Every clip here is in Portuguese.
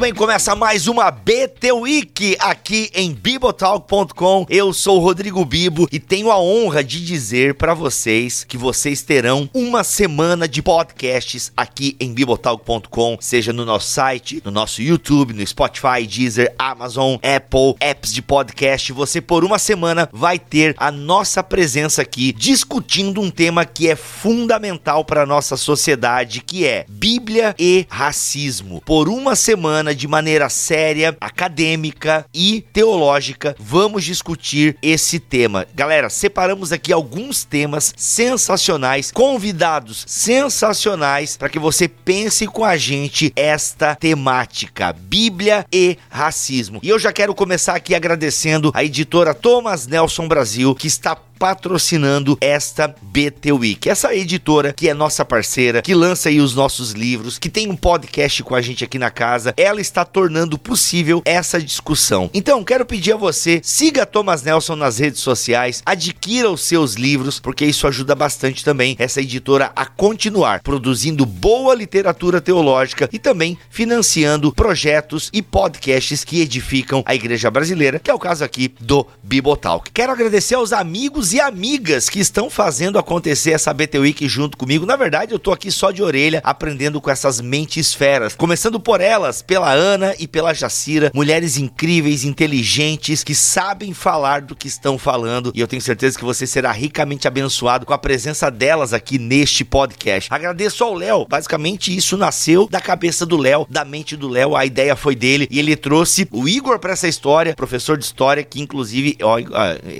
Bem. Começa mais uma BT Week aqui em bibotalk.com. Eu sou o Rodrigo Bibo e tenho a honra de dizer para vocês que vocês terão uma semana de podcasts aqui em bibotalk.com, seja no nosso site, no nosso YouTube, no Spotify, Deezer, Amazon, Apple, apps de podcast. Você por uma semana vai ter a nossa presença aqui discutindo um tema que é fundamental para nossa sociedade, que é Bíblia e racismo. Por uma semana, de maneira séria, acadêmica e teológica, vamos discutir esse tema. Galera, separamos aqui alguns temas sensacionais, convidados sensacionais para que você pense com a gente esta temática, Bíblia e racismo. E eu já quero começar aqui agradecendo a editora Thomas Nelson Brasil, que está patrocinando esta BT Week. Essa editora que é nossa parceira, que lança aí os nossos livros, que tem um podcast com a gente aqui na casa, ela está tornando possível essa discussão. Então, quero pedir a você, siga Thomas Nelson nas redes sociais, adquira os seus livros, porque isso ajuda bastante também essa editora a continuar produzindo boa literatura teológica e também financiando projetos e podcasts que edificam a igreja brasileira, que é o caso aqui do Bibotalk. Quero agradecer aos amigos e amigas que estão fazendo acontecer essa BT Week junto comigo. Na verdade, eu tô aqui só de orelha aprendendo com essas mentes feras. Começando por elas, pela Ana e pela Jacira, mulheres incríveis, inteligentes, que sabem falar do que estão falando. E eu tenho certeza que você será ricamente abençoado com a presença delas aqui neste podcast. Agradeço ao Léo. Basicamente, isso nasceu da cabeça do Léo, da mente do Léo. A ideia foi dele e ele trouxe o Igor para essa história, professor de história, que inclusive, ó,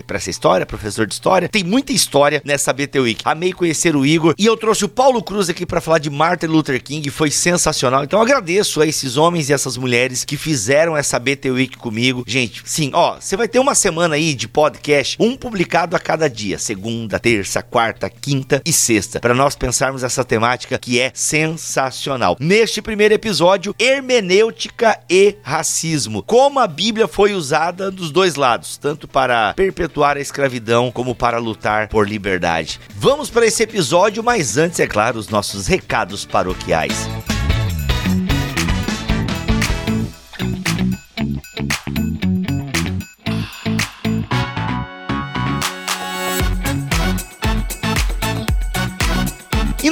para essa história, professor de história. Tem muita história nessa BT Week. Amei conhecer o Igor e eu trouxe o Paulo Cruz aqui para falar de Martin Luther King, foi sensacional. Então agradeço a esses homens e essas mulheres que fizeram essa BT Week comigo. Gente, sim, ó, você vai ter uma semana aí de podcast, um publicado a cada dia, segunda, terça, quarta, quinta e sexta, para nós pensarmos essa temática que é sensacional. Neste primeiro episódio, hermenêutica e racismo. Como a Bíblia foi usada dos dois lados, tanto para perpetuar a escravidão como para lutar por liberdade. Vamos para esse episódio, mas antes, é claro, os nossos recados paroquiais.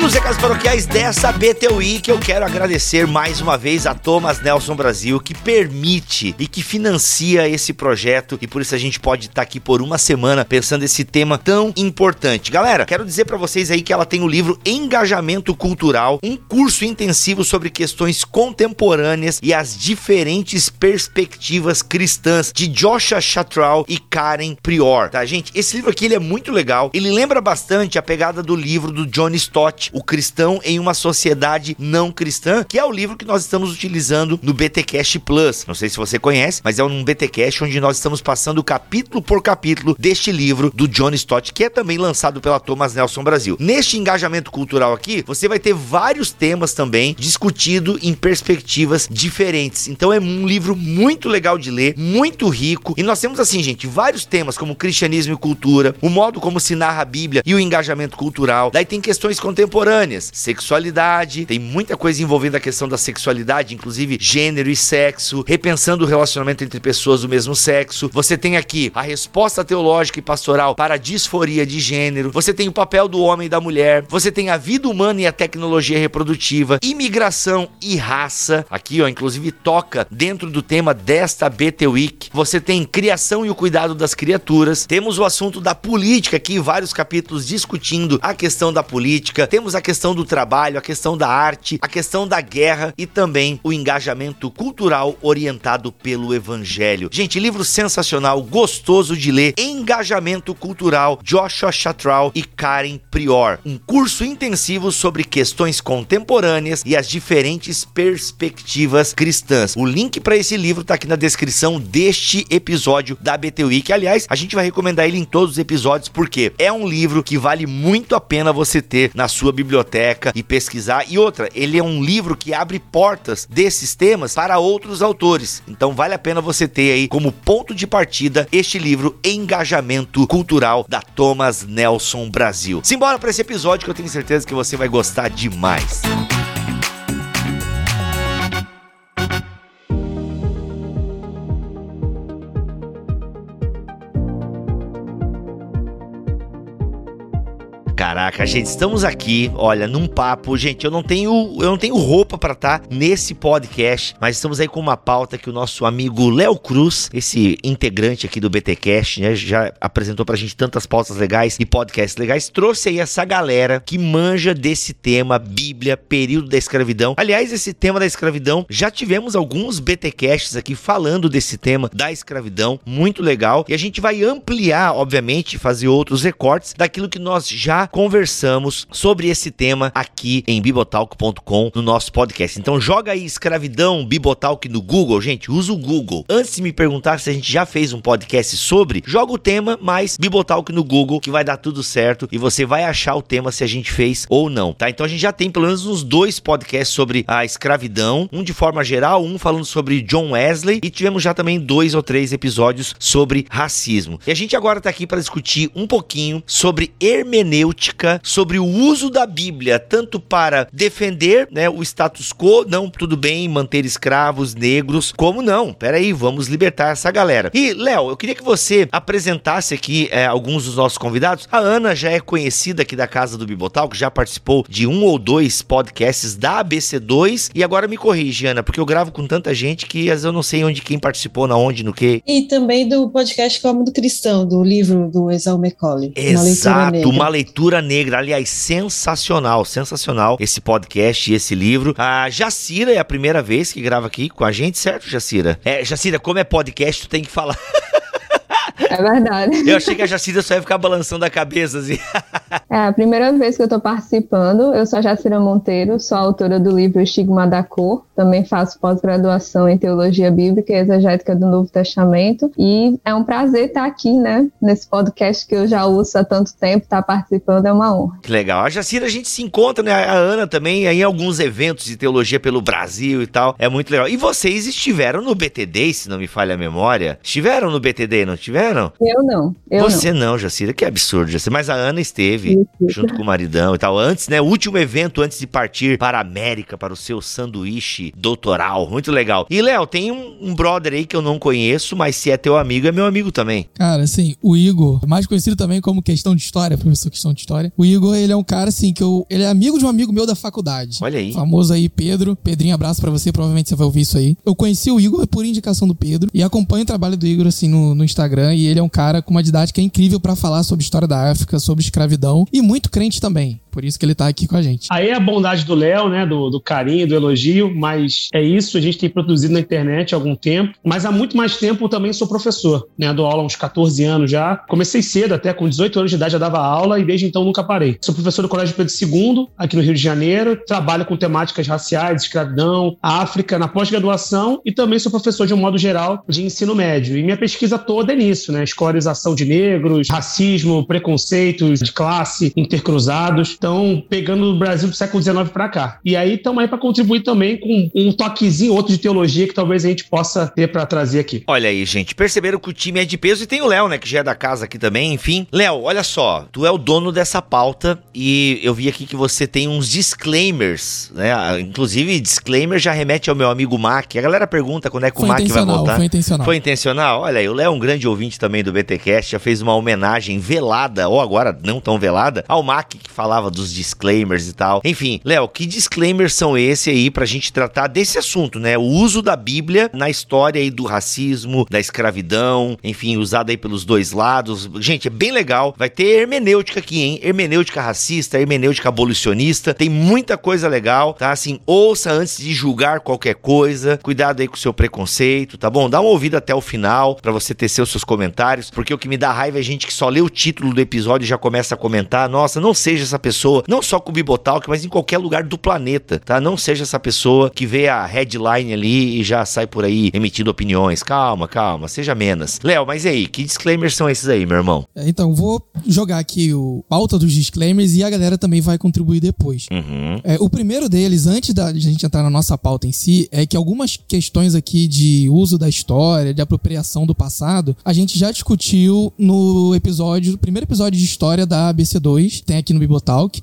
Nos recados paroquiais dessa BTUI que eu quero agradecer mais uma vez a Thomas Nelson Brasil que permite e que financia esse projeto e por isso a gente pode estar aqui por uma semana pensando esse tema tão importante. Galera, quero dizer para vocês aí que ela tem o livro Engajamento Cultural, um curso intensivo sobre questões contemporâneas e as diferentes perspectivas cristãs de Joshua Chatral e Karen Prior, tá gente? Esse livro aqui ele é muito legal, ele lembra bastante a pegada do livro do John Stott o Cristão em uma Sociedade Não Cristã, que é o livro que nós estamos utilizando no BTcast Plus. Não sei se você conhece, mas é um BTcast onde nós estamos passando capítulo por capítulo deste livro do John Stott, que é também lançado pela Thomas Nelson Brasil. Neste engajamento cultural aqui, você vai ter vários temas também discutido em perspectivas diferentes. Então é um livro muito legal de ler, muito rico. E nós temos assim, gente, vários temas como cristianismo e cultura, o modo como se narra a Bíblia e o engajamento cultural. Daí tem questões contemporâneas contemporâneas. Sexualidade, tem muita coisa envolvendo a questão da sexualidade, inclusive gênero e sexo, repensando o relacionamento entre pessoas do mesmo sexo. Você tem aqui a resposta teológica e pastoral para a disforia de gênero. Você tem o papel do homem e da mulher. Você tem a vida humana e a tecnologia reprodutiva, imigração e raça. Aqui, ó, inclusive toca dentro do tema desta BT Week. Você tem criação e o cuidado das criaturas. Temos o assunto da política aqui, vários capítulos discutindo a questão da política temos a questão do trabalho, a questão da arte, a questão da guerra e também o engajamento cultural orientado pelo evangelho. Gente, livro sensacional, gostoso de ler, Engajamento Cultural, Joshua Chatral e Karen Prior. Um curso intensivo sobre questões contemporâneas e as diferentes perspectivas cristãs. O link para esse livro tá aqui na descrição deste episódio da BTUI, que aliás, a gente vai recomendar ele em todos os episódios porque é um livro que vale muito a pena você ter na sua biblioteca e pesquisar. E outra, ele é um livro que abre portas desses temas para outros autores. Então vale a pena você ter aí como ponto de partida este livro Engajamento Cultural da Thomas Nelson Brasil. Simbora para esse episódio que eu tenho certeza que você vai gostar demais. Música Caraca, gente, estamos aqui, olha, num papo, gente, eu não tenho, eu não tenho roupa para estar tá nesse podcast, mas estamos aí com uma pauta que o nosso amigo Léo Cruz, esse integrante aqui do BTcast, né, já apresentou pra gente tantas pautas legais e podcasts legais, trouxe aí essa galera que manja desse tema Bíblia, período da escravidão. Aliás, esse tema da escravidão, já tivemos alguns BTcasts aqui falando desse tema da escravidão, muito legal, e a gente vai ampliar, obviamente, fazer outros recortes daquilo que nós já conversamos sobre esse tema aqui em bibotalk.com no nosso podcast. Então joga aí escravidão Bibotalk no Google, gente, usa o Google. Antes de me perguntar se a gente já fez um podcast sobre, joga o tema mais Bibotalk no Google que vai dar tudo certo e você vai achar o tema se a gente fez ou não, tá? Então a gente já tem pelo menos uns dois podcasts sobre a escravidão, um de forma geral, um falando sobre John Wesley e tivemos já também dois ou três episódios sobre racismo. E a gente agora tá aqui para discutir um pouquinho sobre hermenêutica hermenêutica sobre o uso da Bíblia, tanto para defender né, o status quo, não, tudo bem, manter escravos negros, como não, peraí, vamos libertar essa galera. E, Léo, eu queria que você apresentasse aqui é, alguns dos nossos convidados. A Ana já é conhecida aqui da Casa do Bibotal, que já participou de um ou dois podcasts da ABC2, e agora me corrige, Ana, porque eu gravo com tanta gente que às vezes eu não sei onde quem participou, na onde, no que. E também do podcast Como do Cristão, do livro do Exal Macaulay. Exato, uma leitura Cultura Negra. Aliás, sensacional, sensacional esse podcast e esse livro. A Jacira é a primeira vez que grava aqui com a gente, certo, Jacira? É, Jacira, como é podcast, tu tem que falar. É verdade. Eu achei que a Jacira só ia ficar balançando a cabeça assim. É a primeira vez que eu estou participando. Eu sou a Jacira Monteiro, sou autora do livro Estigma da Cor. Também faço pós-graduação em Teologia Bíblica e Exegética do Novo Testamento. E é um prazer estar aqui, né? Nesse podcast que eu já ouço há tanto tempo, estar participando é uma honra. Que legal. A Jacira, a gente se encontra, né? A Ana também, aí em alguns eventos de teologia pelo Brasil e tal. É muito legal. E vocês estiveram no BTD, se não me falha a memória? Estiveram no BTD, não não? Eu não. Eu Você não, não Jacira, que absurdo, Jacira. Mas a Ana esteve Isso. junto com o maridão e tal. Antes, né? O último evento antes de partir para a América, para o seu sanduíche doutoral. Muito legal. E, Léo, tem um, um, brother aí que eu não conheço, mas se é teu amigo, é meu amigo também. Cara, assim, o Igor, mais conhecido também como questão de história, professor questão de história. O Igor, ele é um cara, assim, que eu. Ele é amigo de um amigo meu da faculdade. Olha aí. O famoso aí, Pedro. Pedrinho, abraço para você, provavelmente você vai ouvir isso aí. Eu conheci o Igor por indicação do Pedro e acompanho o trabalho do Igor, assim, no, no Instagram. E ele é um cara com uma didática incrível para falar sobre história da África, sobre escravidão e muito crente também. Por isso que ele tá aqui com a gente. Aí é a bondade do Léo, né? Do, do, carinho, do elogio, mas é isso, a gente tem produzido na internet há algum tempo. Mas há muito mais tempo eu também sou professor, né? Dou aula há uns 14 anos já. Comecei cedo, até com 18 anos de idade já dava aula e desde então nunca parei. Sou professor do Colégio Pedro II, aqui no Rio de Janeiro. Trabalho com temáticas raciais, escravidão, África, na pós-graduação e também sou professor de um modo geral de ensino médio. E minha pesquisa toda é nisso, né? Escolarização de negros, racismo, preconceitos de classe, intercruzados. Então, estão pegando o Brasil do século XIX para cá. E aí estamos aí para contribuir também com um toquezinho outro de teologia que talvez a gente possa ter para trazer aqui. Olha aí, gente, perceberam que o time é de peso e tem o Léo, né, que já é da casa aqui também, enfim. Léo, olha só, tu é o dono dessa pauta e eu vi aqui que você tem uns disclaimers, né? Inclusive, disclaimer já remete ao meu amigo Mac. A galera pergunta quando é que o Mac vai voltar. Foi intencional. Foi intencional? Olha aí, o Léo é um grande ouvinte também do BTcast, já fez uma homenagem velada, ou agora não tão velada, ao Mac que falava falava dos disclaimers e tal. Enfim, Léo, que disclaimers são esse aí pra gente tratar desse assunto, né? O uso da Bíblia na história aí do racismo, da escravidão, enfim, usada aí pelos dois lados. Gente, é bem legal. Vai ter hermenêutica aqui, hein? Hermenêutica racista, hermenêutica abolicionista. Tem muita coisa legal, tá? Assim, ouça antes de julgar qualquer coisa. Cuidado aí com o seu preconceito, tá bom? Dá uma ouvida até o final para você tecer os seus comentários, porque o que me dá raiva é gente que só lê o título do episódio e já começa a comentar. Nossa, não seja essa pessoa, não só com o Bibotalk, mas em qualquer lugar do planeta, tá? Não seja essa pessoa que vê a headline ali e já sai por aí emitindo opiniões. Calma, calma, seja menos. Léo, mas e aí, que disclaimers são esses aí, meu irmão? É, Então, vou jogar aqui o pauta dos disclaimers e a galera também vai contribuir depois. Uhum. É, o primeiro deles, antes da gente entrar na nossa pauta em si, é que algumas questões aqui de uso da história, de apropriação do passado, a gente já discutiu no episódio, no primeiro episódio de história da ABC2, tem aqui no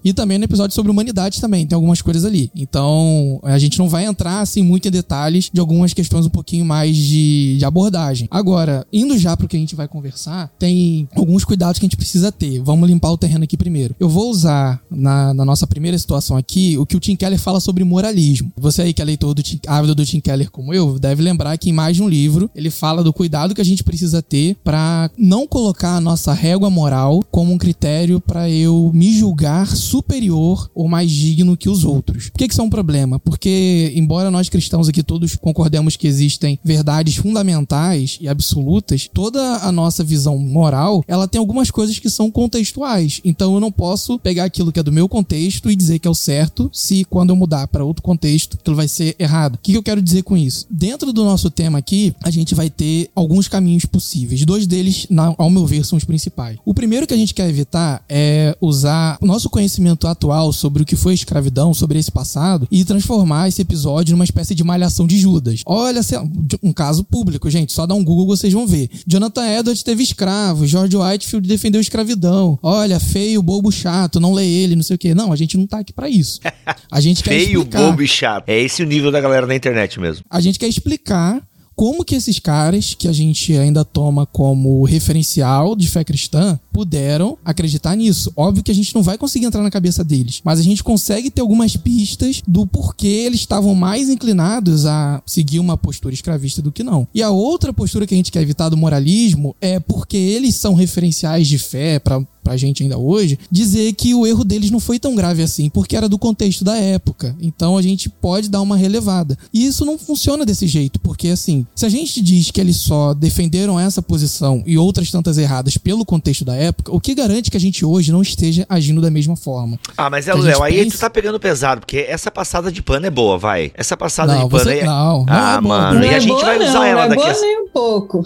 E também no episódio sobre humanidade também, tem algumas coisas ali. Então, a gente não vai entrar assim muito em detalhes de algumas questões um pouquinho mais de, de abordagem. Agora, indo já pro que a gente vai conversar, tem alguns cuidados que a gente precisa ter. Vamos limpar o terreno aqui primeiro. Eu vou usar na, na nossa primeira situação aqui o que o Tim Keller fala sobre moralismo. Você aí que é leitor do Tim, ávido do Tim Keller como eu, deve lembrar que em mais de um livro ele fala do cuidado que a gente precisa ter para não colocar a nossa régua moral como um critério para eu me julgar superior ou mais digno que os outros. Por que, que isso é um problema? Porque, embora nós cristãos aqui todos concordemos que existem verdades fundamentais e absolutas, toda a nossa visão moral, ela tem algumas coisas que são contextuais. Então eu não posso pegar aquilo que é do meu contexto e dizer que é o certo, se quando eu mudar para outro contexto, aquilo vai ser errado. O que, que eu quero dizer com isso? Dentro do nosso tema aqui, a gente vai ter alguns caminhos possíveis. Dois deles, ao meu ver, são os principais. O primeiro que a gente quer evitar é usar o nosso conhecimento atual sobre o que foi escravidão, sobre esse passado, e transformar esse episódio numa espécie de malhação de Judas. Olha, um caso público, gente. Só dá um Google vocês vão ver. Jonathan Edwards teve escravo, George Whitefield defendeu escravidão. Olha, feio, bobo, chato, não lê ele, não sei o quê. Não, a gente não tá aqui pra isso. A gente quer Feio, explicar. bobo e chato. É esse o nível da galera na internet mesmo. A gente quer explicar como que esses caras que a gente ainda toma como referencial de fé cristã puderam acreditar nisso. Óbvio que a gente não vai conseguir entrar na cabeça deles, mas a gente consegue ter algumas pistas do porquê eles estavam mais inclinados a seguir uma postura escravista do que não. E a outra postura que a gente quer evitar do moralismo é porque eles são referenciais de fé para pra gente ainda hoje, dizer que o erro deles não foi tão grave assim, porque era do contexto da época. Então a gente pode dar uma relevada. E isso não funciona desse jeito, porque assim, se a gente diz que eles só defenderam essa posição e outras tantas erradas pelo contexto da época, o que garante que a gente hoje não esteja agindo da mesma forma? Ah, mas é, a Léo, aí pensa- tu tá pegando pesado, porque essa passada de pano é boa, vai. Essa passada Não, de pano você- aí. é- não, não ah, é boa. mano, Não e a é gente boa, vai usar não, ela não é daqui boa a nem um pouco.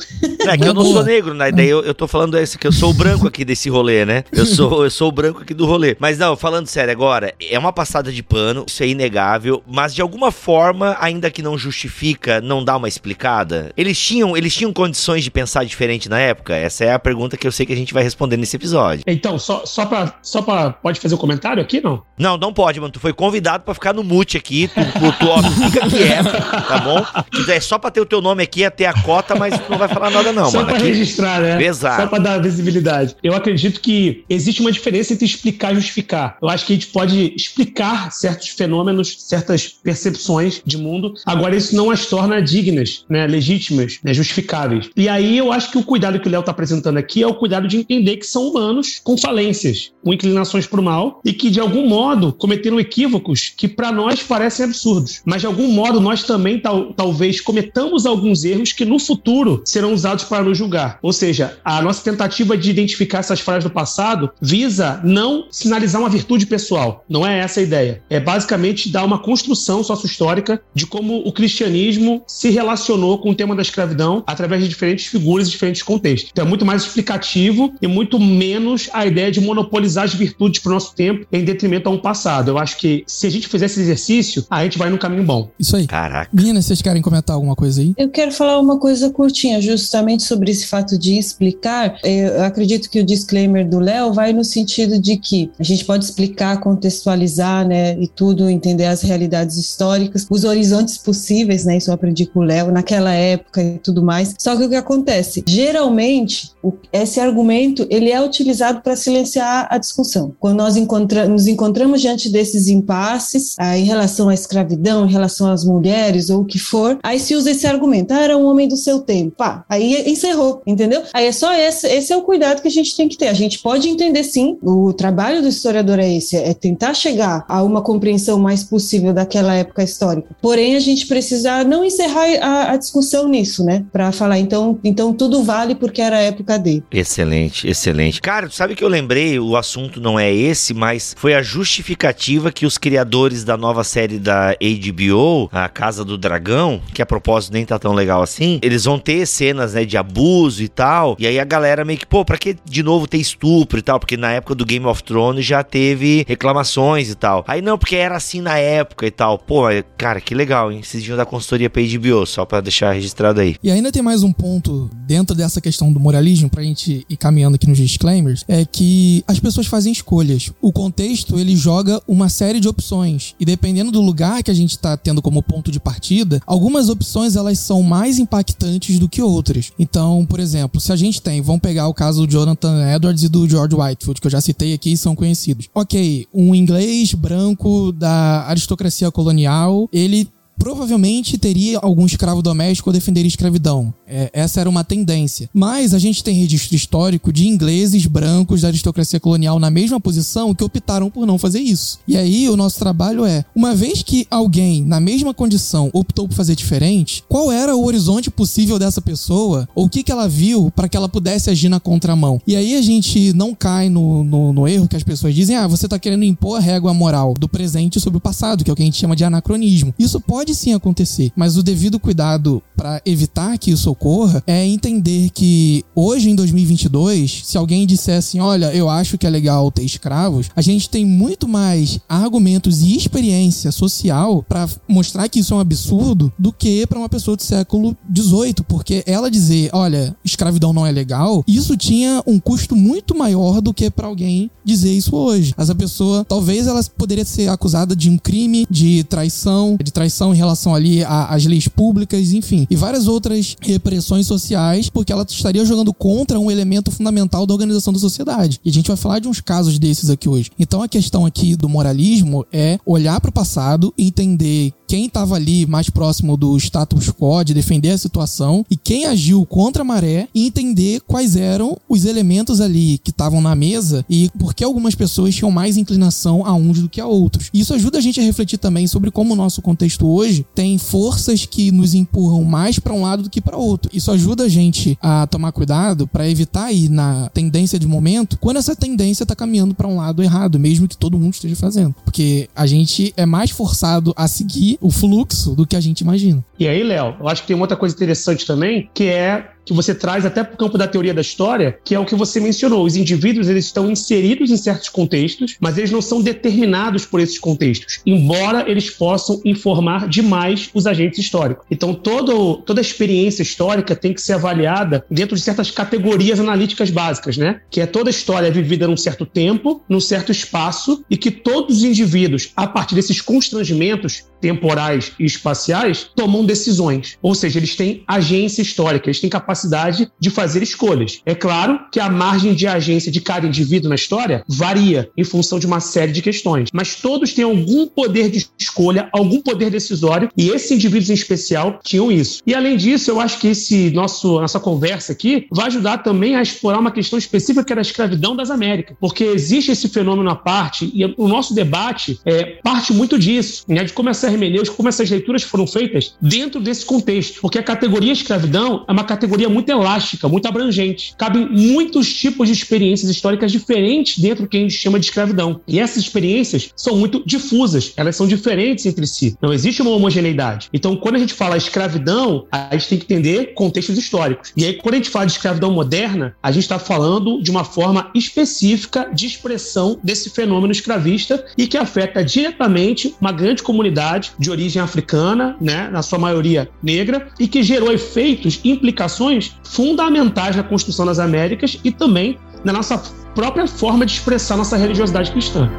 É que eu é não sou boa. negro, né? Daí eu, eu tô falando esse que eu sou o branco aqui desse rolê, né? Eu sou, eu sou o branco aqui do rolê. Mas não, falando sério agora, é uma passada de pano, isso é inegável, mas de alguma forma, ainda que não justifica, não dá uma explicada. Eles tinham, eles tinham condições de pensar diferente na época? Essa é a pergunta que eu sei que a gente vai responder nesse episódio. Então, só, só pra. Só pra. Pode fazer o comentário aqui, não? Não, não pode, mano. Tu foi convidado pra ficar no mute aqui. Tu, tu, tu, ó, fica quieto, tá bom? É só pra ter o teu nome aqui, até a cota, mas tu não vai falar nada, não, Só mano. pra Aqui- registrar, né? Exato. Só pra dar visibilidade. Eu acredito que existe uma diferença entre explicar e justificar. Eu acho que a gente pode explicar certos fenômenos, certas percepções de mundo. Agora, isso não as torna dignas, né? Legítimas, né? justificáveis. E aí eu acho que o cuidado que o Léo tá apresentando aqui é o cuidado de entender que são humanos com falências, com inclinações pro mal e que, de algum modo, cometeram equívocos que para nós parecem absurdos. Mas, de algum modo, nós também tal- talvez cometamos alguns erros que no futuro serão usados para nos julgar. Ou seja, a nossa tentativa de identificar essas falhas do passado visa não sinalizar uma virtude pessoal. Não é essa a ideia. É basicamente dar uma construção sociohistórica de como o cristianismo se relacionou com o tema da escravidão através de diferentes figuras e diferentes contextos. Então é muito mais explicativo e muito menos a ideia de monopolizar as virtudes para o nosso tempo em detrimento a um passado. Eu acho que se a gente fizer esse exercício, a gente vai num caminho bom. Isso aí. Caraca. Meninas, vocês querem comentar alguma coisa aí? Eu quero falar uma coisa curtinha, justamente sobre esse fato de explicar. Eu acredito que o disclaimer do do Léo vai no sentido de que a gente pode explicar, contextualizar, né, e tudo, entender as realidades históricas, os horizontes possíveis, né, isso eu aprendi com o Léo, naquela época e tudo mais. Só que o que acontece? Geralmente, esse argumento, ele é utilizado para silenciar a discussão. Quando nós encontra nos encontramos diante desses impasses, ah, em relação à escravidão, em relação às mulheres ou o que for, aí se usa esse argumento, ah, era um homem do seu tempo, pá, aí encerrou, entendeu? Aí é só esse, esse é o cuidado que a gente tem que ter. A gente pode entender sim, o trabalho do historiador é esse, é tentar chegar a uma compreensão mais possível daquela época histórica. Porém, a gente precisa não encerrar a, a discussão nisso, né? Para falar, então, então tudo vale porque era a época dele. Excelente, excelente. Cara, sabe que eu lembrei, o assunto não é esse, mas foi a justificativa que os criadores da nova série da HBO, A Casa do Dragão, que a propósito nem tá tão legal assim, eles vão ter cenas, né, de abuso e tal, e aí a galera meio que, pô, pra que de novo ter estupro e tal? Porque na época do Game of Thrones já teve reclamações e tal. Aí não, porque era assim na época e tal. Pô, cara, que legal, hein? Vocês deviam dar consultoria pra HBO, só pra deixar registrado aí. E ainda tem mais um ponto dentro dessa questão do moralismo, pra gente ir caminhando aqui nos disclaimers, é que as pessoas fazem escolhas. O contexto, ele joga uma série de opções. E dependendo do lugar que a gente tá tendo como ponto de partida, algumas opções elas são mais impactantes do que outras. Então, por exemplo, se a gente tem, vamos pegar o caso do Jonathan Edwards e do George Whitefield, que eu já citei aqui e são conhecidos. Ok, um inglês branco da aristocracia colonial, ele provavelmente teria algum escravo doméstico ou defenderia escravidão. É, essa era uma tendência. Mas a gente tem registro histórico de ingleses brancos da aristocracia colonial na mesma posição que optaram por não fazer isso. E aí o nosso trabalho é, uma vez que alguém na mesma condição optou por fazer diferente, qual era o horizonte possível dessa pessoa? Ou o que, que ela viu para que ela pudesse agir na contramão? E aí a gente não cai no, no, no erro que as pessoas dizem, ah, você está querendo impor a régua moral do presente sobre o passado, que é o que a gente chama de anacronismo. Isso pode pode sim acontecer, mas o devido cuidado para evitar que isso ocorra é entender que hoje em 2022, se alguém disser assim, olha, eu acho que é legal ter escravos, a gente tem muito mais argumentos e experiência social para mostrar que isso é um absurdo do que para uma pessoa do século 18, porque ela dizer, olha, escravidão não é legal, isso tinha um custo muito maior do que para alguém dizer isso hoje. Essa pessoa, talvez ela poderia ser acusada de um crime de traição, de traição relação ali às leis públicas, enfim, e várias outras repressões sociais, porque ela estaria jogando contra um elemento fundamental da organização da sociedade. E a gente vai falar de uns casos desses aqui hoje. Então a questão aqui do moralismo é olhar para o passado, entender quem estava ali mais próximo do status quo, de defender a situação, e quem agiu contra a maré, e entender quais eram os elementos ali que estavam na mesa e por que algumas pessoas tinham mais inclinação a uns do que a outros. Isso ajuda a gente a refletir também sobre como o nosso contexto hoje hoje tem forças que nos empurram mais para um lado do que para outro. Isso ajuda a gente a tomar cuidado para evitar ir na tendência de momento quando essa tendência está caminhando para um lado errado, mesmo que todo mundo esteja fazendo. Porque a gente é mais forçado a seguir o fluxo do que a gente imagina. E aí, Léo, eu acho que tem uma outra coisa interessante também, que é que você traz até para o campo da teoria da história, que é o que você mencionou. Os indivíduos eles estão inseridos em certos contextos, mas eles não são determinados por esses contextos, embora eles possam informar demais os agentes históricos. Então, todo, toda a experiência histórica tem que ser avaliada dentro de certas categorias analíticas básicas, né? Que é toda história vivida num certo tempo, num certo espaço, e que todos os indivíduos, a partir desses constrangimentos temporais e espaciais, tomam decisões. Ou seja, eles têm agência histórica, eles têm capacidade capacidade de fazer escolhas. É claro que a margem de agência de cada indivíduo na história varia em função de uma série de questões, mas todos têm algum poder de escolha, algum poder decisório, e esses indivíduos em especial tinham isso. E além disso, eu acho que esse nosso nossa conversa aqui vai ajudar também a explorar uma questão específica que era a escravidão das Américas, porque existe esse fenômeno à parte e o nosso debate é, parte muito disso, né, de como essa hermenêutica, como essas leituras foram feitas dentro desse contexto, porque a categoria escravidão é uma categoria muito elástica, muito abrangente. Cabem muitos tipos de experiências históricas diferentes dentro do que a gente chama de escravidão. E essas experiências são muito difusas, elas são diferentes entre si. Não existe uma homogeneidade. Então, quando a gente fala escravidão, a gente tem que entender contextos históricos. E aí, quando a gente fala de escravidão moderna, a gente está falando de uma forma específica de expressão desse fenômeno escravista e que afeta diretamente uma grande comunidade de origem africana, né, na sua maioria negra, e que gerou efeitos, implicações fundamentais na construção das Américas e também da nossa própria forma de expressar nossa religiosidade cristã.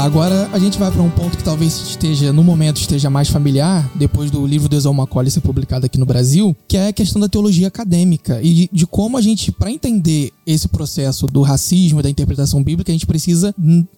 Agora a gente vai para um ponto que talvez esteja, no momento, esteja mais familiar, depois do livro do Macaulay ser publicado aqui no Brasil, que é a questão da teologia acadêmica e de como a gente, para entender esse processo do racismo, da interpretação bíblica, a gente precisa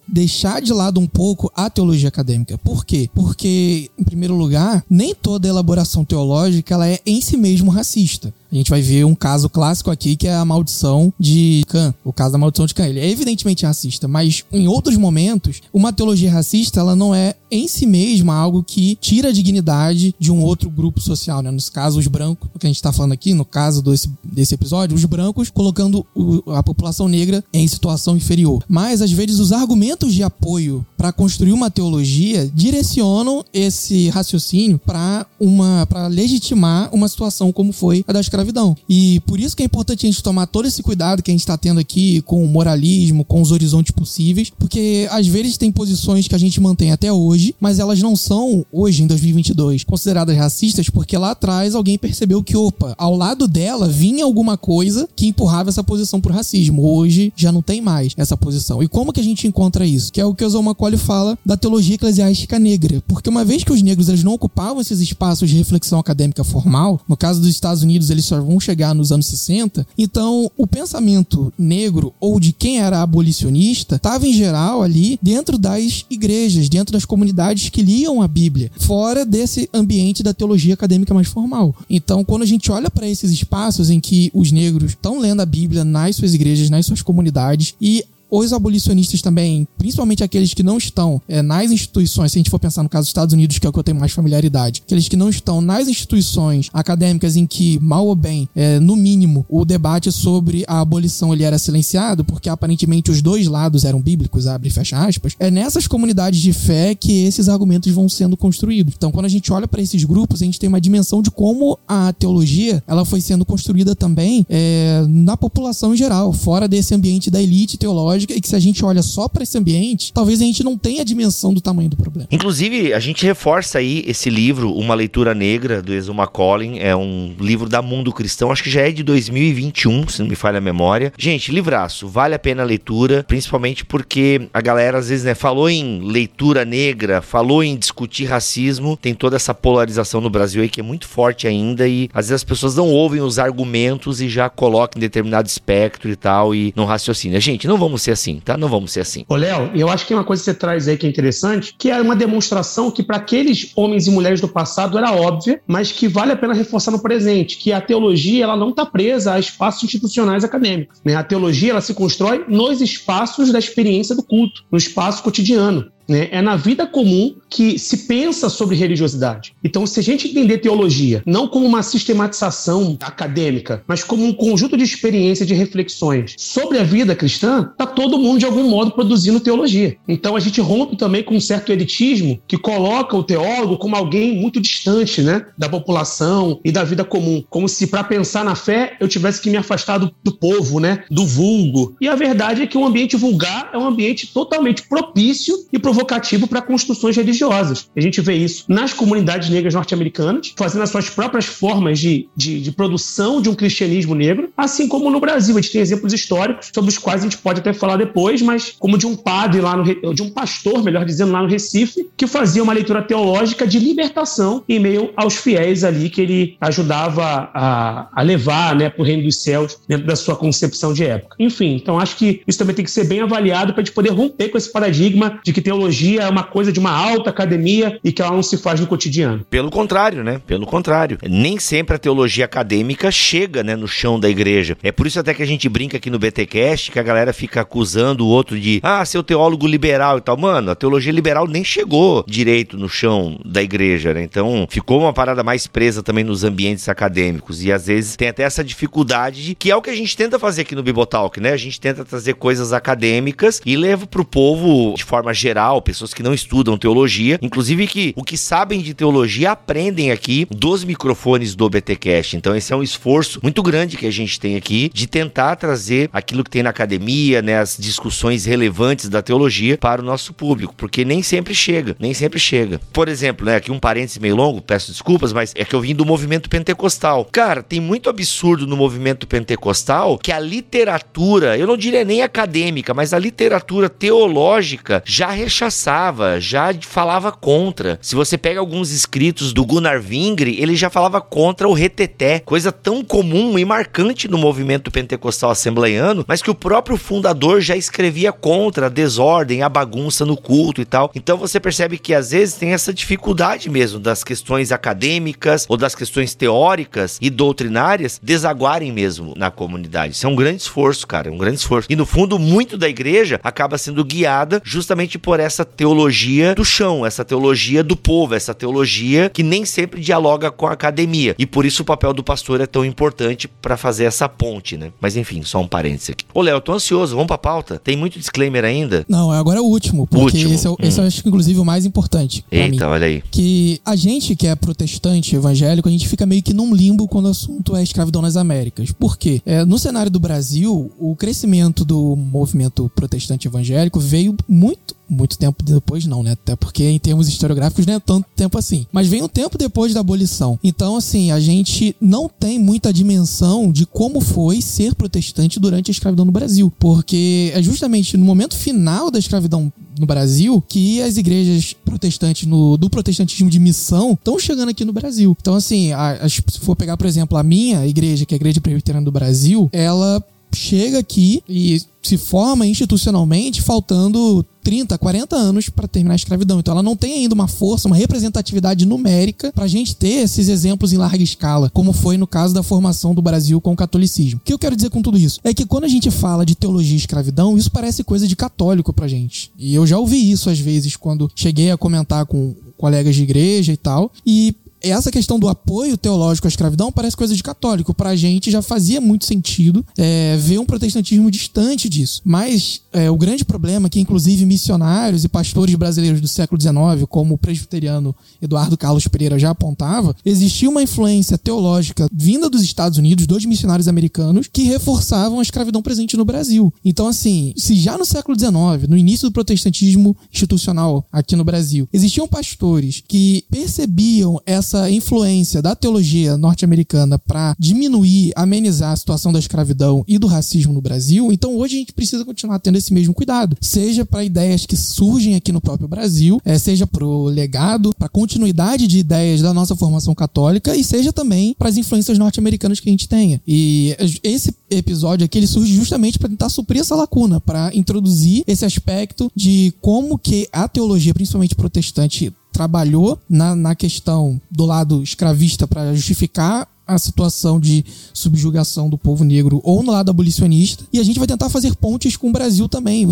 deixar de lado um pouco a teologia acadêmica. Por quê? Porque, em primeiro lugar, nem toda elaboração teológica ela é em si mesmo racista a gente vai ver um caso clássico aqui que é a maldição de Khan, o caso da maldição de Khan. Ele é evidentemente racista, mas em outros momentos, uma teologia racista ela não é em si mesma algo que tira a dignidade de um outro grupo social, né? Nos casos os brancos, o que a gente está falando aqui, no caso desse, desse episódio, os brancos colocando o, a população negra em situação inferior. Mas às vezes os argumentos de apoio para construir uma teologia direcionam esse raciocínio para uma para legitimar uma situação como foi a da escravidão. E por isso que é importante a gente tomar todo esse cuidado que a gente está tendo aqui com o moralismo, com os horizontes possíveis, porque às vezes tem posições que a gente mantém até hoje, mas elas não são, hoje, em 2022, consideradas racistas, porque lá atrás alguém percebeu que, opa, ao lado dela vinha alguma coisa que empurrava essa posição pro racismo. Hoje já não tem mais essa posição. E como que a gente encontra isso? Que é o que o Zé Macaulay fala da teologia eclesiástica negra. Porque uma vez que os negros eles não ocupavam esses espaços de reflexão acadêmica formal, no caso dos Estados Unidos eles só vão chegar nos anos 60. Então, o pensamento negro ou de quem era abolicionista estava em geral ali dentro das igrejas, dentro das comunidades que liam a Bíblia, fora desse ambiente da teologia acadêmica mais formal. Então, quando a gente olha para esses espaços em que os negros estão lendo a Bíblia nas suas igrejas, nas suas comunidades e os abolicionistas também, principalmente aqueles que não estão é, nas instituições, se a gente for pensar no caso dos Estados Unidos, que é o que eu tenho mais familiaridade, aqueles que não estão nas instituições acadêmicas em que, mal ou bem, é, no mínimo, o debate sobre a abolição ele era silenciado, porque aparentemente os dois lados eram bíblicos, abre e fecha aspas, é nessas comunidades de fé que esses argumentos vão sendo construídos. Então, quando a gente olha para esses grupos, a gente tem uma dimensão de como a teologia ela foi sendo construída também é, na população em geral, fora desse ambiente da elite teológica e que se a gente olha só para esse ambiente, talvez a gente não tenha a dimensão do tamanho do problema. Inclusive, a gente reforça aí esse livro, Uma Leitura Negra, do Exuma Collin, é um livro da Mundo Cristão, acho que já é de 2021, se não me falha a memória. Gente, livraço, vale a pena a leitura, principalmente porque a galera às vezes, né, falou em leitura negra, falou em discutir racismo, tem toda essa polarização no Brasil aí que é muito forte ainda e às vezes as pessoas não ouvem os argumentos e já colocam em determinado espectro e tal e não raciocina. Gente, não vamos ser assim, tá? Não vamos ser assim. Ô, Léo, eu acho que uma coisa que você traz aí que é interessante, que é uma demonstração que para aqueles homens e mulheres do passado era óbvia, mas que vale a pena reforçar no presente, que a teologia ela não está presa a espaços institucionais acadêmicos. Né? A teologia ela se constrói nos espaços da experiência do culto, no espaço cotidiano. Né? É na vida comum que se pensa sobre religiosidade. Então, se a gente entender teologia não como uma sistematização acadêmica, mas como um conjunto de experiências, de reflexões sobre a vida cristã, está todo mundo, de algum modo, produzindo teologia. Então, a gente rompe também com um certo elitismo que coloca o teólogo como alguém muito distante né, da população e da vida comum. Como se, para pensar na fé, eu tivesse que me afastar do, do povo, né, do vulgo. E a verdade é que o ambiente vulgar é um ambiente totalmente propício e provocativo para construções religiosas. A gente vê isso nas comunidades negras norte-americanas, fazendo as suas próprias formas de, de, de, produção de um cristianismo negro, assim como no Brasil. A gente tem exemplos históricos sobre os quais a gente pode até falar depois, mas como de um padre lá no de um pastor, melhor dizendo, lá no Recife, que fazia uma leitura teológica de libertação em meio aos fiéis ali que ele ajudava a, a levar né, para o reino dos céus dentro da sua concepção de época. Enfim, então acho que isso também tem que ser bem avaliado para a gente poder romper com esse paradigma de que teologia é uma coisa de uma alta academia e que ela não se faz no cotidiano. Pelo contrário, né? Pelo contrário. Nem sempre a teologia acadêmica chega, né, no chão da igreja. É por isso até que a gente brinca aqui no BTcast que a galera fica acusando o outro de, ah, seu teólogo liberal e tal. Mano, a teologia liberal nem chegou direito no chão da igreja, né? Então, ficou uma parada mais presa também nos ambientes acadêmicos e às vezes tem até essa dificuldade de, que é o que a gente tenta fazer aqui no Bibotalk, né? A gente tenta trazer coisas acadêmicas e leva pro povo de forma geral geral, pessoas que não estudam teologia, inclusive que o que sabem de teologia aprendem aqui dos microfones do BTcast. Então esse é um esforço muito grande que a gente tem aqui de tentar trazer aquilo que tem na academia, né, as discussões relevantes da teologia para o nosso público, porque nem sempre chega, nem sempre chega. Por exemplo, né, aqui um parênteses meio longo, peço desculpas, mas é que eu vim do movimento pentecostal. Cara, tem muito absurdo no movimento pentecostal que a literatura, eu não diria nem acadêmica, mas a literatura teológica já rechaçava, já falava contra. Se você pega alguns escritos do Gunnar Vingre, ele já falava contra o reteté, coisa tão comum e marcante no movimento pentecostal assembleiano, mas que o próprio fundador já escrevia contra a desordem, a bagunça no culto e tal. Então você percebe que às vezes tem essa dificuldade mesmo das questões acadêmicas ou das questões teóricas e doutrinárias desaguarem mesmo na comunidade. Isso é um grande esforço, cara, é um grande esforço. E no fundo, muito da igreja acaba sendo guiada justamente por essa teologia do chão, essa teologia do povo, essa teologia que nem sempre dialoga com a academia. E por isso o papel do pastor é tão importante para fazer essa ponte, né? Mas enfim, só um parênteses aqui. Ô, Léo, tô ansioso, vamos pra pauta? Tem muito disclaimer ainda? Não, agora é o último, porque Último. esse, é, esse Hum. eu acho que inclusive o mais importante. pra mim. Eita, olha aí. que a gente que é protestante evangélico, a gente fica meio que num limbo quando o assunto é escravidão nas Américas. Por quê? É, no cenário do Brasil, o crescimento do movimento protestante evangélico veio muito muito tempo depois não, né? Até porque em termos historiográficos não é tanto tempo assim. Mas veio um tempo depois da abolição. Então, assim, a gente não tem muita dimensão de como foi ser protestante durante a escravidão no Brasil. Porque é justamente no momento final da escravidão no Brasil que as igrejas protestantes no, do protestantismo de missão estão chegando aqui no Brasil. Então, assim, a- as- se for pegar, por exemplo, a minha igreja, que é a Igreja Presbiteriana do Brasil, ela chega aqui e se forma institucionalmente faltando 30, 40 anos para terminar a escravidão. Então ela não tem ainda uma força, uma representatividade numérica para a gente ter esses exemplos em larga escala, como foi no caso da formação do Brasil com o catolicismo. O que eu quero dizer com tudo isso? É que quando a gente fala de teologia e escravidão, isso parece coisa de católico pra gente. E eu já ouvi isso às vezes quando cheguei a comentar com colegas de igreja e tal. E essa questão do apoio teológico à escravidão parece coisa de católico. Pra gente já fazia muito sentido é, ver um protestantismo distante disso. Mas é, o grande problema é que, inclusive, missionários e pastores brasileiros do século XIX, como o presbiteriano Eduardo Carlos Pereira já apontava, existia uma influência teológica vinda dos Estados Unidos, dos missionários americanos, que reforçavam a escravidão presente no Brasil. Então, assim, se já no século XIX, no início do protestantismo institucional aqui no Brasil, existiam pastores que percebiam essa influência da teologia norte-americana para diminuir, amenizar a situação da escravidão e do racismo no Brasil, então hoje a gente precisa continuar tendo esse mesmo cuidado, seja para ideias que surgem aqui no próprio Brasil, eh, seja para o legado, para a continuidade de ideias da nossa formação católica e seja também para as influências norte-americanas que a gente tenha. E esse episódio aqui ele surge justamente para tentar suprir essa lacuna, para introduzir esse aspecto de como que a teologia, principalmente protestante, trabalhou na, na questão do lado escravista para justificar a situação de subjugação do povo negro ou no lado abolicionista e a gente vai tentar fazer pontes com o Brasil também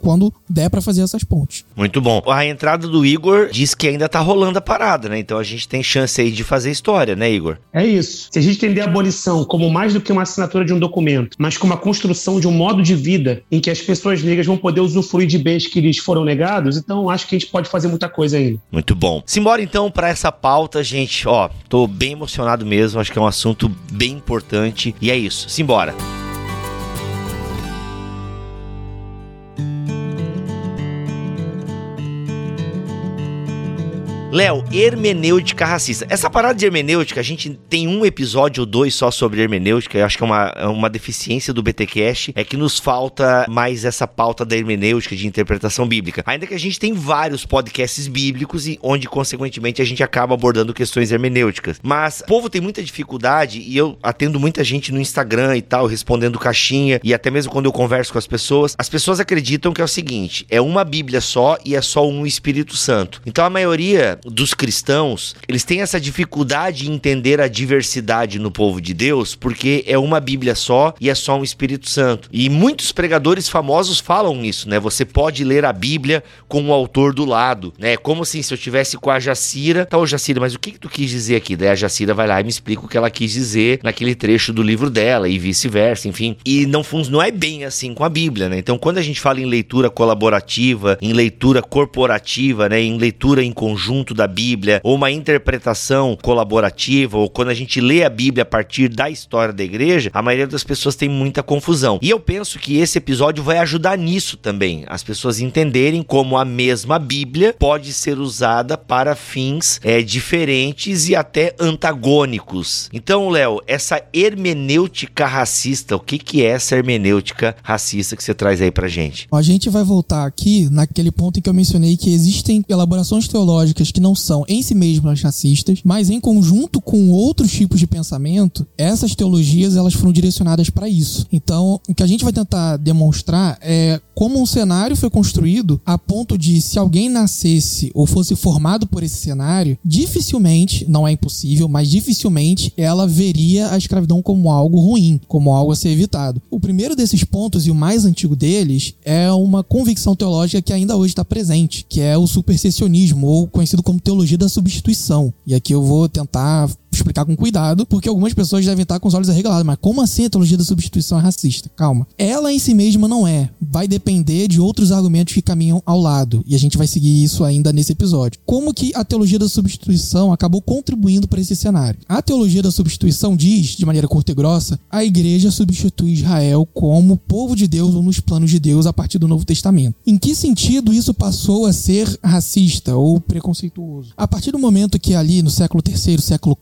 quando der para fazer essas pontes. Muito bom. A entrada do Igor diz que ainda tá rolando a parada, né? Então a gente tem chance aí de fazer história, né, Igor? É isso. Se a gente entender a abolição como mais do que uma assinatura de um documento, mas como a construção de um modo de vida em que as pessoas negras vão poder usufruir de bens que lhes foram negados, então acho que a gente pode fazer muita coisa ainda. Muito bom. Simbora então para essa pauta, gente. Ó, tô bem emocionado mesmo. Acho que é um assunto bem importante. E é isso. Simbora. Léo, hermenêutica racista. Essa parada de hermenêutica, a gente tem um episódio ou dois só sobre hermenêutica. Eu acho que é uma, é uma deficiência do BTcast. É que nos falta mais essa pauta da hermenêutica, de interpretação bíblica. Ainda que a gente tem vários podcasts bíblicos e onde, consequentemente, a gente acaba abordando questões hermenêuticas. Mas o povo tem muita dificuldade e eu atendo muita gente no Instagram e tal, respondendo caixinha e até mesmo quando eu converso com as pessoas, as pessoas acreditam que é o seguinte: é uma Bíblia só e é só um Espírito Santo. Então a maioria dos cristãos, eles têm essa dificuldade em entender a diversidade no povo de Deus, porque é uma Bíblia só e é só um Espírito Santo. E muitos pregadores famosos falam isso, né? Você pode ler a Bíblia com o autor do lado, né? Como assim, se eu tivesse com a Jacira, tá, ô Jacira, mas o que, que tu quis dizer aqui? Daí a Jacira vai lá e me explica o que ela quis dizer naquele trecho do livro dela e vice-versa, enfim. E não, não é bem assim com a Bíblia, né? Então, quando a gente fala em leitura colaborativa, em leitura corporativa, né? Em leitura em conjunto da Bíblia, ou uma interpretação colaborativa, ou quando a gente lê a Bíblia a partir da história da igreja, a maioria das pessoas tem muita confusão. E eu penso que esse episódio vai ajudar nisso também, as pessoas entenderem como a mesma Bíblia pode ser usada para fins é, diferentes e até antagônicos. Então, Léo, essa hermenêutica racista, o que, que é essa hermenêutica racista que você traz aí pra gente? A gente vai voltar aqui naquele ponto em que eu mencionei que existem elaborações teológicas que não são em si mesmas racistas, mas em conjunto com outros tipos de pensamento, essas teologias elas foram direcionadas para isso. Então, o que a gente vai tentar demonstrar é como um cenário foi construído a ponto de se alguém nascesse ou fosse formado por esse cenário, dificilmente, não é impossível, mas dificilmente ela veria a escravidão como algo ruim, como algo a ser evitado. O primeiro desses pontos e o mais antigo deles é uma convicção teológica que ainda hoje está presente, que é o supersessionismo, ou conhecido como teologia da substituição. E aqui eu vou tentar explicar com cuidado, porque algumas pessoas devem estar com os olhos arregalados. Mas como assim a teologia da substituição é racista? Calma. Ela em si mesma não é. Vai depender de outros argumentos que caminham ao lado. E a gente vai seguir isso ainda nesse episódio. Como que a teologia da substituição acabou contribuindo para esse cenário? A teologia da substituição diz, de maneira curta e grossa, a igreja substitui Israel como povo de Deus ou nos planos de Deus a partir do Novo Testamento. Em que sentido isso passou a ser racista ou preconceituoso? A partir do momento que ali no século III, século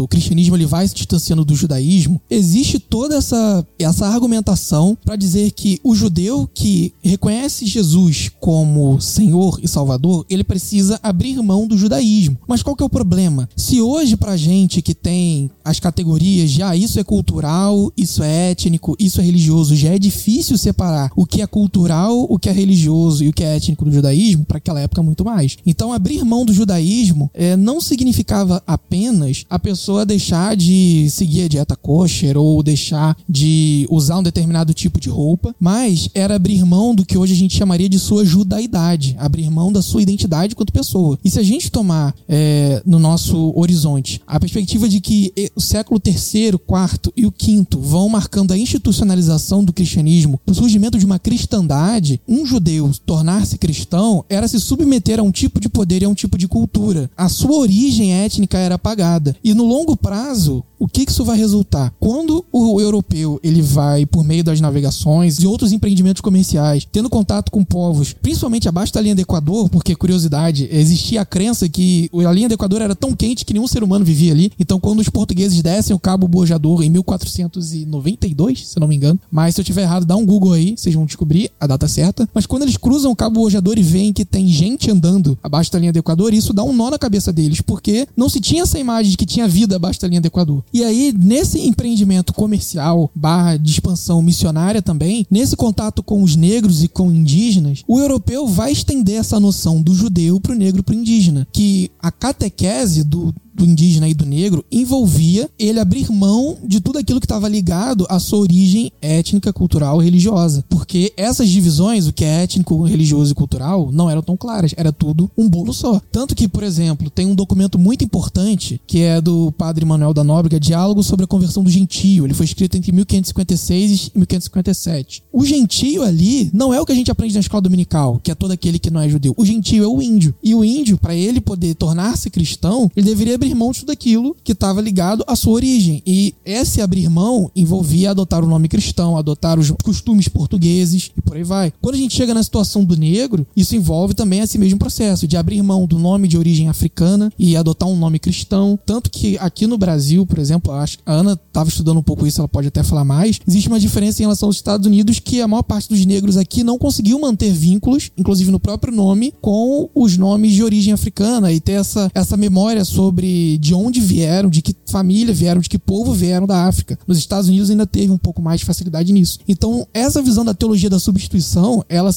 O cristianismo ele vai se distanciando do judaísmo, existe toda essa, essa argumentação para dizer que o judeu que reconhece Jesus como Senhor e Salvador, ele precisa abrir mão do judaísmo. Mas qual que é o problema? Se hoje pra gente que tem as categorias de ah, isso é cultural, isso é étnico, isso é religioso, já é difícil separar o que é cultural, o que é religioso e o que é étnico do judaísmo, para aquela época muito mais. Então abrir mão do judaísmo é, não significava apenas a pessoa deixar de seguir a dieta kosher ou deixar de usar um determinado tipo de roupa, mas era abrir mão do que hoje a gente chamaria de sua judaidade, abrir mão da sua identidade quanto pessoa. E se a gente tomar é, no nosso horizonte a perspectiva de que o século terceiro, quarto e o quinto vão marcando a institucionalização do cristianismo, o surgimento de uma cristandade, um judeu tornar-se cristão era se submeter a um tipo de poder e a um tipo de cultura. A sua origem étnica era apagada. E no longo prazo, o que isso vai resultar? Quando o europeu ele vai por meio das navegações e outros empreendimentos comerciais, tendo contato com povos, principalmente abaixo da linha do Equador, porque curiosidade, existia a crença que a linha do Equador era tão quente que nenhum ser humano vivia ali. Então, quando os portugueses descem o Cabo Bojador em 1492, se não me engano, mas se eu tiver errado, dá um Google aí, vocês vão descobrir a data certa. Mas quando eles cruzam o Cabo Bojador e veem que tem gente andando abaixo da linha do Equador, isso dá um nó na cabeça deles, porque não se tinha essa imagem de que tinha vida abaixo da linha do Equador. E aí, nesse empreendimento comercial, barra de expansão missionária também, nesse contato com os negros e com indígenas, o europeu vai estender essa noção do judeu pro negro pro indígena, que a catequese do do indígena e do negro envolvia ele abrir mão de tudo aquilo que estava ligado à sua origem étnica, cultural religiosa. Porque essas divisões, o que é étnico, religioso e cultural, não eram tão claras. Era tudo um bolo só. Tanto que, por exemplo, tem um documento muito importante que é do padre Manuel da Nóbrega, Diálogo sobre a Conversão do Gentio. Ele foi escrito entre 1556 e 1557. O gentio ali não é o que a gente aprende na escola dominical, que é todo aquele que não é judeu. O gentio é o índio. E o índio, para ele poder tornar-se cristão, ele deveria abrir mão de tudo aquilo que estava ligado à sua origem. E esse abrir mão envolvia adotar o nome cristão, adotar os costumes portugueses e por aí vai. Quando a gente chega na situação do negro, isso envolve também esse mesmo processo de abrir mão do nome de origem africana e adotar um nome cristão. Tanto que aqui no Brasil, por exemplo, acho a Ana estava estudando um pouco isso, ela pode até falar mais. Existe uma diferença em relação aos Estados Unidos que a maior parte dos negros aqui não conseguiu manter vínculos, inclusive no próprio nome, com os nomes de origem africana e ter essa, essa memória sobre de onde vieram, de que família vieram, de que povo vieram da África. Nos Estados Unidos ainda teve um pouco mais de facilidade nisso. Então, essa visão da teologia da substituição, ela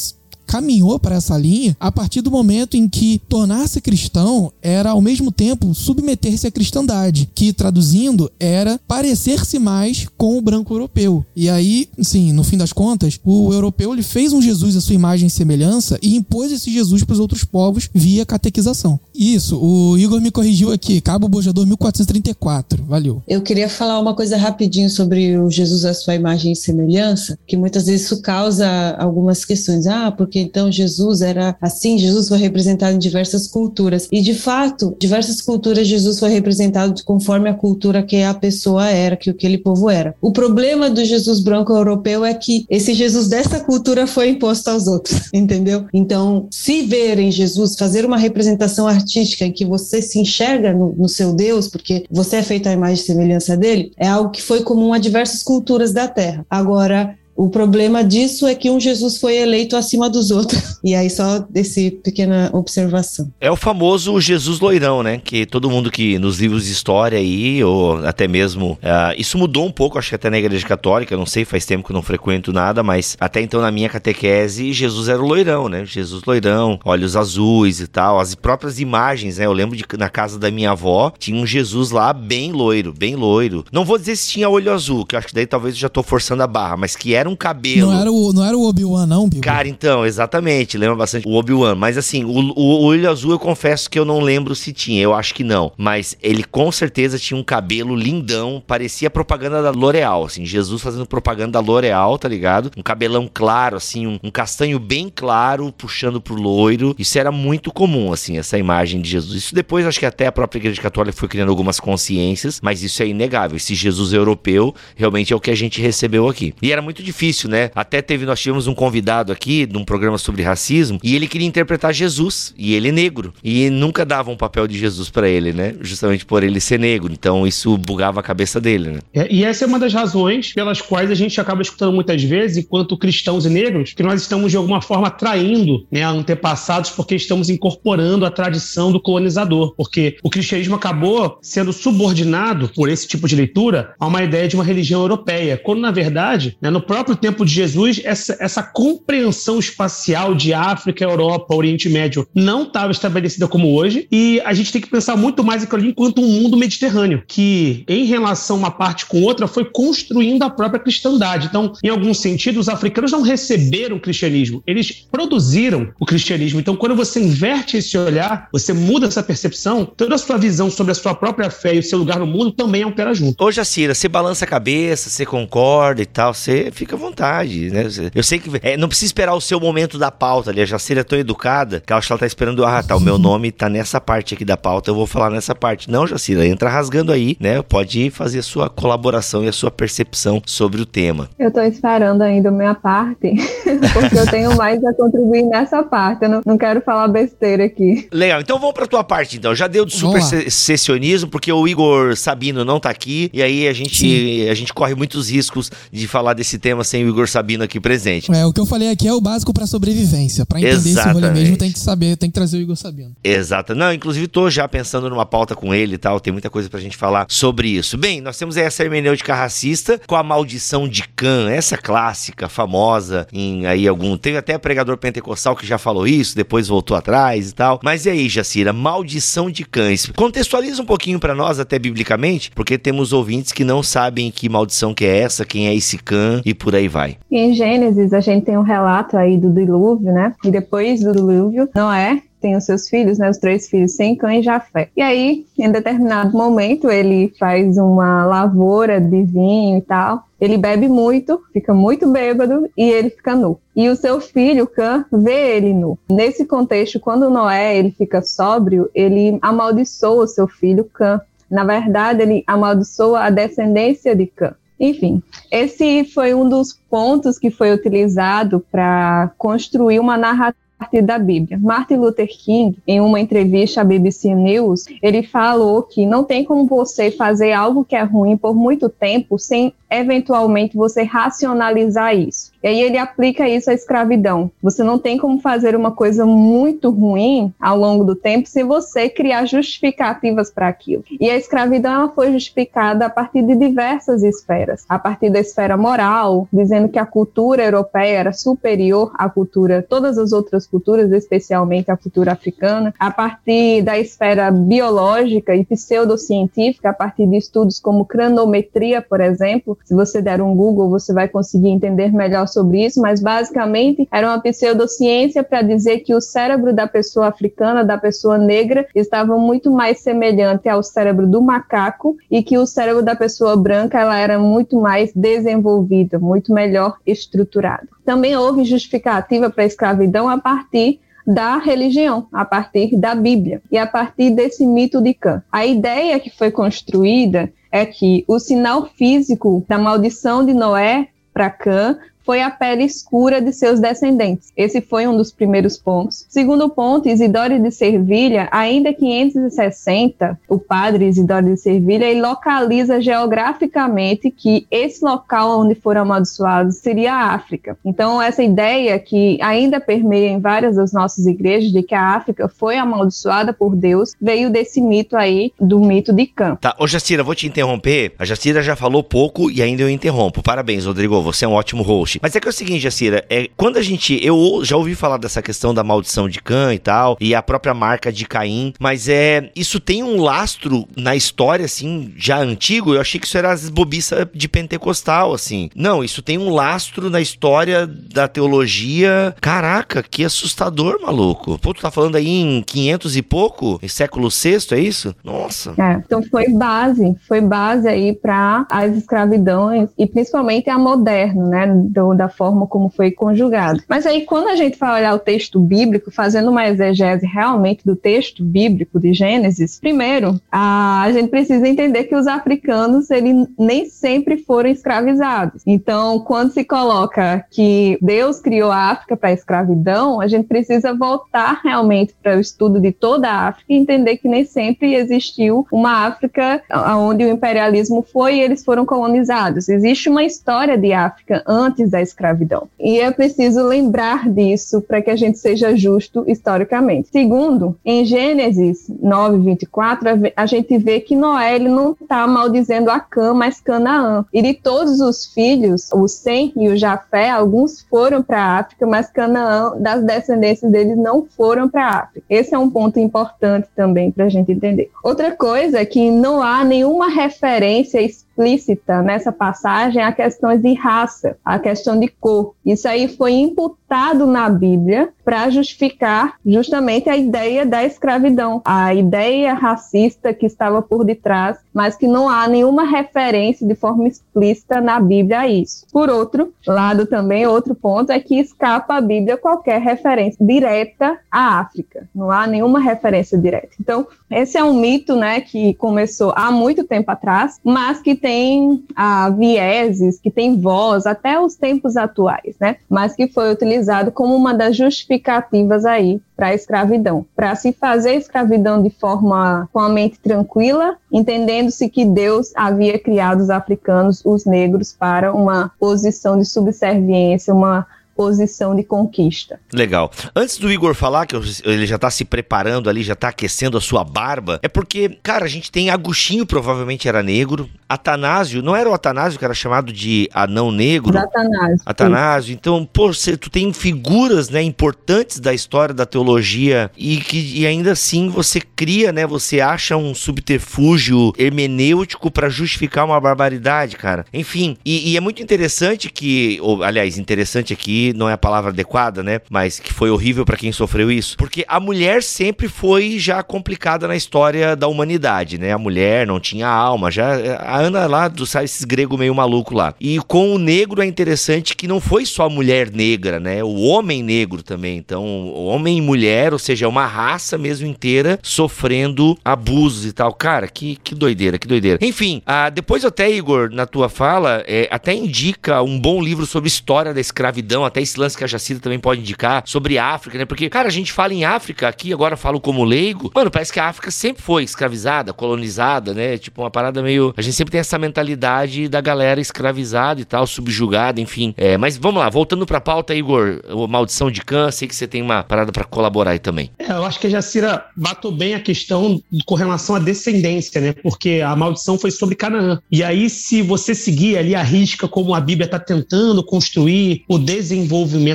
caminhou para essa linha a partir do momento em que tornar-se cristão era ao mesmo tempo submeter-se à cristandade, que traduzindo era parecer-se mais com o branco europeu. E aí, sim, no fim das contas, o europeu ele fez um Jesus à sua imagem e semelhança e impôs esse Jesus para os outros povos via catequização. Isso, o Igor me corrigiu aqui, Cabo Bojador 1434. Valeu. Eu queria falar uma coisa rapidinho sobre o Jesus à sua imagem e semelhança, que muitas vezes isso causa algumas questões. Ah, porque então Jesus era assim, Jesus foi representado em diversas culturas. E de fato, diversas culturas Jesus foi representado conforme a cultura que a pessoa era, que aquele povo era. O problema do Jesus branco europeu é que esse Jesus dessa cultura foi imposto aos outros, entendeu? Então, se ver em Jesus, fazer uma representação artística em que você se enxerga no, no seu Deus, porque você é feito à imagem e semelhança dele, é algo que foi comum a diversas culturas da Terra. Agora, o problema disso é que um Jesus foi eleito acima dos outros. E aí, só desse pequena observação. É o famoso Jesus loirão, né? Que todo mundo que nos livros de história aí, ou até mesmo. Uh, isso mudou um pouco, acho que até na Igreja Católica, não sei, faz tempo que eu não frequento nada, mas até então na minha catequese, Jesus era o loirão, né? Jesus loirão, olhos azuis e tal. As próprias imagens, né? Eu lembro de na casa da minha avó, tinha um Jesus lá bem loiro, bem loiro. Não vou dizer se tinha olho azul, que acho que daí talvez eu já tô forçando a barra, mas que era um cabelo. Não era o, não era o Obi-Wan, não, Bibo? Cara, então, exatamente. Lembra bastante o Obi-Wan. Mas assim, o, o, o, olho azul eu confesso que eu não lembro se tinha. Eu acho que não. Mas ele com certeza tinha um cabelo lindão. Parecia propaganda da L'Oreal, assim. Jesus fazendo propaganda da L'Oreal, tá ligado? Um cabelão claro, assim. Um, um castanho bem claro, puxando pro loiro. Isso era muito comum, assim, essa imagem de Jesus. Isso depois, acho que até a própria Igreja Católica foi criando algumas consciências. Mas isso é inegável. Esse Jesus europeu realmente é o que a gente recebeu aqui. E era muito difícil, né? Até teve, nós tivemos um convidado aqui de um programa sobre racismo e ele queria interpretar Jesus e ele é negro e nunca dava um papel de Jesus para ele, né? Justamente por ele ser negro. Então isso bugava a cabeça dele, né? É, e essa é uma das razões pelas quais a gente acaba escutando muitas vezes, enquanto cristãos e negros, que nós estamos de alguma forma traindo né, antepassados porque estamos incorporando a tradição do colonizador, porque o cristianismo acabou sendo subordinado por esse tipo de leitura a uma ideia de uma religião europeia, quando na verdade, né, no próprio tempo de Jesus, essa, essa compreensão espacial de África, Europa, Oriente Médio não estava estabelecida como hoje, e a gente tem que pensar muito mais ali enquanto um mundo mediterrâneo, que em relação uma parte com outra foi construindo a própria cristandade. Então, em algum sentido, os africanos não receberam o cristianismo, eles produziram o cristianismo. Então, quando você inverte esse olhar, você muda essa percepção, toda a sua visão sobre a sua própria fé e o seu lugar no mundo também altera junto. Ô, Jacira, você balança a cabeça, você concorda e tal, você fica à vontade, né? Eu sei que é, não precisa esperar o seu momento da pauta ali. A Jacira é tão educada que ela acho que ela tá esperando, ah, tá, o meu nome tá nessa parte aqui da pauta, eu vou falar nessa parte. Não, Jacira, entra rasgando aí, né? Pode fazer a sua colaboração e a sua percepção sobre o tema. Eu tô esperando ainda a minha parte, porque eu tenho mais a contribuir nessa parte. Eu não, não quero falar besteira aqui. Legal, então vamos pra tua parte, então. Já deu de super sessionismo, porque o Igor Sabino não tá aqui, e aí a gente, a gente corre muitos riscos de falar desse tema sem o Igor Sabino aqui presente. É, o que eu falei aqui é o básico para sobrevivência. Para entender Exatamente. esse rolê mesmo, tem que saber, tem que trazer o Igor Sabino. Exato. Não, inclusive tô já pensando numa pauta com ele e tal, tem muita coisa pra gente falar sobre isso. Bem, nós temos essa hermenêutica racista com a maldição de Can, essa clássica, famosa em aí algum, tem até pregador pentecostal que já falou isso, depois voltou atrás e tal. Mas e aí, Jacira, maldição de cães. Contextualiza um pouquinho para nós até biblicamente, porque temos ouvintes que não sabem que maldição que é essa, quem é esse Can e por aí vai. Em Gênesis, a gente tem um relato aí do dilúvio, né? E depois do dilúvio, Noé tem os seus filhos, né, os três filhos, Sem, Cã e Jafé. E aí, em determinado momento, ele faz uma lavoura de vinho e tal. Ele bebe muito, fica muito bêbado e ele fica nu. E o seu filho, Cã, vê ele nu. Nesse contexto, quando Noé ele fica sóbrio, ele amaldiçoa o seu filho, Cã. Na verdade, ele amaldiçoa a descendência de Cã. Enfim, esse foi um dos pontos que foi utilizado para construir uma narrativa da Bíblia. Martin Luther King, em uma entrevista à BBC News, ele falou que não tem como você fazer algo que é ruim por muito tempo sem eventualmente você racionalizar isso. E aí ele aplica isso à escravidão. Você não tem como fazer uma coisa muito ruim ao longo do tempo se você criar justificativas para aquilo. E a escravidão ela foi justificada a partir de diversas esferas. A partir da esfera moral, dizendo que a cultura europeia era superior à cultura, todas as outras culturas, especialmente a cultura africana. A partir da esfera biológica e pseudocientífica, a partir de estudos como cranometria, por exemplo. Se você der um Google, você vai conseguir entender melhor sobre isso, mas basicamente era uma pseudociência para dizer que o cérebro da pessoa africana, da pessoa negra, estava muito mais semelhante ao cérebro do macaco e que o cérebro da pessoa branca ela era muito mais desenvolvida, muito melhor estruturada. Também houve justificativa para a escravidão a partir da religião, a partir da Bíblia e a partir desse mito de Cã. A ideia que foi construída é que o sinal físico da maldição de Noé para Cã foi a pele escura de seus descendentes. Esse foi um dos primeiros pontos. Segundo ponto, Isidoro de Servilha, ainda 560, o padre Isidoro de Servilha, ele localiza geograficamente que esse local onde foram amaldiçoados seria a África. Então, essa ideia que ainda permeia em várias das nossas igrejas de que a África foi amaldiçoada por Deus, veio desse mito aí, do mito de Cã. Tá, ô Jacira, vou te interromper. A Jacira já falou pouco e ainda eu interrompo. Parabéns, Rodrigo, você é um ótimo host. Mas é que é o seguinte, Jacira, é, quando a gente. Eu já ouvi falar dessa questão da maldição de Cã e tal, e a própria marca de Caim, mas é. Isso tem um lastro na história, assim, já antigo. Eu achei que isso era as bobiças de pentecostal, assim. Não, isso tem um lastro na história da teologia. Caraca, que assustador, maluco. Pô, tu tá falando aí em 500 e pouco? Em século VI, é isso? Nossa. É, então foi base, foi base aí para as escravidões e principalmente a moderna, né? Do, da forma como foi conjugado. Mas aí, quando a gente vai olhar o texto bíblico, fazendo uma exegese realmente do texto bíblico de Gênesis, primeiro, a, gente precisa entender que os africanos, eles nem sempre foram escravizados. Então, quando se coloca que Deus criou a África para a escravidão, a gente precisa voltar realmente para o estudo de toda a África e entender que nem sempre existiu uma África onde o imperialismo foi e eles foram colonizados. Existe uma história de África antes da escravidão. E é preciso lembrar disso para que a gente seja justo historicamente. Segundo, em Gênesis 9, 24, a gente vê que Noé ele não está maldizendo a Cã, mas Canaã. E de todos os filhos, o Sem e o Jafé, alguns foram para a África, mas Canaã, das descendências deles, não foram para a África. Esse é um ponto importante também para a gente entender. Outra coisa é que não há nenhuma referência explícita nessa passagem a questões de raça, a questão de cor. Isso aí foi imputado na Bíblia para justificar justamente a ideia da escravidão, a ideia racista que estava por detrás, mas que não há nenhuma referência de forma explícita na Bíblia a isso. Por outro lado, também outro ponto é que escapa à Bíblia qualquer referência direta à África. Não há nenhuma referência direta. Então, esse é um mito, né, que começou há muito tempo atrás, mas que tem ah, vieses, que tem voz até os tempos atuais, né? Mas que foi utilizado como uma das justificativas aí para a escravidão, para se fazer a escravidão de forma com a mente tranquila, entendendo-se que Deus havia criado os africanos, os negros, para uma posição de subserviência, uma posição de conquista. Legal. Antes do Igor falar que ele já tá se preparando ali, já tá aquecendo a sua barba, é porque, cara, a gente tem Agostinho, provavelmente era negro, Atanásio, não era o Atanásio que era chamado de anão negro? Atanásio. Atanásio. Então, pô, você, tu tem figuras, né, importantes da história da teologia e que e ainda assim você cria, né, você acha um subterfúgio hermenêutico para justificar uma barbaridade, cara. Enfim, e, e é muito interessante que, ou, aliás, interessante aqui não é a palavra adequada, né? Mas que foi horrível para quem sofreu isso. Porque a mulher sempre foi já complicada na história da humanidade, né? A mulher não tinha alma, já a Ana lá do sabe esses grego meio maluco lá. E com o negro é interessante que não foi só a mulher negra, né? O homem negro também. Então, homem e mulher, ou seja, é uma raça mesmo inteira sofrendo abusos e tal. Cara, que, que doideira, que doideira. Enfim, ah, depois até, Igor, na tua fala, é, até indica um bom livro sobre história da escravidão, até esse lance que a Jacida também pode indicar sobre África, né? Porque, cara, a gente fala em África aqui, agora falo como leigo. Mano, parece que a África sempre foi escravizada, colonizada, né? Tipo, uma parada meio. A gente sempre tem essa mentalidade da galera escravizada e tal, subjugada, enfim. É, mas vamos lá, voltando pra pauta, Igor, maldição de Khan, sei que você tem uma parada para colaborar aí também. É, eu acho que a Jacira matou bem a questão com relação à descendência, né? Porque a maldição foi sobre Canaã. E aí, se você seguir ali a risca como a Bíblia está tentando construir o desenvolvimento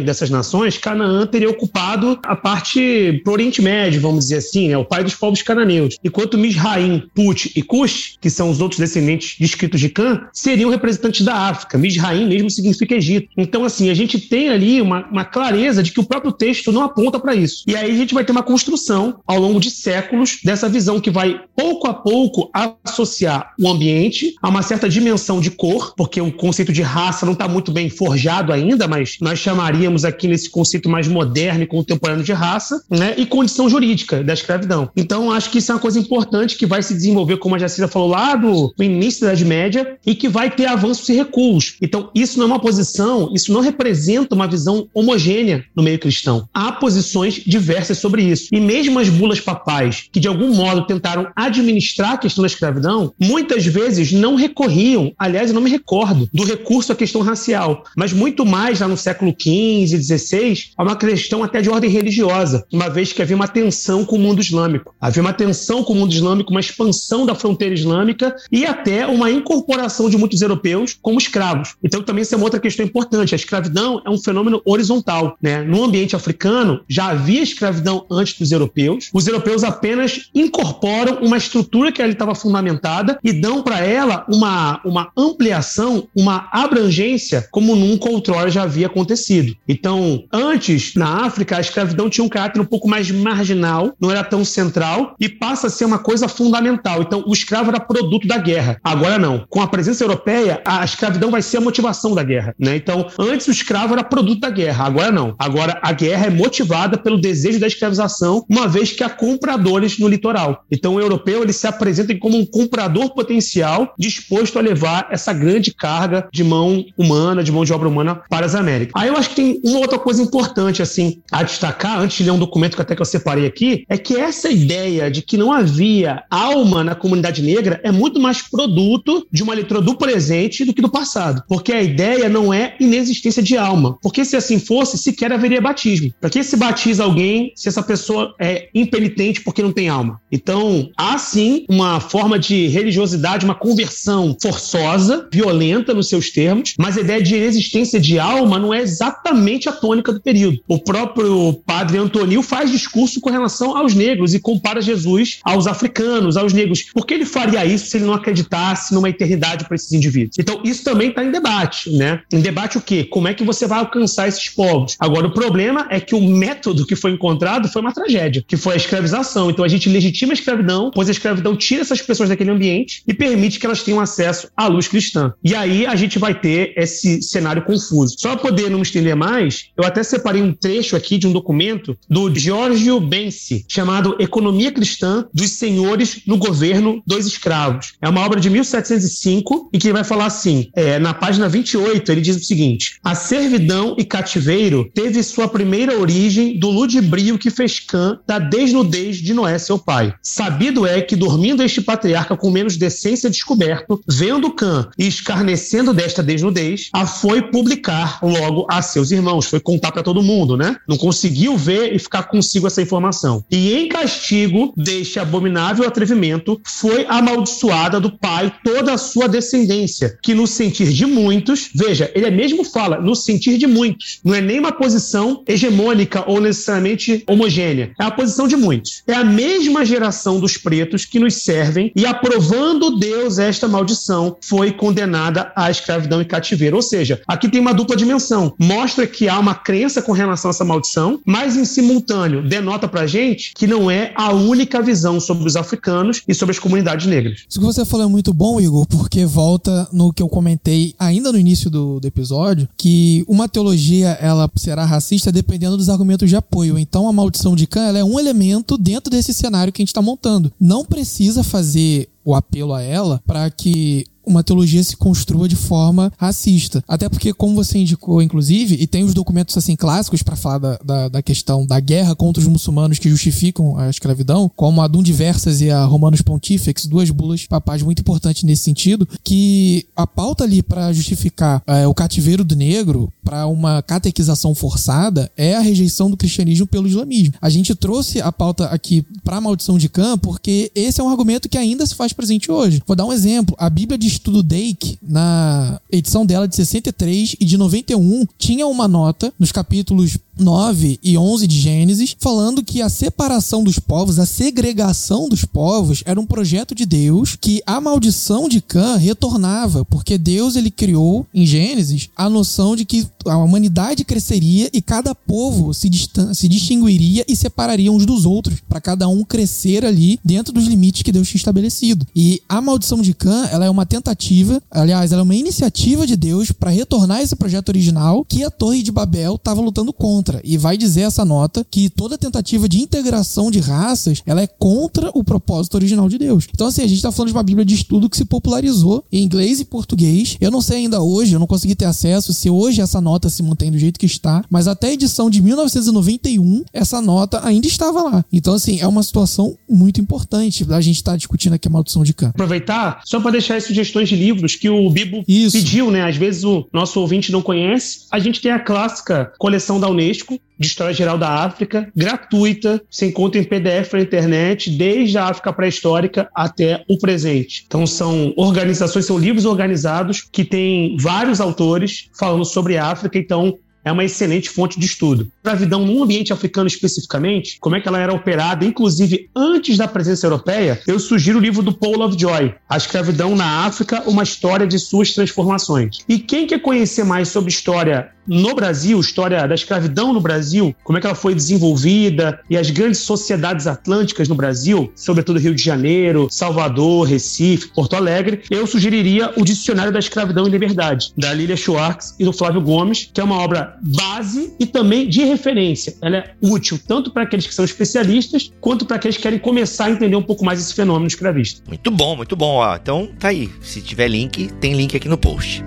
dessas nações, Canaã teria ocupado a parte pro Oriente Médio, vamos dizer assim, né? o pai dos povos cananeus. Enquanto Misraim, Put e Cush, que são os outros descendentes descritos de Cã, seriam representantes da África. Misraim mesmo significa Egito. Então, assim, a gente tem ali uma, uma clareza de que o próprio texto não aponta para isso. E aí a gente vai ter uma construção ao longo de séculos dessa visão que vai pouco a pouco associar o ambiente a uma certa dimensão de cor, porque o conceito de raça não está muito bem forjado ainda, mas nós chamaríamos aqui nesse conceito mais moderno e contemporâneo de raça, né? E condição jurídica da escravidão. Então, acho que isso é uma coisa importante que vai se desenvolver, como a Jacira falou lá do, do início da Idade Média, e que vai ter avanços e recuos. Então, isso não é uma posição, isso não representa uma visão homogênea no meio cristão. Há posições diversas sobre isso. E mesmo as bulas papais, que de algum modo tentaram administrar a questão da escravidão, muitas vezes não recorriam, aliás, eu não me recordo, do recurso à questão racial, mas muito mais lá no século XV e XVI, a uma questão até de ordem religiosa, uma vez que havia uma tensão com o mundo islâmico. Havia uma tensão com o mundo islâmico, uma expansão da fronteira islâmica e até uma incorporação de muitos europeus como escravos. Então, também isso é uma outra questão importante. A escravidão é um fenômeno horizontal. Né? No ambiente africano, já havia escravidão antes dos europeus. Os europeus apenas incorporam uma estrutura que ali estava fundamentada e dão para ela uma, uma ampliação, uma abrangência, como nunca outrora já havia acontecido. Então, antes, na África, a escravidão tinha um caráter um pouco mais marginal, não era tão central e passa a ser uma coisa fundamental. Então, o escravo era produto da guerra. Agora não. Com a presença europeia, a escravidão vai ser a motivação da guerra. Né? Então, antes o escravo era produto da guerra. Agora não. Agora a guerra é motivada pelo desejo da escravização, uma vez que há compradores no litoral. Então, o europeu ele se apresenta como um comprador potencial disposto a levar essa grande carga de mão humana, de mão de obra humana para as Américas. Eu acho que tem uma outra coisa importante assim a destacar, antes de ler um documento que até que eu separei aqui, é que essa ideia de que não havia alma na comunidade negra é muito mais produto de uma leitura do presente do que do passado. Porque a ideia não é inexistência de alma. Porque se assim fosse, sequer haveria batismo. Para que se batiza alguém se essa pessoa é impenitente porque não tem alma? Então, há sim uma forma de religiosidade, uma conversão forçosa, violenta nos seus termos, mas a ideia de inexistência de alma não é exatamente a tônica do período. O próprio padre Antonio faz discurso com relação aos negros e compara Jesus aos africanos, aos negros. Por que ele faria isso se ele não acreditasse numa eternidade para esses indivíduos? Então, isso também está em debate, né? Em debate o quê? Como é que você vai alcançar esses povos? Agora, o problema é que o método que foi encontrado foi uma tragédia, que foi a escravização. Então, a gente legitima a escravidão, pois a escravidão tira essas pessoas daquele ambiente e permite que elas tenham acesso à luz cristã. E aí a gente vai ter esse cenário confuso. Só poder não me estender mais, eu até separei um trecho aqui de um documento do Giorgio Bensi, chamado Economia Cristã dos Senhores no Governo dos Escravos. É uma obra de 1705 e que vai falar assim, é, na página 28, ele diz o seguinte: A servidão e cativeiro teve sua primeira origem do ludibrio que fez Cã da desnudez de Noé, seu pai. Sabido é que, dormindo este patriarca com menos decência descoberto, vendo Cã e escarnecendo desta desnudez, a foi publicar logo a seus irmãos, foi contar para todo mundo, né? Não conseguiu ver e ficar consigo essa informação. E em castigo deste abominável atrevimento, foi amaldiçoada do pai toda a sua descendência, que no sentir de muitos, veja, ele mesmo fala, no sentir de muitos, não é nem uma posição hegemônica ou necessariamente homogênea, é a posição de muitos. É a mesma geração dos pretos que nos servem e aprovando Deus esta maldição, foi condenada à escravidão e cativeiro. Ou seja, aqui tem uma dupla dimensão. Mostra que há uma crença com relação a essa maldição, mas em simultâneo denota pra gente que não é a única visão sobre os africanos e sobre as comunidades negras. Isso que você falou é muito bom, Igor, porque volta no que eu comentei ainda no início do, do episódio, que uma teologia ela será racista dependendo dos argumentos de apoio. Então a maldição de Khan é um elemento dentro desse cenário que a gente está montando. Não precisa fazer o apelo a ela para que uma teologia se construa de forma racista. Até porque, como você indicou, inclusive, e tem os documentos assim clássicos para falar da, da, da, questão da guerra contra os muçulmanos que justificam a escravidão, como a Dum Diversas e a Romanos Pontifex, duas bulas papais muito importantes nesse sentido, que a pauta ali para justificar é, o cativeiro do negro para uma catequização forçada é a rejeição do cristianismo pelo islamismo. A gente trouxe a pauta aqui para a maldição de Cã porque esse é um argumento que ainda se faz presente hoje. Vou dar um exemplo. A Bíblia de Estudo Dake, na edição dela de 63 e de 91, tinha uma nota nos capítulos 9 e 11 de Gênesis, falando que a separação dos povos, a segregação dos povos, era um projeto de Deus que a maldição de Cã retornava, porque Deus ele criou em Gênesis a noção de que a humanidade cresceria e cada povo se, se distinguiria e separaria uns dos outros, para cada um crescer ali dentro dos limites que Deus tinha estabelecido. E a maldição de Cã, ela é uma tentativa, aliás, ela é uma iniciativa de Deus para retornar esse projeto original que a Torre de Babel estava lutando contra contra. E vai dizer essa nota que toda tentativa de integração de raças, ela é contra o propósito original de Deus. Então, assim, a gente está falando de uma Bíblia de estudo que se popularizou em inglês e português. Eu não sei ainda hoje, eu não consegui ter acesso se hoje essa nota se mantém do jeito que está, mas até a edição de 1991, essa nota ainda estava lá. Então, assim, é uma situação muito importante a gente estar tá discutindo aqui a maldição de Cã. Aproveitar só para deixar as sugestões de livros que o Bibo Isso. pediu, né? Às vezes o nosso ouvinte não conhece. A gente tem a clássica coleção da Unesco de História Geral da África, gratuita, se encontra em PDF na internet, desde a África pré-histórica até o presente. Então são organizações, são livros organizados que têm vários autores falando sobre a África, então é uma excelente fonte de estudo. Escravidão no ambiente africano especificamente, como é que ela era operada, inclusive antes da presença europeia, eu sugiro o livro do Paul Lovejoy, A Escravidão na África, uma história de suas transformações. E quem quer conhecer mais sobre história no Brasil, história da escravidão no Brasil, como é que ela foi desenvolvida e as grandes sociedades atlânticas no Brasil, sobretudo Rio de Janeiro, Salvador, Recife, Porto Alegre, eu sugeriria o Dicionário da Escravidão e Liberdade, da Lilia Schwartz e do Flávio Gomes, que é uma obra base e também de referência. Ela é útil tanto para aqueles que são especialistas, quanto para aqueles que querem começar a entender um pouco mais esse fenômeno escravista. Muito bom, muito bom. Ó. Então tá aí. Se tiver link, tem link aqui no post.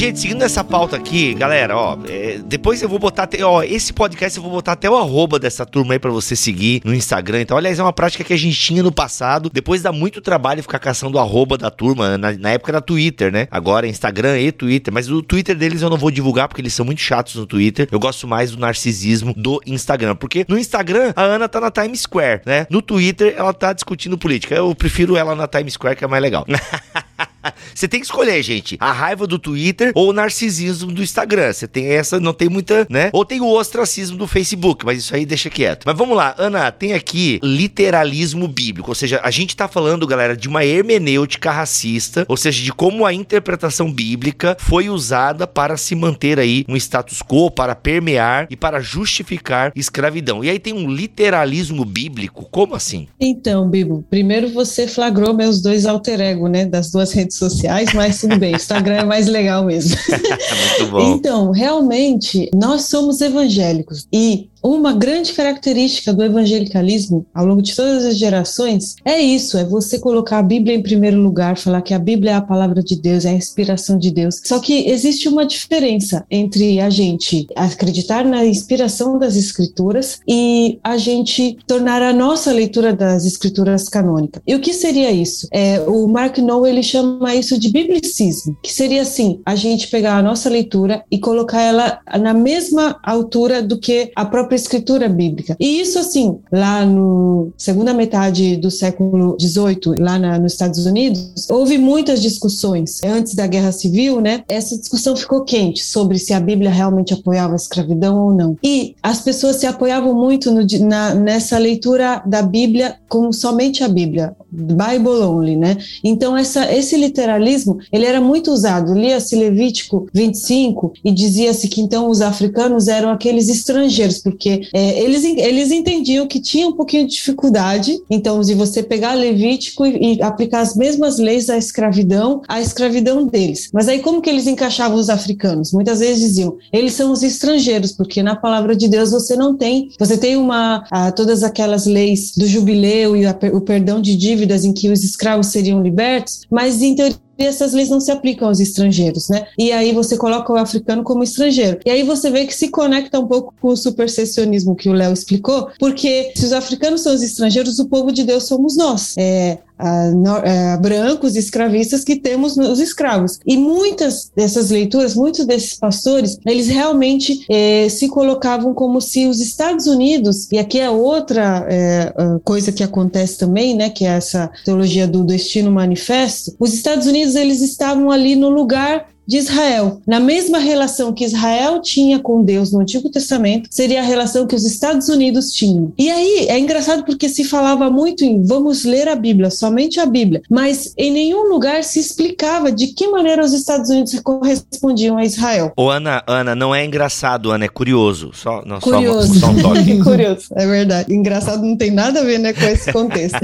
Gente, seguindo essa pauta aqui, galera, ó, é, depois eu vou botar até, ó, esse podcast eu vou botar até o arroba dessa turma aí pra você seguir no Instagram. Então, aliás, é uma prática que a gente tinha no passado. Depois dá muito trabalho ficar caçando o arroba da turma. Na, na época era Twitter, né? Agora é Instagram e Twitter. Mas o Twitter deles eu não vou divulgar porque eles são muito chatos no Twitter. Eu gosto mais do narcisismo do Instagram. Porque no Instagram a Ana tá na Times Square, né? No Twitter ela tá discutindo política. Eu prefiro ela na Times Square que é mais legal. Você tem que escolher, gente. A raiva do Twitter ou o narcisismo do Instagram. Você tem essa, não tem muita, né? Ou tem o ostracismo do Facebook, mas isso aí deixa quieto. Mas vamos lá, Ana, tem aqui literalismo bíblico. Ou seja, a gente tá falando, galera, de uma hermenêutica racista, ou seja, de como a interpretação bíblica foi usada para se manter aí um status quo, para permear e para justificar escravidão. E aí tem um literalismo bíblico. Como assim? Então, Bibo, primeiro você flagrou meus dois alter ego, né? Das duas redes redes sociais, mas tudo bem, Instagram é mais legal mesmo. Muito bom. Então, realmente, nós somos evangélicos e uma grande característica do evangelicalismo ao longo de todas as gerações é isso: é você colocar a Bíblia em primeiro lugar, falar que a Bíblia é a palavra de Deus, é a inspiração de Deus. Só que existe uma diferença entre a gente acreditar na inspiração das Escrituras e a gente tornar a nossa leitura das Escrituras canônica. E o que seria isso? É, o Mark Noll ele chama isso de biblicismo, que seria assim: a gente pegar a nossa leitura e colocar ela na mesma altura do que a própria escritura bíblica. E isso, assim, lá no segunda metade do século XVIII, lá na, nos Estados Unidos, houve muitas discussões. Antes da Guerra Civil, né? Essa discussão ficou quente sobre se a Bíblia realmente apoiava a escravidão ou não. E as pessoas se apoiavam muito no, na, nessa leitura da Bíblia como somente a Bíblia Bible only, né? Então essa, esse literalismo ele era muito usado. Lia-se Levítico 25 e dizia-se que então os africanos eram aqueles estrangeiros, porque é, eles, eles entendiam que tinha um pouquinho de dificuldade. Então, de você pegar Levítico e, e aplicar as mesmas leis à escravidão, à escravidão deles. Mas aí como que eles encaixavam os africanos? Muitas vezes diziam, eles são os estrangeiros, porque na palavra de Deus você não tem, você tem uma a, todas aquelas leis do jubileu e a, o perdão de dívidas em que os escravos seriam libertos, mas em teoria essas leis não se aplicam aos estrangeiros, né? E aí você coloca o africano como estrangeiro. E aí você vê que se conecta um pouco com o supersessionismo que o Léo explicou, porque se os africanos são os estrangeiros, o povo de Deus somos nós. É, a, a, brancos escravistas que temos nos escravos. E muitas dessas leituras, muitos desses pastores, eles realmente é, se colocavam como se os Estados Unidos, e aqui é outra é, coisa que acontece também, né, que é essa teologia do destino manifesto, os Estados Unidos eles estavam ali no lugar de Israel. Na mesma relação que Israel tinha com Deus no Antigo Testamento, seria a relação que os Estados Unidos tinham. E aí é engraçado porque se falava muito em vamos ler a Bíblia, somente a Bíblia, mas em nenhum lugar se explicava de que maneira os Estados Unidos correspondiam a Israel. Ô Ana, Ana, não é engraçado, Ana, é curioso. Só, não, curioso. Só, só um toque. curioso, é verdade. Engraçado não tem nada a ver né, com esse contexto.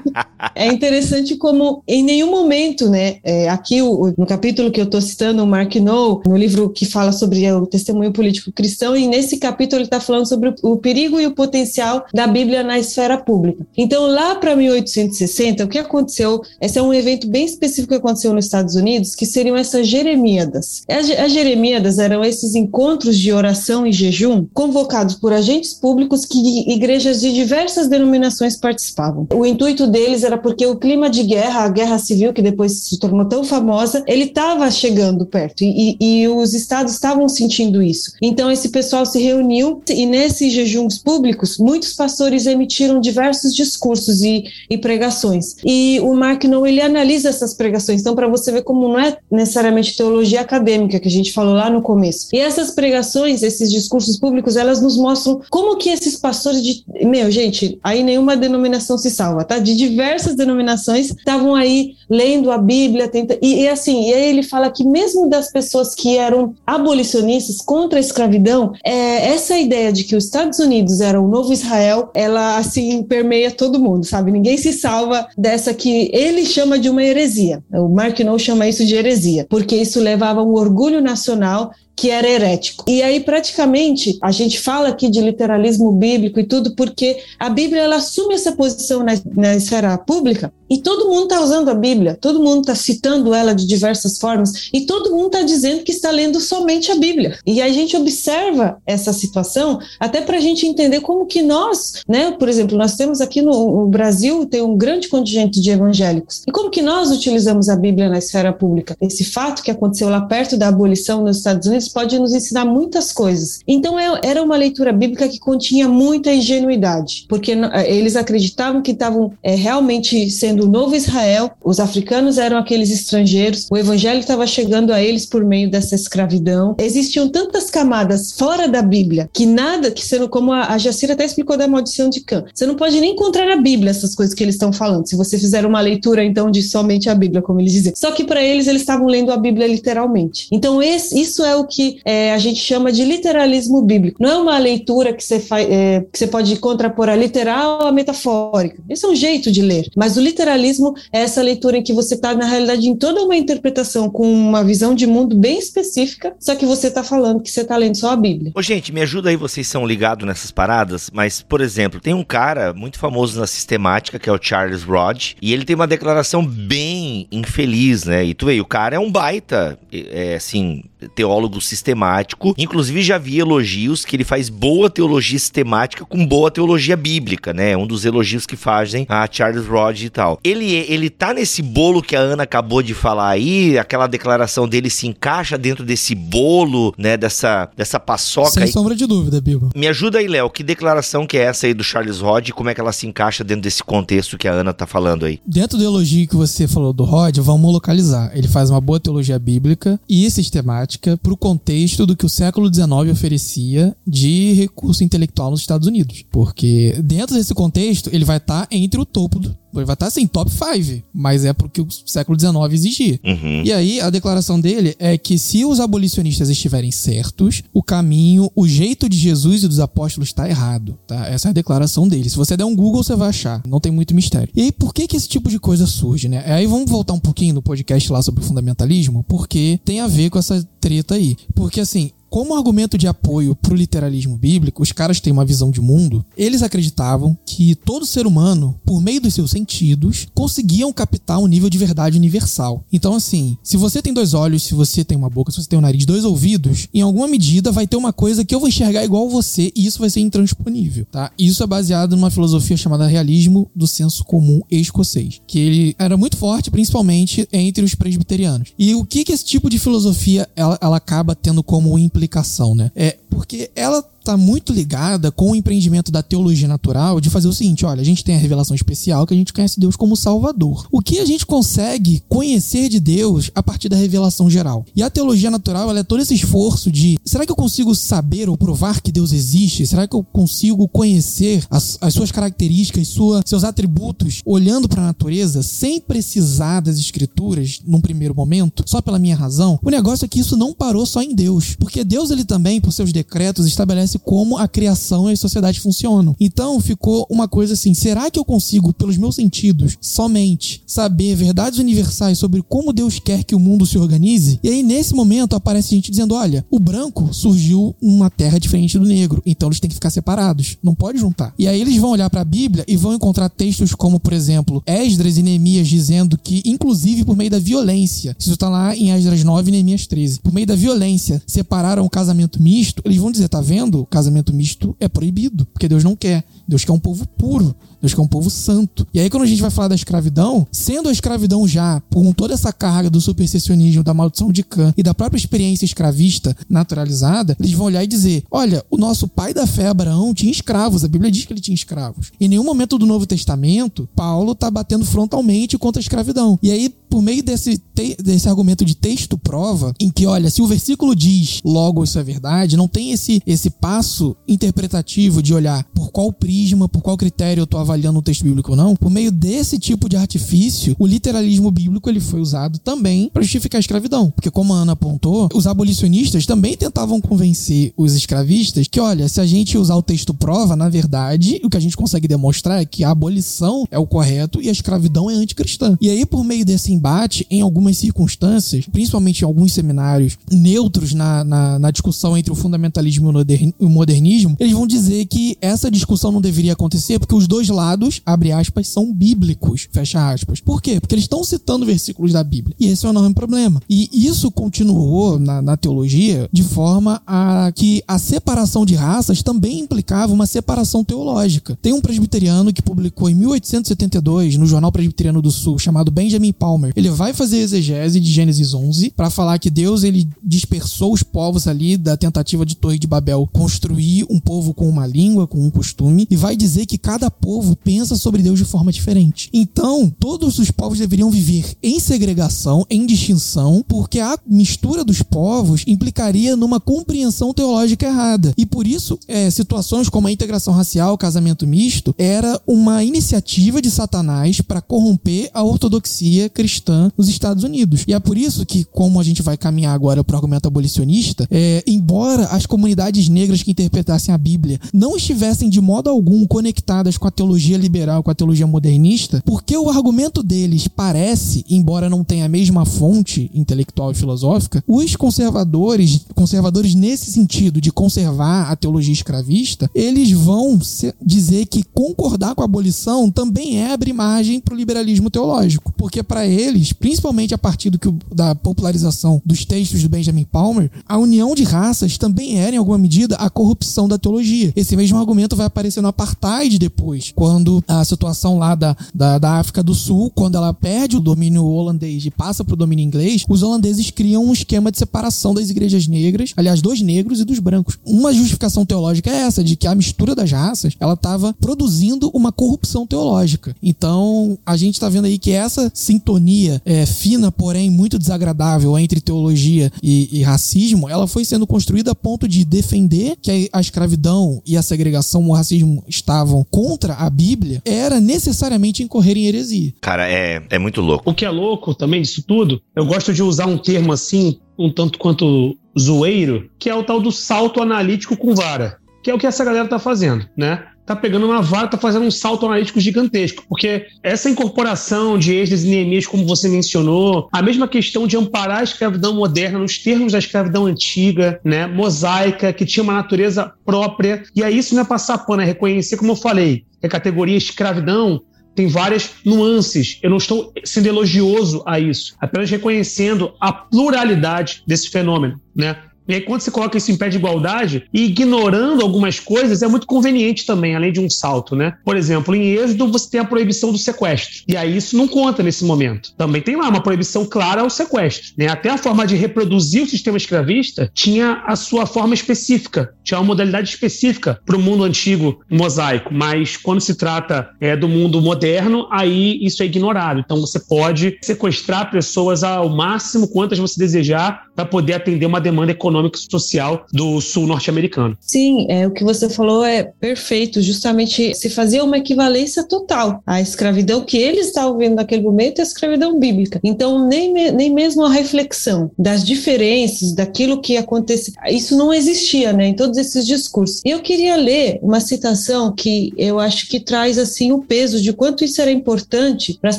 é interessante como em nenhum momento, né, é, aqui o no capítulo que eu estou citando, o Mark No, no livro que fala sobre o testemunho político cristão, e nesse capítulo ele está falando sobre o, perigo e o potencial da Bíblia na esfera pública. Então, lá para 1860, o que aconteceu? Esse é um evento bem específico que aconteceu nos Estados Unidos, que seriam essas Jeremiadas. As, as Jeremiadas eram esses encontros de oração e jejum convocados por agentes públicos que igrejas de diversas denominações participavam. O intuito deles era porque o clima de guerra, a guerra civil, que depois se tornou tão famosa, ele estava chegando perto e, e, os estados estavam sentindo isso. Então esse pessoal se reuniu e nesses jejuns públicos, muitos pastores emitiram diversos discursos e, e pregações. E o Mark No ele analisa essas pregações. Então para você ver como não é necessariamente teologia acadêmica que a gente falou lá no começo. E essas pregações, esses discursos públicos, elas nos mostram como que esses pastores de, meu gente, aí nenhuma denominação se salva, tá? De diversas denominações estavam aí lendo a Bíblia, tenta, e, e assim, e aí ele fala que mesmo das pessoas que eram abolicionistas contra a escravidão, é, essa ideia de que os Estados Unidos eram o novo Israel, ela assim permeia todo mundo, sabe? Ninguém se salva dessa que ele chama de uma heresia. O Mark No chama isso de heresia, porque isso levava um orgulho nacional que era herético. E aí, praticamente, a gente fala aqui de literalismo bíblico e tudo, porque a Bíblia ela assume essa posição na, na esfera pública e todo mundo está usando a Bíblia, todo mundo está citando ela de diversas formas e todo mundo está dizendo que está lendo somente a Bíblia. E a gente observa essa situação até para a gente entender como que nós, né, por exemplo, nós temos aqui no, no Brasil tem um grande contingente de evangélicos e como que nós utilizamos a Bíblia na esfera pública? Esse fato que aconteceu lá perto da abolição nos Estados Unidos pode nos ensinar muitas coisas. Então é, era uma leitura bíblica que continha muita ingenuidade, porque é, eles acreditavam que estavam é, realmente sendo o novo Israel, os africanos eram aqueles estrangeiros, o evangelho estava chegando a eles por meio dessa escravidão. Existiam tantas camadas fora da Bíblia que nada, que sendo como a, a Jacira até explicou da maldição de Cã, você não pode nem encontrar na Bíblia essas coisas que eles estão falando. Se você fizer uma leitura então de somente a Bíblia, como eles dizem. Só que para eles eles estavam lendo a Bíblia literalmente. Então esse, isso é o que é, a gente chama de literalismo bíblico. Não é uma leitura que você, faz, é, que você pode contrapor a literal à metafórica. Esse é um jeito de ler. Mas o literalismo é essa leitura em que você está, na realidade, em toda uma interpretação com uma visão de mundo bem específica, só que você está falando que você está lendo só a Bíblia. Ô, gente, me ajuda aí, vocês são ligados nessas paradas, mas, por exemplo, tem um cara muito famoso na sistemática, que é o Charles Rod, e ele tem uma declaração bem infeliz, né? E tu vê, o cara é um baita, é, assim, teólogo sistemático. Inclusive, já vi elogios que ele faz boa teologia sistemática com boa teologia bíblica, né? Um dos elogios que fazem a Charles Rod e tal. Ele, ele tá nesse bolo que a Ana acabou de falar aí, aquela declaração dele se encaixa dentro desse bolo, né? Dessa, dessa paçoca. Sem aí. sombra de dúvida, Bibo. Me ajuda aí, Léo. Que declaração que é essa aí do Charles Rod e como é que ela se encaixa dentro desse contexto que a Ana tá falando aí? Dentro do elogio que você falou do Rod, vamos localizar. Ele faz uma boa teologia bíblica e sistemática pro contexto contexto do que o século XIX oferecia de recurso intelectual nos Estados Unidos. Porque dentro desse contexto, ele vai estar entre o topo do, vai estar assim, top 5, mas é porque o século XIX exigia. Uhum. E aí, a declaração dele é que se os abolicionistas estiverem certos, o caminho, o jeito de Jesus e dos apóstolos está errado, tá? Essa é a declaração dele. Se você der um Google, você vai achar. Não tem muito mistério. E aí, por que que esse tipo de coisa surge, né? Aí vamos voltar um pouquinho no podcast lá sobre o fundamentalismo, porque tem a ver com essa treta aí. Porque assim, como argumento de apoio pro literalismo bíblico, os caras têm uma visão de mundo. Eles acreditavam que todo ser humano, por meio dos seus sentidos, conseguiam captar um nível de verdade universal. Então, assim, se você tem dois olhos, se você tem uma boca, se você tem um nariz, dois ouvidos, em alguma medida vai ter uma coisa que eu vou enxergar igual você e isso vai ser intransponível, tá? Isso é baseado numa filosofia chamada realismo do senso comum escocês, que ele era muito forte, principalmente entre os presbiterianos. E o que que esse tipo de filosofia ela, ela acaba tendo como implicação explicação, né? É porque ela está muito ligada com o empreendimento da teologia natural de fazer o seguinte: olha, a gente tem a revelação especial que a gente conhece Deus como Salvador. O que a gente consegue conhecer de Deus a partir da revelação geral? E a teologia natural ela é todo esse esforço de: será que eu consigo saber ou provar que Deus existe? Será que eu consigo conhecer as, as suas características, sua, seus atributos, olhando para a natureza, sem precisar das escrituras num primeiro momento, só pela minha razão? O negócio é que isso não parou só em Deus, porque Deus ele também, por seus decretos, estabelece como a criação e a sociedade funcionam. Então ficou uma coisa assim: será que eu consigo, pelos meus sentidos, somente saber verdades universais sobre como Deus quer que o mundo se organize? E aí, nesse momento, aparece gente dizendo: olha, o branco surgiu numa terra diferente do negro, então eles têm que ficar separados, não pode juntar. E aí eles vão olhar para a Bíblia e vão encontrar textos como, por exemplo, Esdras e Neemias dizendo que, inclusive por meio da violência, isso está lá em Esdras 9 e Neemias 13, por meio da violência, separaram o casamento misto, eles vão dizer: tá vendo? Casamento misto é proibido, porque Deus não quer. Deus quer um povo puro. Deus quer um povo santo. E aí, quando a gente vai falar da escravidão, sendo a escravidão já, com toda essa carga do supersessionismo, da maldição de Cã e da própria experiência escravista naturalizada, eles vão olhar e dizer: olha, o nosso pai da fé, Abraão, tinha escravos. A Bíblia diz que ele tinha escravos. Em nenhum momento do Novo Testamento, Paulo está batendo frontalmente contra a escravidão. E aí, por meio desse, desse argumento de texto prova, em que, olha, se o versículo diz logo isso é verdade, não tem esse, esse passo interpretativo de olhar por qual prisma, por qual critério eu estou avaliando o texto bíblico ou não, por meio desse tipo de artifício, o literalismo bíblico ele foi usado também para justificar a escravidão. Porque, como a Ana apontou, os abolicionistas também tentavam convencer os escravistas que, olha, se a gente usar o texto prova, na verdade, o que a gente consegue demonstrar é que a abolição é o correto e a escravidão é anticristã. E aí, por meio desse embate, em algumas circunstâncias, principalmente em alguns seminários neutros na, na, na discussão entre o fundamentalismo e o modernismo, eles vão dizer que essa discussão não deveria acontecer porque os dois lados lados, abre aspas, são bíblicos, fecha aspas. Por quê? Porque eles estão citando versículos da Bíblia. E esse é um enorme problema. E isso continuou na, na teologia de forma a que a separação de raças também implicava uma separação teológica. Tem um presbiteriano que publicou em 1872 no Jornal Presbiteriano do Sul, chamado Benjamin Palmer. Ele vai fazer exegese de Gênesis 11 para falar que Deus ele dispersou os povos ali da tentativa de Torre de Babel construir um povo com uma língua, com um costume, e vai dizer que cada povo pensa sobre Deus de forma diferente. Então, todos os povos deveriam viver em segregação, em distinção, porque a mistura dos povos implicaria numa compreensão teológica errada. E por isso, é, situações como a integração racial, casamento misto, era uma iniciativa de Satanás para corromper a ortodoxia cristã nos Estados Unidos. E é por isso que, como a gente vai caminhar agora para o argumento abolicionista, é, embora as comunidades negras que interpretassem a Bíblia não estivessem de modo algum conectadas com a teologia teologia liberal com a teologia modernista, porque o argumento deles parece, embora não tenha a mesma fonte intelectual e filosófica, os conservadores, conservadores nesse sentido de conservar a teologia escravista, eles vão dizer que concordar com a abolição também é abrir margem para o liberalismo teológico, porque para eles, principalmente a partir do que, da popularização dos textos do Benjamin Palmer, a união de raças também era, em alguma medida, a corrupção da teologia. Esse mesmo argumento vai aparecer no apartheid depois, quando a situação lá da, da, da África do Sul, quando ela perde o domínio holandês e passa para o domínio inglês, os holandeses criam um esquema de separação das igrejas negras, aliás, dos negros e dos brancos. Uma justificação teológica é essa, de que a mistura das raças, ela estava produzindo uma corrupção teológica. Então, a gente está vendo aí que essa sintonia é, fina, porém muito desagradável entre teologia e, e racismo, ela foi sendo construída a ponto de defender que a escravidão e a segregação, o racismo estavam contra a Bíblia, era necessariamente incorrer em heresia. Cara, é, é muito louco. O que é louco também disso tudo, eu gosto de usar um termo assim, um tanto quanto zoeiro, que é o tal do salto analítico com vara, que é o que essa galera tá fazendo, né? Tá pegando uma vara, tá fazendo um salto analítico gigantesco, porque essa incorporação de Esdras e Neemias, como você mencionou, a mesma questão de amparar a escravidão moderna nos termos da escravidão antiga, né, mosaica, que tinha uma natureza própria, e aí isso não é passar pano, é reconhecer, como eu falei, que a categoria escravidão tem várias nuances. Eu não estou sendo elogioso a isso, apenas reconhecendo a pluralidade desse fenômeno, né? E aí, quando você coloca isso em pé de igualdade e ignorando algumas coisas, é muito conveniente também, além de um salto, né? Por exemplo, em Êxodo você tem a proibição do sequestro. E aí isso não conta nesse momento. Também tem lá uma proibição clara ao sequestro. Né? Até a forma de reproduzir o sistema escravista tinha a sua forma específica, tinha uma modalidade específica para o mundo antigo mosaico. Mas quando se trata é, do mundo moderno, aí isso é ignorado. Então você pode sequestrar pessoas ao máximo quantas você desejar para poder atender uma demanda econômica econômico e social do sul norte-americano. Sim, é, o que você falou é perfeito. Justamente se fazia uma equivalência total à escravidão que eles estavam vendo naquele momento, a escravidão bíblica. Então, nem, nem mesmo a reflexão das diferenças, daquilo que acontecia, isso não existia, né, em todos esses discursos. E eu queria ler uma citação que eu acho que traz, assim, o peso de quanto isso era importante para as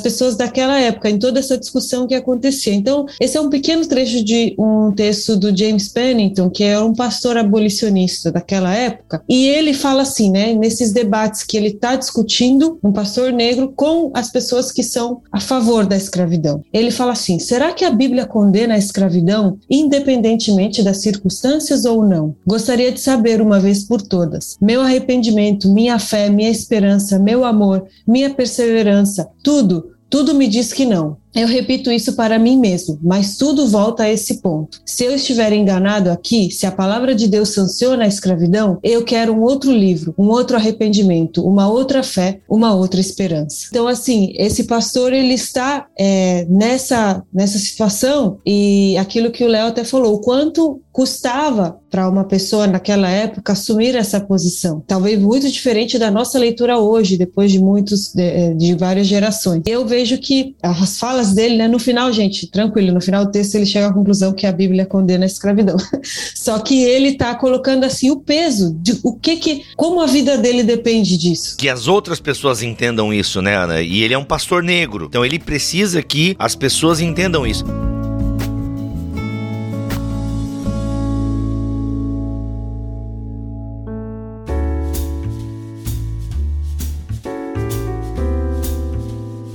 pessoas daquela época, em toda essa discussão que acontecia. Então, esse é um pequeno trecho de um texto do James Penn, Pennington, que é um pastor abolicionista daquela época, e ele fala assim, né, nesses debates que ele está discutindo, um pastor negro com as pessoas que são a favor da escravidão. Ele fala assim: será que a Bíblia condena a escravidão independentemente das circunstâncias ou não? Gostaria de saber uma vez por todas. Meu arrependimento, minha fé, minha esperança, meu amor, minha perseverança, tudo, tudo me diz que não. Eu repito isso para mim mesmo, mas tudo volta a esse ponto. Se eu estiver enganado aqui, se a palavra de Deus sanciona a escravidão, eu quero um outro livro, um outro arrependimento, uma outra fé, uma outra esperança. Então, assim, esse pastor ele está é, nessa nessa situação e aquilo que o Léo até falou, o quanto custava para uma pessoa naquela época assumir essa posição. Talvez muito diferente da nossa leitura hoje, depois de muitos de, de várias gerações. Eu vejo que as falas dele, né? No final, gente, tranquilo, no final do texto ele chega à conclusão que a Bíblia condena a escravidão. Só que ele está colocando assim o peso de o que que como a vida dele depende disso. Que as outras pessoas entendam isso, né, Ana? E ele é um pastor negro. Então ele precisa que as pessoas entendam isso.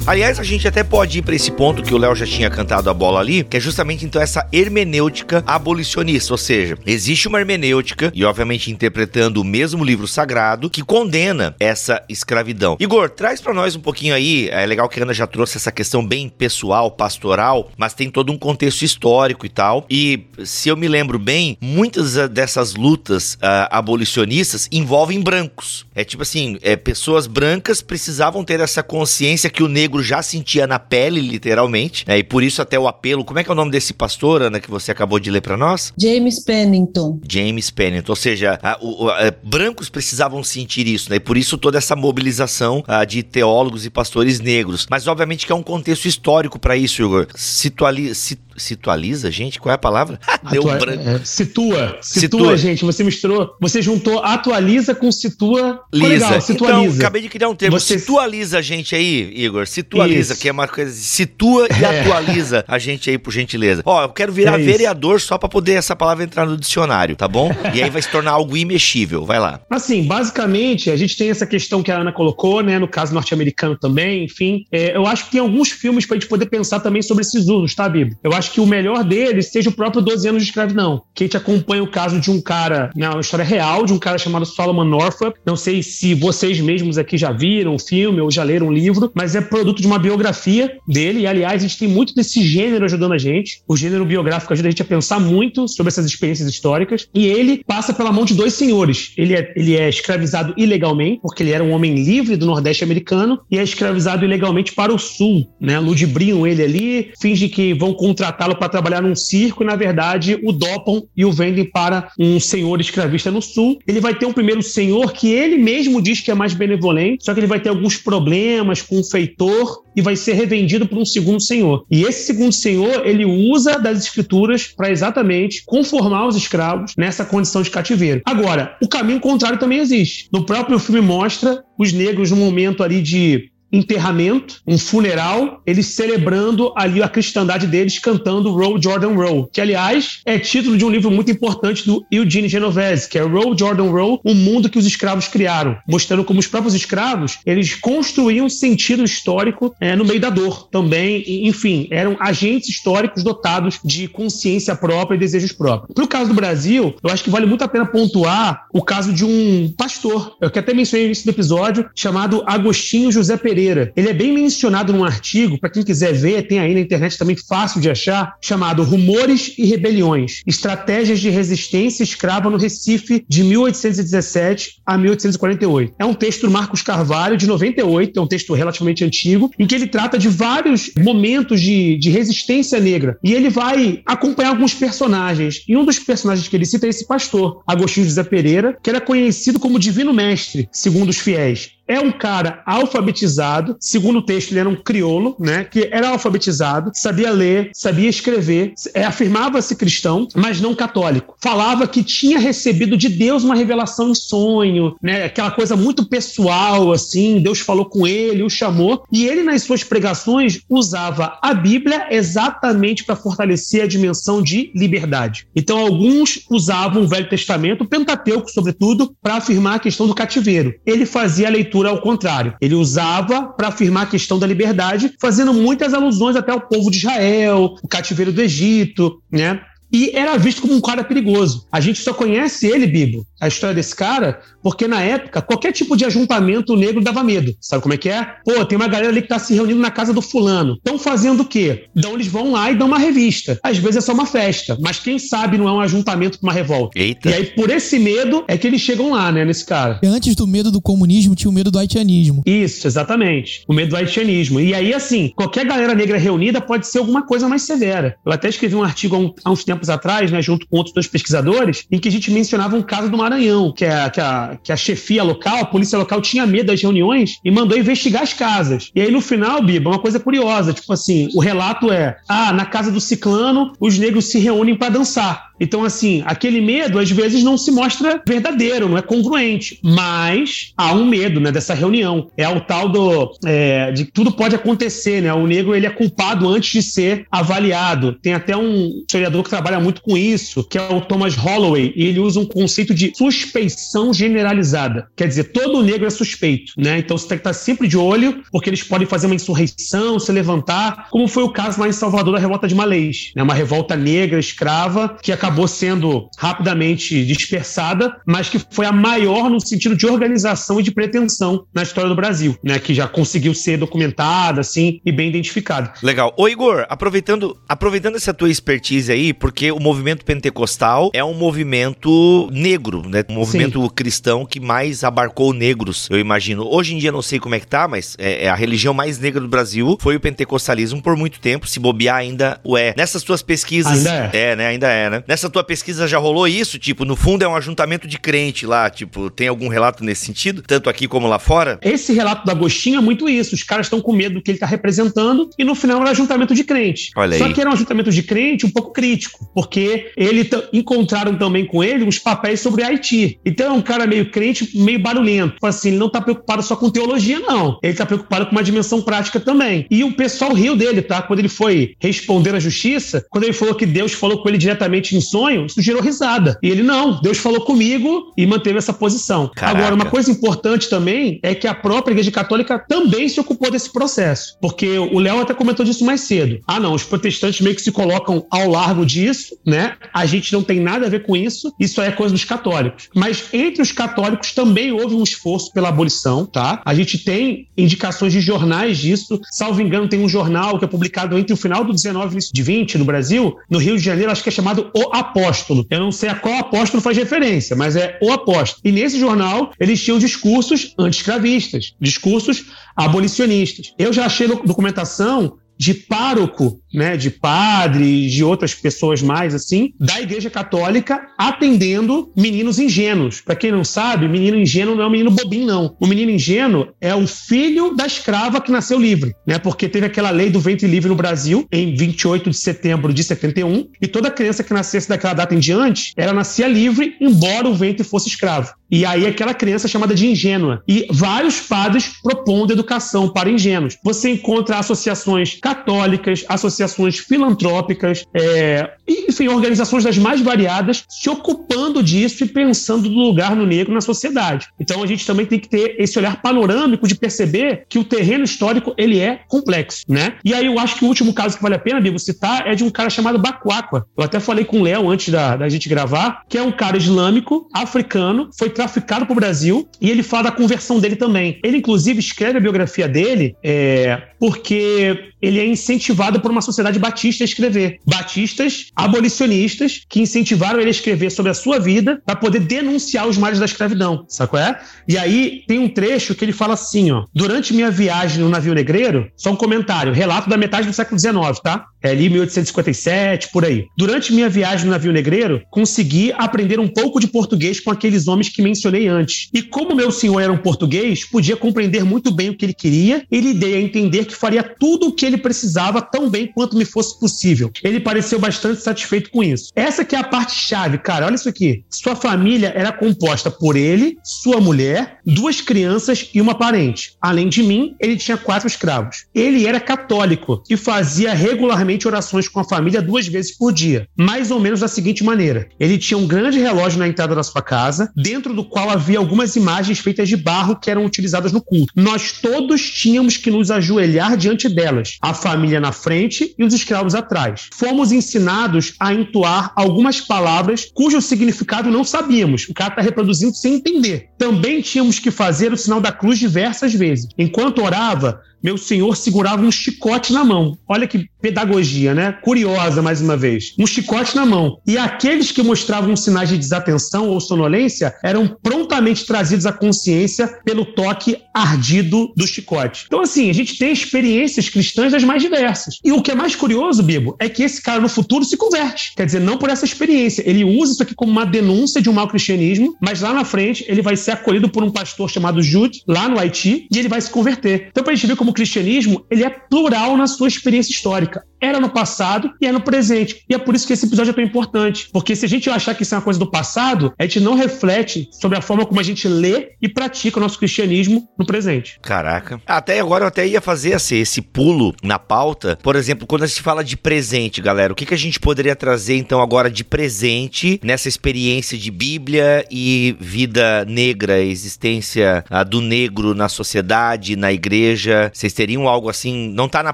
Aliás, a gente até pode ir para esse ponto que o Léo já tinha cantado a bola ali, que é justamente então essa hermenêutica abolicionista, ou seja, existe uma hermenêutica e obviamente interpretando o mesmo livro sagrado que condena essa escravidão. Igor, traz para nós um pouquinho aí, é legal que a Ana já trouxe essa questão bem pessoal, pastoral, mas tem todo um contexto histórico e tal. E se eu me lembro bem, muitas dessas lutas uh, abolicionistas envolvem brancos. É tipo assim, é, pessoas brancas precisavam ter essa consciência que o negro negro já sentia na pele, literalmente, né? e por isso até o apelo. Como é que é o nome desse pastor, Ana, que você acabou de ler para nós? James Pennington. James Pennington, ou seja, a, o, a, brancos precisavam sentir isso, né? E por isso toda essa mobilização a, de teólogos e pastores negros. Mas obviamente que é um contexto histórico para isso, Igor. Situali, sit, situaliza, gente? Qual é a palavra? Deu Atua, branco. É, situa, situa. Situa, gente. Você misturou, você juntou atualiza com situa. Lisa. Legal, situaliza. Então, acabei de criar um termo. Você... Situaliza a gente aí, Igor. Situaliza, Isso. que é uma coisa. Situa e é. atualiza a gente aí, por gentileza. Ó, eu quero virar é vereador só para poder essa palavra entrar no dicionário, tá bom? E aí vai se tornar algo imexível. Vai lá. Assim, basicamente, a gente tem essa questão que a Ana colocou, né? No caso norte-americano também, enfim. É, eu acho que tem alguns filmes pra gente poder pensar também sobre esses usos, tá, Bíblia? Eu acho acho que o melhor dele seja o próprio 12 anos de escravidão, que a gente acompanha o caso de um cara, né, uma história real de um cara chamado Solomon Northup. Não sei se vocês mesmos aqui já viram o filme ou já leram o livro, mas é produto de uma biografia dele. E, aliás, a gente tem muito desse gênero ajudando a gente. O gênero biográfico ajuda a gente a pensar muito sobre essas experiências históricas. E ele passa pela mão de dois senhores. Ele é, ele é escravizado ilegalmente, porque ele era um homem livre do Nordeste americano, e é escravizado ilegalmente para o Sul. Né? Ludibriam ele ali, fingem que vão contratá-lo para trabalhar num circo, e na verdade o dopam e o vendem para um senhor escravista no Sul. Ele vai ter um primeiro senhor que ele mesmo diz que é mais benevolente, só que ele vai ter alguns problemas com o feitor e vai ser revendido por um segundo senhor. E esse segundo senhor, ele usa das escrituras para exatamente conformar os escravos nessa condição de cativeiro. Agora, o caminho contrário também existe. No próprio filme mostra os negros no momento ali de enterramento, um funeral, eles celebrando ali a cristandade deles cantando Roll Jordan Roll, que aliás é título de um livro muito importante do Eugene Genovese, que é Roll Jordan Roll, o mundo que os escravos criaram, mostrando como os próprios escravos, eles construíam sentido histórico é, no meio da dor também, enfim, eram agentes históricos dotados de consciência própria e desejos próprios. Para o caso do Brasil, eu acho que vale muito a pena pontuar o caso de um pastor, eu que até mencionei no início do episódio, chamado Agostinho José Pereira Pereira. Ele é bem mencionado num artigo, para quem quiser ver, tem aí na internet também fácil de achar, chamado Rumores e Rebeliões: Estratégias de Resistência Escrava no Recife, de 1817 a 1848. É um texto do Marcos Carvalho, de 98, é um texto relativamente antigo, em que ele trata de vários momentos de, de resistência negra. E ele vai acompanhar alguns personagens. E um dos personagens que ele cita é esse pastor, Agostinho José Pereira, que era conhecido como Divino Mestre, segundo os fiéis é um cara alfabetizado, segundo o texto, ele era um crioulo, né? Que era alfabetizado, sabia ler, sabia escrever, é, afirmava-se cristão, mas não católico. Falava que tinha recebido de Deus uma revelação em sonho, né? Aquela coisa muito pessoal, assim, Deus falou com ele, o chamou, e ele, nas suas pregações, usava a Bíblia exatamente para fortalecer a dimensão de liberdade. Então, alguns usavam o Velho Testamento, o Pentateuco, sobretudo, para afirmar a questão do cativeiro. Ele fazia a leitura ao contrário. Ele usava para afirmar a questão da liberdade, fazendo muitas alusões até ao povo de Israel, o cativeiro do Egito, né? E era visto como um cara perigoso. A gente só conhece ele, Bibo, a história desse cara, porque na época, qualquer tipo de ajuntamento negro dava medo. Sabe como é que é? Pô, tem uma galera ali que tá se reunindo na casa do fulano. Estão fazendo o quê? Então eles vão lá e dão uma revista. Às vezes é só uma festa, mas quem sabe não é um ajuntamento com uma revolta. Eita. E aí, por esse medo, é que eles chegam lá, né, nesse cara. Antes do medo do comunismo, tinha o medo do haitianismo. Isso, exatamente. O medo do haitianismo. E aí, assim, qualquer galera negra reunida pode ser alguma coisa mais severa. Eu até escrevi um artigo há, uns tempos atrás, né, junto com outros dois pesquisadores, em que a gente mencionava um caso do Maranhão, que, é, que, a, que a chefia local, a polícia local, tinha medo das reuniões e mandou investigar as casas. E aí, no final, Biba, uma coisa curiosa, tipo assim, o relato é: ah, na casa do ciclano, os negros se reúnem para dançar. Então, assim, aquele medo às vezes não se mostra verdadeiro, não é congruente. Mas há um medo, né, dessa reunião. É o tal do é, de que tudo pode acontecer, né? O negro ele é culpado antes de ser avaliado. Tem até um historiador que trabalha muito com isso, que é o Thomas Holloway, e ele usa um conceito de suspeição generalizada. Quer dizer, todo negro é suspeito, né? Então você tem que estar sempre de olho, porque eles podem fazer uma insurreição, se levantar, como foi o caso lá em Salvador da revolta de Malês, né? Uma revolta negra escrava que acabou acabou sendo rapidamente dispersada, mas que foi a maior no sentido de organização e de pretensão na história do Brasil, né? Que já conseguiu ser documentada, assim, e bem identificada. Legal. Ô, Igor, aproveitando, aproveitando essa tua expertise aí, porque o movimento pentecostal é um movimento negro, né? Um movimento Sim. cristão que mais abarcou negros, eu imagino. Hoje em dia não sei como é que tá, mas é, é a religião mais negra do Brasil foi o pentecostalismo por muito tempo. Se bobear ainda o é. Nessas tuas pesquisas. Ainda é. É, né? Ainda é, né? Nessa Nessa tua pesquisa já rolou isso? Tipo, no fundo é um ajuntamento de crente lá, tipo, tem algum relato nesse sentido? Tanto aqui como lá fora? Esse relato do Agostinho é muito isso. Os caras estão com medo do que ele está representando e no final era um ajuntamento de crente. Olha Só que era um ajuntamento de crente um pouco crítico, porque ele encontraram também com ele uns papéis sobre Haiti. Então é um cara meio crente, meio barulhento. Tipo assim, ele não está preocupado só com teologia, não. Ele está preocupado com uma dimensão prática também. E o pessoal riu dele, tá? Quando ele foi responder à justiça, quando ele falou que Deus falou com ele diretamente em um sonho, isso gerou risada. E ele, não, Deus falou comigo e manteve essa posição. Caraca. Agora, uma coisa importante também é que a própria Igreja Católica também se ocupou desse processo. Porque o Léo até comentou disso mais cedo. Ah, não, os protestantes meio que se colocam ao largo disso, né? A gente não tem nada a ver com isso, isso é coisa dos católicos. Mas entre os católicos também houve um esforço pela abolição, tá? A gente tem indicações de jornais disso. Salvo engano, tem um jornal que é publicado entre o final do 19 e início de 20 no Brasil, no Rio de Janeiro, acho que é chamado O Apóstolo. Eu não sei a qual apóstolo faz referência, mas é O Apóstolo. E nesse jornal, eles tinham discursos anti-escravistas, discursos abolicionistas. Eu já achei documentação de pároco, né, de padre, de outras pessoas mais assim, da Igreja Católica atendendo meninos ingênuos. Para quem não sabe, menino ingênuo não é um menino bobinho não. O menino ingênuo é o filho da escrava que nasceu livre, né? Porque teve aquela lei do ventre livre no Brasil em 28 de setembro de 71, e toda criança que nascesse daquela data em diante, ela nascia livre, embora o ventre fosse escravo. E aí aquela criança é chamada de ingênua. E vários padres propondo educação para ingênuos. Você encontra associações católicas, associações filantrópicas, é, enfim, organizações das mais variadas se ocupando disso e pensando do lugar no negro na sociedade. Então a gente também tem que ter esse olhar panorâmico de perceber que o terreno histórico ele é complexo, né? E aí eu acho que o último caso que vale a pena, Bibo, citar é de um cara chamado Bacuacua. Eu até falei com o Léo antes da, da gente gravar, que é um cara islâmico, africano, foi traficado para o Brasil e ele fala da conversão dele também. Ele, inclusive, escreve a biografia dele é, porque ele é incentivado por uma sociedade batista a escrever. Batistas abolicionistas que incentivaram ele a escrever sobre a sua vida para poder denunciar os males da escravidão, qual é? E aí tem um trecho que ele fala assim, ó: "Durante minha viagem no navio negreiro, só um comentário, relato da metade do século XIX, tá? É ali 1857, por aí. Durante minha viagem no navio negreiro, consegui aprender um pouco de português com aqueles homens que mencionei antes. E como meu senhor era um português, podia compreender muito bem o que ele queria e lhe dei a entender que faria tudo o que ele precisava tão bem quanto me fosse possível. Ele pareceu bastante satisfeito com isso. Essa que é a parte chave, cara. Olha isso aqui. Sua família era composta por ele, sua mulher, duas crianças e uma parente. Além de mim, ele tinha quatro escravos. Ele era católico e fazia regularmente orações com a família duas vezes por dia, mais ou menos da seguinte maneira: ele tinha um grande relógio na entrada da sua casa, dentro do qual havia algumas imagens feitas de barro que eram utilizadas no culto. Nós todos tínhamos que nos ajoelhar diante delas, a família na frente e os escravos atrás. Fomos ensinados a entoar algumas palavras cujo significado não sabíamos. O cara está reproduzindo sem entender. Também tínhamos que fazer o sinal da cruz diversas vezes. Enquanto orava, meu senhor segurava um chicote na mão. Olha que pedagogia, né? Curiosa, mais uma vez. Um chicote na mão. E aqueles que mostravam sinais de desatenção ou sonolência eram prontamente trazidos à consciência pelo toque ardido do chicote. Então, assim, a gente tem experiências cristãs das mais diversas. E o que é mais curioso, Bibo, é que esse cara no futuro se converte. Quer dizer, não por essa experiência. Ele usa isso aqui como uma denúncia de um mau cristianismo, mas lá na frente ele vai ser acolhido por um pastor chamado Jude, lá no Haiti, e ele vai se converter. Então, pra gente ver como o cristianismo ele é plural na sua experiência histórica. Era no passado e é no presente. E é por isso que esse episódio é tão importante. Porque se a gente achar que isso é uma coisa do passado, a gente não reflete sobre a forma como a gente lê e pratica o nosso cristianismo no presente. Caraca. Até agora eu até ia fazer assim, esse pulo na pauta. Por exemplo, quando a gente fala de presente, galera, o que, que a gente poderia trazer então agora de presente nessa experiência de Bíblia e vida negra, existência ah, do negro na sociedade, na igreja? Vocês teriam algo assim? Não tá na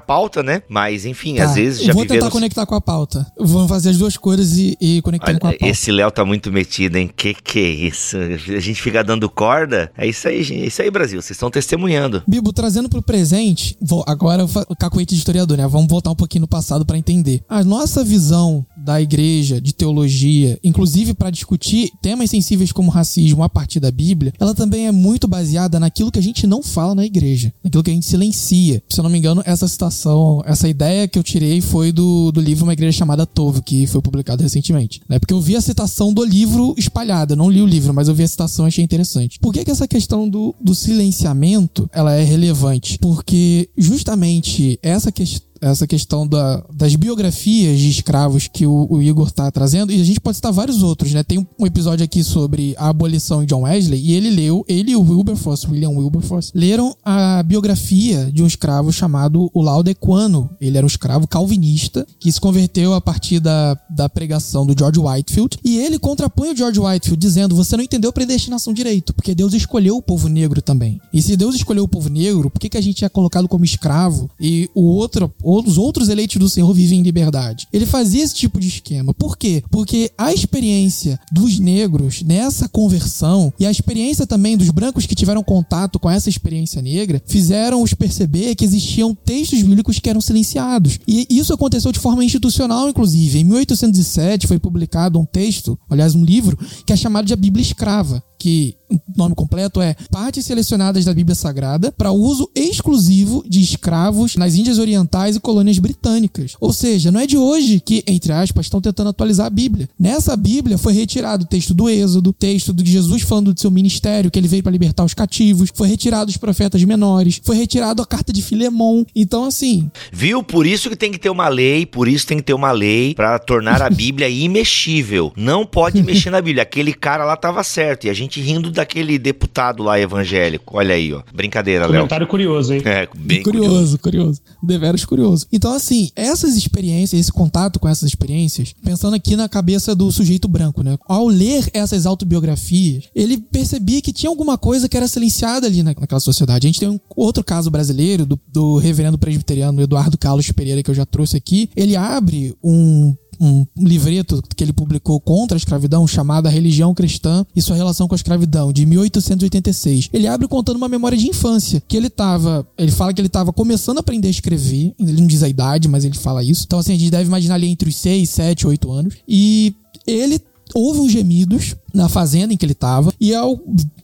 pauta, né? Mas enfim, Tá, às vezes já Vou tentar conectar com a pauta. Vamos fazer as duas coisas e, e conectando com a Olha, pauta. esse Léo tá muito metido, hein? Que que é isso? A gente fica dando corda. É isso aí, gente. É isso aí, Brasil. Vocês estão testemunhando. Bibo, trazendo pro presente, vou, agora o cacoete de historiador, né? Vamos voltar um pouquinho no passado pra entender. A nossa visão da igreja, de teologia, inclusive pra discutir temas sensíveis como racismo a partir da Bíblia, ela também é muito baseada naquilo que a gente não fala na igreja, naquilo que a gente silencia. Se eu não me engano, essa citação, essa ideia que eu tirei foi do, do livro Uma Igreja Chamada Tove, que foi publicado recentemente. Né? Porque eu vi a citação do livro espalhada, não li o livro, mas eu vi a citação e achei interessante. Por que, que essa questão do, do silenciamento ela é relevante? Porque justamente essa questão essa questão da, das biografias de escravos que o, o Igor tá trazendo, e a gente pode citar vários outros, né? Tem um episódio aqui sobre a abolição de John Wesley, e ele leu, ele e o Wilberforce, William Wilberforce, leram a biografia de um escravo chamado o Laudequano. Ele era um escravo calvinista que se converteu a partir da, da pregação do George Whitefield, e ele contrapõe o George Whitefield dizendo: você não entendeu predestinação direito, porque Deus escolheu o povo negro também. E se Deus escolheu o povo negro, por que, que a gente é colocado como escravo e o outro, os outros eleitos do Senhor vivem em liberdade? Ele fazia esse tipo de esquema. Por quê? Porque a experiência dos negros nessa conversão e a experiência também dos brancos que tiveram contato com essa experiência negra fizeram-os perceber que existiam textos bíblicos que eram silenciados. E isso aconteceu de forma institucional, inclusive. Em 1807 foi publicado um texto, aliás, um livro, que é chamado de A Bíblia Escrava que o nome completo é Partes Selecionadas da Bíblia Sagrada para uso exclusivo de escravos nas Índias Orientais e colônias britânicas. Ou seja, não é de hoje que, entre aspas, estão tentando atualizar a Bíblia. Nessa Bíblia foi retirado o texto do Êxodo, texto de Jesus falando do seu ministério, que ele veio para libertar os cativos, foi retirado os profetas menores, foi retirado a carta de Filemon. Então, assim. Viu? Por isso que tem que ter uma lei, por isso tem que ter uma lei para tornar a Bíblia imexível. Não pode mexer na Bíblia. Aquele cara lá tava certo e a gente gente rindo daquele deputado lá evangélico. Olha aí, ó. Brincadeira, Léo. Comentário curioso, hein? É, bem curioso, curioso. curioso. Deveras curioso. Então, assim, essas experiências, esse contato com essas experiências, pensando aqui na cabeça do sujeito branco, né? Ao ler essas autobiografias, ele percebia que tinha alguma coisa que era silenciada ali naquela sociedade. A gente tem um outro caso brasileiro do, do reverendo presbiteriano Eduardo Carlos Pereira, que eu já trouxe aqui. Ele abre um um livreto que ele publicou contra a escravidão chamado A Religião Cristã e sua relação com a escravidão, de 1886. Ele abre contando uma memória de infância, que ele tava, ele fala que ele estava começando a aprender a escrever, ele não diz a idade, mas ele fala isso. Então assim, a gente deve imaginar ali entre os 6, 7, 8 anos. E ele ouve uns gemidos na fazenda em que ele estava e ao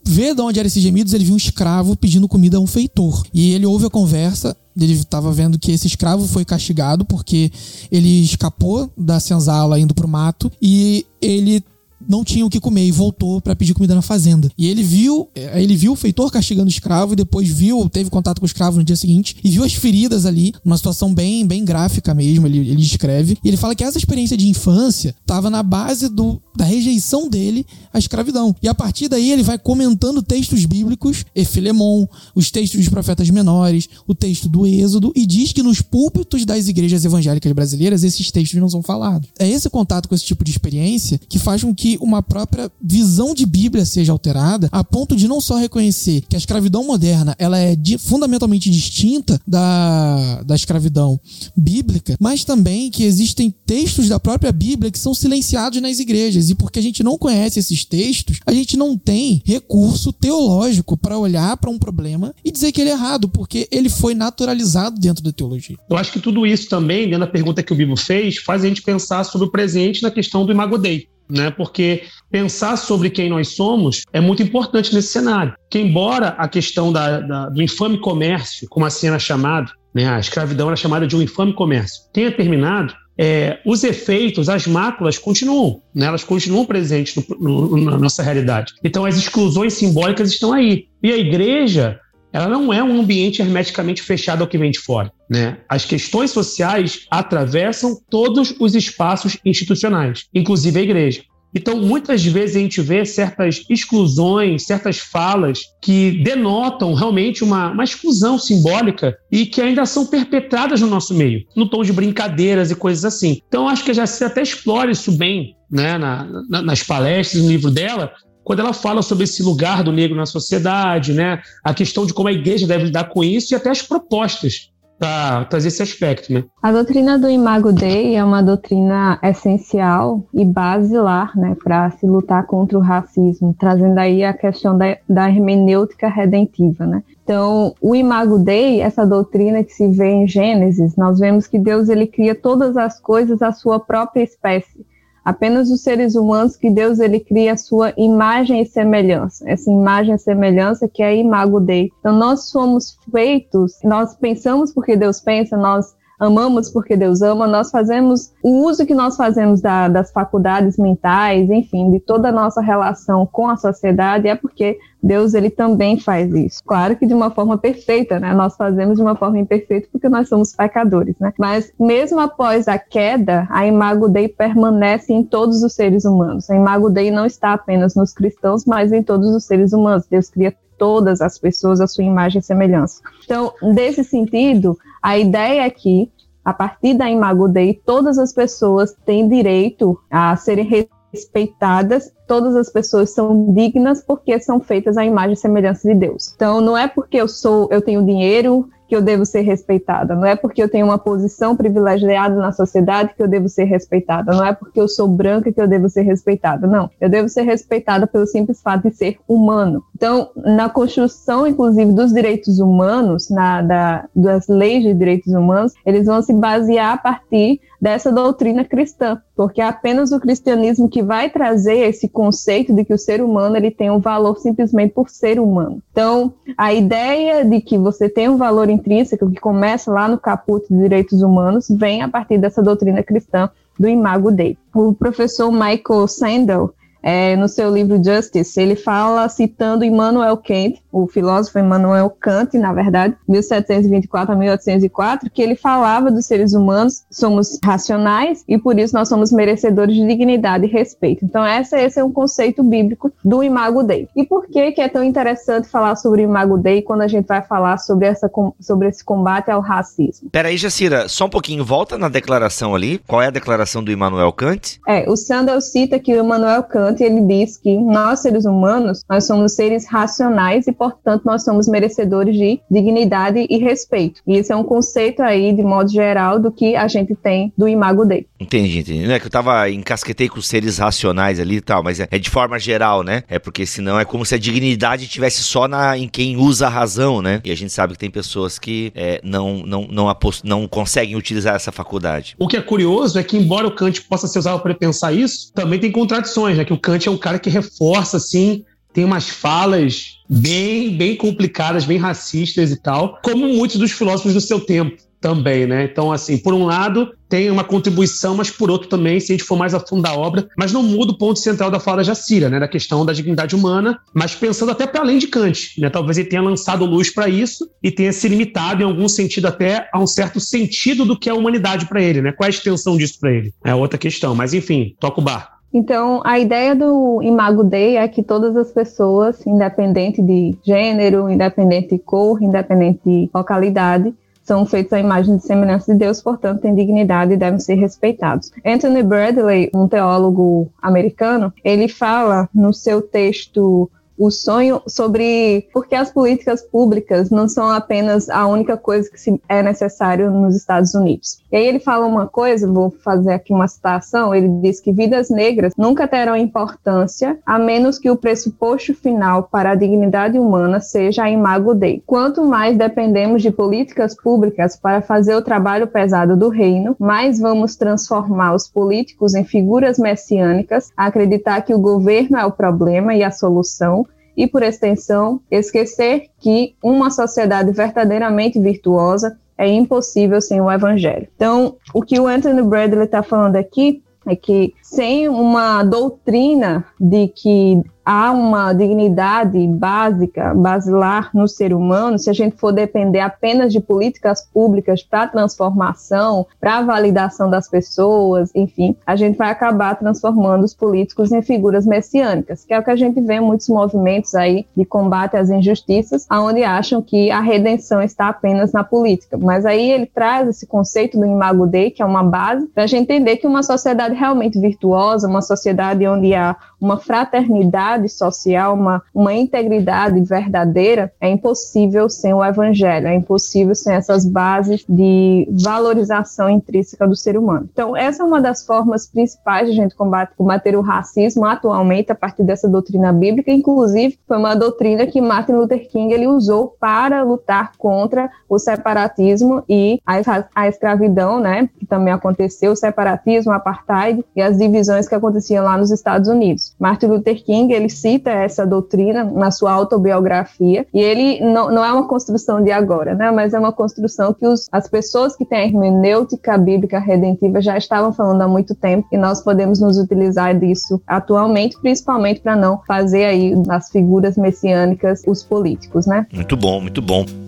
ver de onde eram esses gemidos, ele viu um escravo pedindo comida a um feitor. E ele ouve a conversa ele estava vendo que esse escravo foi castigado porque ele escapou da senzala indo pro mato e ele não tinha o que comer e voltou para pedir comida na fazenda. E ele viu, é, ele viu o feitor castigando o escravo e depois viu, teve contato com o escravo no dia seguinte e viu as feridas ali, numa situação bem, bem gráfica mesmo, ele, ele descreve. E ele fala que essa experiência de infância estava na base do, da rejeição dele à escravidão. E a partir daí ele vai comentando textos bíblicos, Efilemon, os textos dos profetas menores, o texto do Êxodo, e diz que nos púlpitos das igrejas evangélicas brasileiras esses textos não são falados. É esse contato com esse tipo de experiência que faz com que uma própria visão de Bíblia seja alterada, a ponto de não só reconhecer que a escravidão moderna ela é de, fundamentalmente distinta da, da escravidão bíblica, mas também que existem textos da própria Bíblia que são silenciados nas igrejas e porque a gente não conhece esses textos, a gente não tem recurso teológico para olhar para um problema e dizer que ele é errado, porque ele foi naturalizado dentro da teologia. Eu acho que tudo isso também, dentro da pergunta que o Bibo fez, faz a gente pensar sobre o presente na questão do Imago Dei. Né? Porque pensar sobre quem nós somos é muito importante nesse cenário. Que embora a questão da, da, do infame comércio, como assim era chamado, né? a escravidão era chamada de um infame comércio, tenha terminado, é, os efeitos, as máculas continuam, né? elas continuam presentes no, no, na nossa realidade. Então as exclusões simbólicas estão aí. E a igreja, ela não é um ambiente hermeticamente fechado ao que vem de fora. Né? As questões sociais atravessam todos os espaços institucionais, inclusive a igreja. Então, muitas vezes a gente vê certas exclusões, certas falas que denotam realmente uma, uma exclusão simbólica e que ainda são perpetradas no nosso meio, no tom de brincadeiras e coisas assim. Então, acho que a Jaci até explora isso bem né, na, na, nas palestras, no livro dela, quando ela fala sobre esse lugar do negro na sociedade, né, a questão de como a igreja deve lidar com isso e até as propostas para trazer esse aspecto, né? A doutrina do Imago Dei é uma doutrina essencial e basilar, né, para se lutar contra o racismo, trazendo aí a questão da, da hermenêutica redentiva, né? Então, o Imago Dei, essa doutrina que se vê em Gênesis, nós vemos que Deus ele cria todas as coisas à sua própria espécie apenas os seres humanos que Deus ele cria a sua imagem e semelhança. Essa imagem e semelhança que é imago Dei. Então nós somos feitos, nós pensamos porque Deus pensa, nós amamos porque Deus ama, nós fazemos o uso que nós fazemos da, das faculdades mentais, enfim, de toda a nossa relação com a sociedade é porque Deus ele também faz isso. Claro que de uma forma perfeita, né? Nós fazemos de uma forma imperfeita porque nós somos pecadores, né? Mas mesmo após a queda, a imago Dei permanece em todos os seres humanos. A imago Dei não está apenas nos cristãos, mas em todos os seres humanos. Deus cria todas as pessoas a sua imagem e semelhança. Então, nesse sentido, a ideia aqui a partir da Imago Dei, todas as pessoas têm direito a serem respeitadas, todas as pessoas são dignas porque são feitas à imagem e semelhança de Deus. Então não é porque eu sou, eu tenho dinheiro, que eu devo ser respeitada. Não é porque eu tenho uma posição privilegiada na sociedade que eu devo ser respeitada. Não é porque eu sou branca que eu devo ser respeitada. Não. Eu devo ser respeitada pelo simples fato de ser humano. Então, na construção, inclusive, dos direitos humanos, na, da, das leis de direitos humanos, eles vão se basear a partir dessa doutrina cristã, porque é apenas o cristianismo que vai trazer esse conceito de que o ser humano ele tem um valor simplesmente por ser humano. Então, a ideia de que você tem um valor intrínseco que começa lá no caput de direitos humanos vem a partir dessa doutrina cristã do Imago Dei. O professor Michael Sandel, é, no seu livro Justice, ele fala citando Immanuel Kant, o filósofo Immanuel Kant, na verdade, 1724 a 1804, que ele falava dos seres humanos somos racionais e por isso nós somos merecedores de dignidade e respeito. Então esse, esse é um conceito bíblico do Imago Dei. E por que que é tão interessante falar sobre o Imago Dei quando a gente vai falar sobre, essa, sobre esse combate ao racismo? Peraí, Jacira, só um pouquinho, volta na declaração ali. Qual é a declaração do Immanuel Kant? É, o Sandel cita que o Immanuel Kant ele diz que nós, seres humanos, nós somos seres racionais e, portanto, nós somos merecedores de dignidade e respeito. E esse é um conceito aí, de modo geral, do que a gente tem do Imago Dei. Entendi, entendi. Não é que eu tava encasquetei com os seres racionais ali e tal, mas é, é de forma geral, né? É porque senão é como se a dignidade tivesse só na, em quem usa a razão, né? E a gente sabe que tem pessoas que é, não, não, não, apost, não conseguem utilizar essa faculdade. O que é curioso é que, embora o Kant possa ser usado para pensar isso, também tem contradições, né? Que o Kant é um cara que reforça, assim, tem umas falas bem, bem complicadas, bem racistas e tal, como muitos dos filósofos do seu tempo também, né? Então, assim, por um lado, tem uma contribuição, mas por outro também, se a gente for mais a fundo da obra, mas não muda o ponto central da fala da Jacira, né? Da questão da dignidade humana, mas pensando até para além de Kant, né? Talvez ele tenha lançado luz para isso e tenha se limitado em algum sentido até a um certo sentido do que é a humanidade para ele, né? Qual é a extensão disso para ele? É outra questão, mas enfim, toca o bar. Então, a ideia do Imago Dei é que todas as pessoas, independente de gênero, independente de cor, independente de localidade, são feitos à imagem e semelhança de Deus, portanto, têm dignidade e devem ser respeitados. Anthony Bradley, um teólogo americano, ele fala no seu texto o sonho sobre porque as políticas públicas não são apenas a única coisa que é necessário nos Estados Unidos. E aí ele fala uma coisa, vou fazer aqui uma citação, ele diz que vidas negras nunca terão importância a menos que o pressuposto final para a dignidade humana seja a imago Dei. Quanto mais dependemos de políticas públicas para fazer o trabalho pesado do reino, mais vamos transformar os políticos em figuras messiânicas, acreditar que o governo é o problema e a solução, e, por extensão, esquecer que uma sociedade verdadeiramente virtuosa é impossível sem o Evangelho. Então, o que o Anthony Bradley está falando aqui é que sem uma doutrina de que há uma dignidade básica, basilar no ser humano, se a gente for depender apenas de políticas públicas para transformação, para validação das pessoas, enfim, a gente vai acabar transformando os políticos em figuras messiânicas, que é o que a gente vê em muitos movimentos aí de combate às injustiças, onde acham que a redenção está apenas na política. Mas aí ele traz esse conceito do Imago Dei, que é uma base, para a gente entender que uma sociedade realmente virtuosa, uma sociedade onde há uma fraternidade social, uma, uma integridade verdadeira, é impossível sem o evangelho, é impossível sem essas bases de valorização intrínseca do ser humano. Então, essa é uma das formas principais de a gente combater, combater o racismo atualmente a partir dessa doutrina bíblica, inclusive foi uma doutrina que Martin Luther King ele usou para lutar contra o separatismo e a, a escravidão, né, que também aconteceu, o separatismo, o apartheid e as divisões que aconteciam lá nos Estados Unidos. Martin Luther King, ele cita essa doutrina na sua autobiografia, e ele não, não é uma construção de agora, né, mas é uma construção que os, as pessoas que têm a hermenêutica bíblica redentiva já estavam falando há muito tempo, e nós podemos nos utilizar disso atualmente, principalmente para não fazer aí nas figuras messiânicas os políticos, né? Muito bom, muito bom.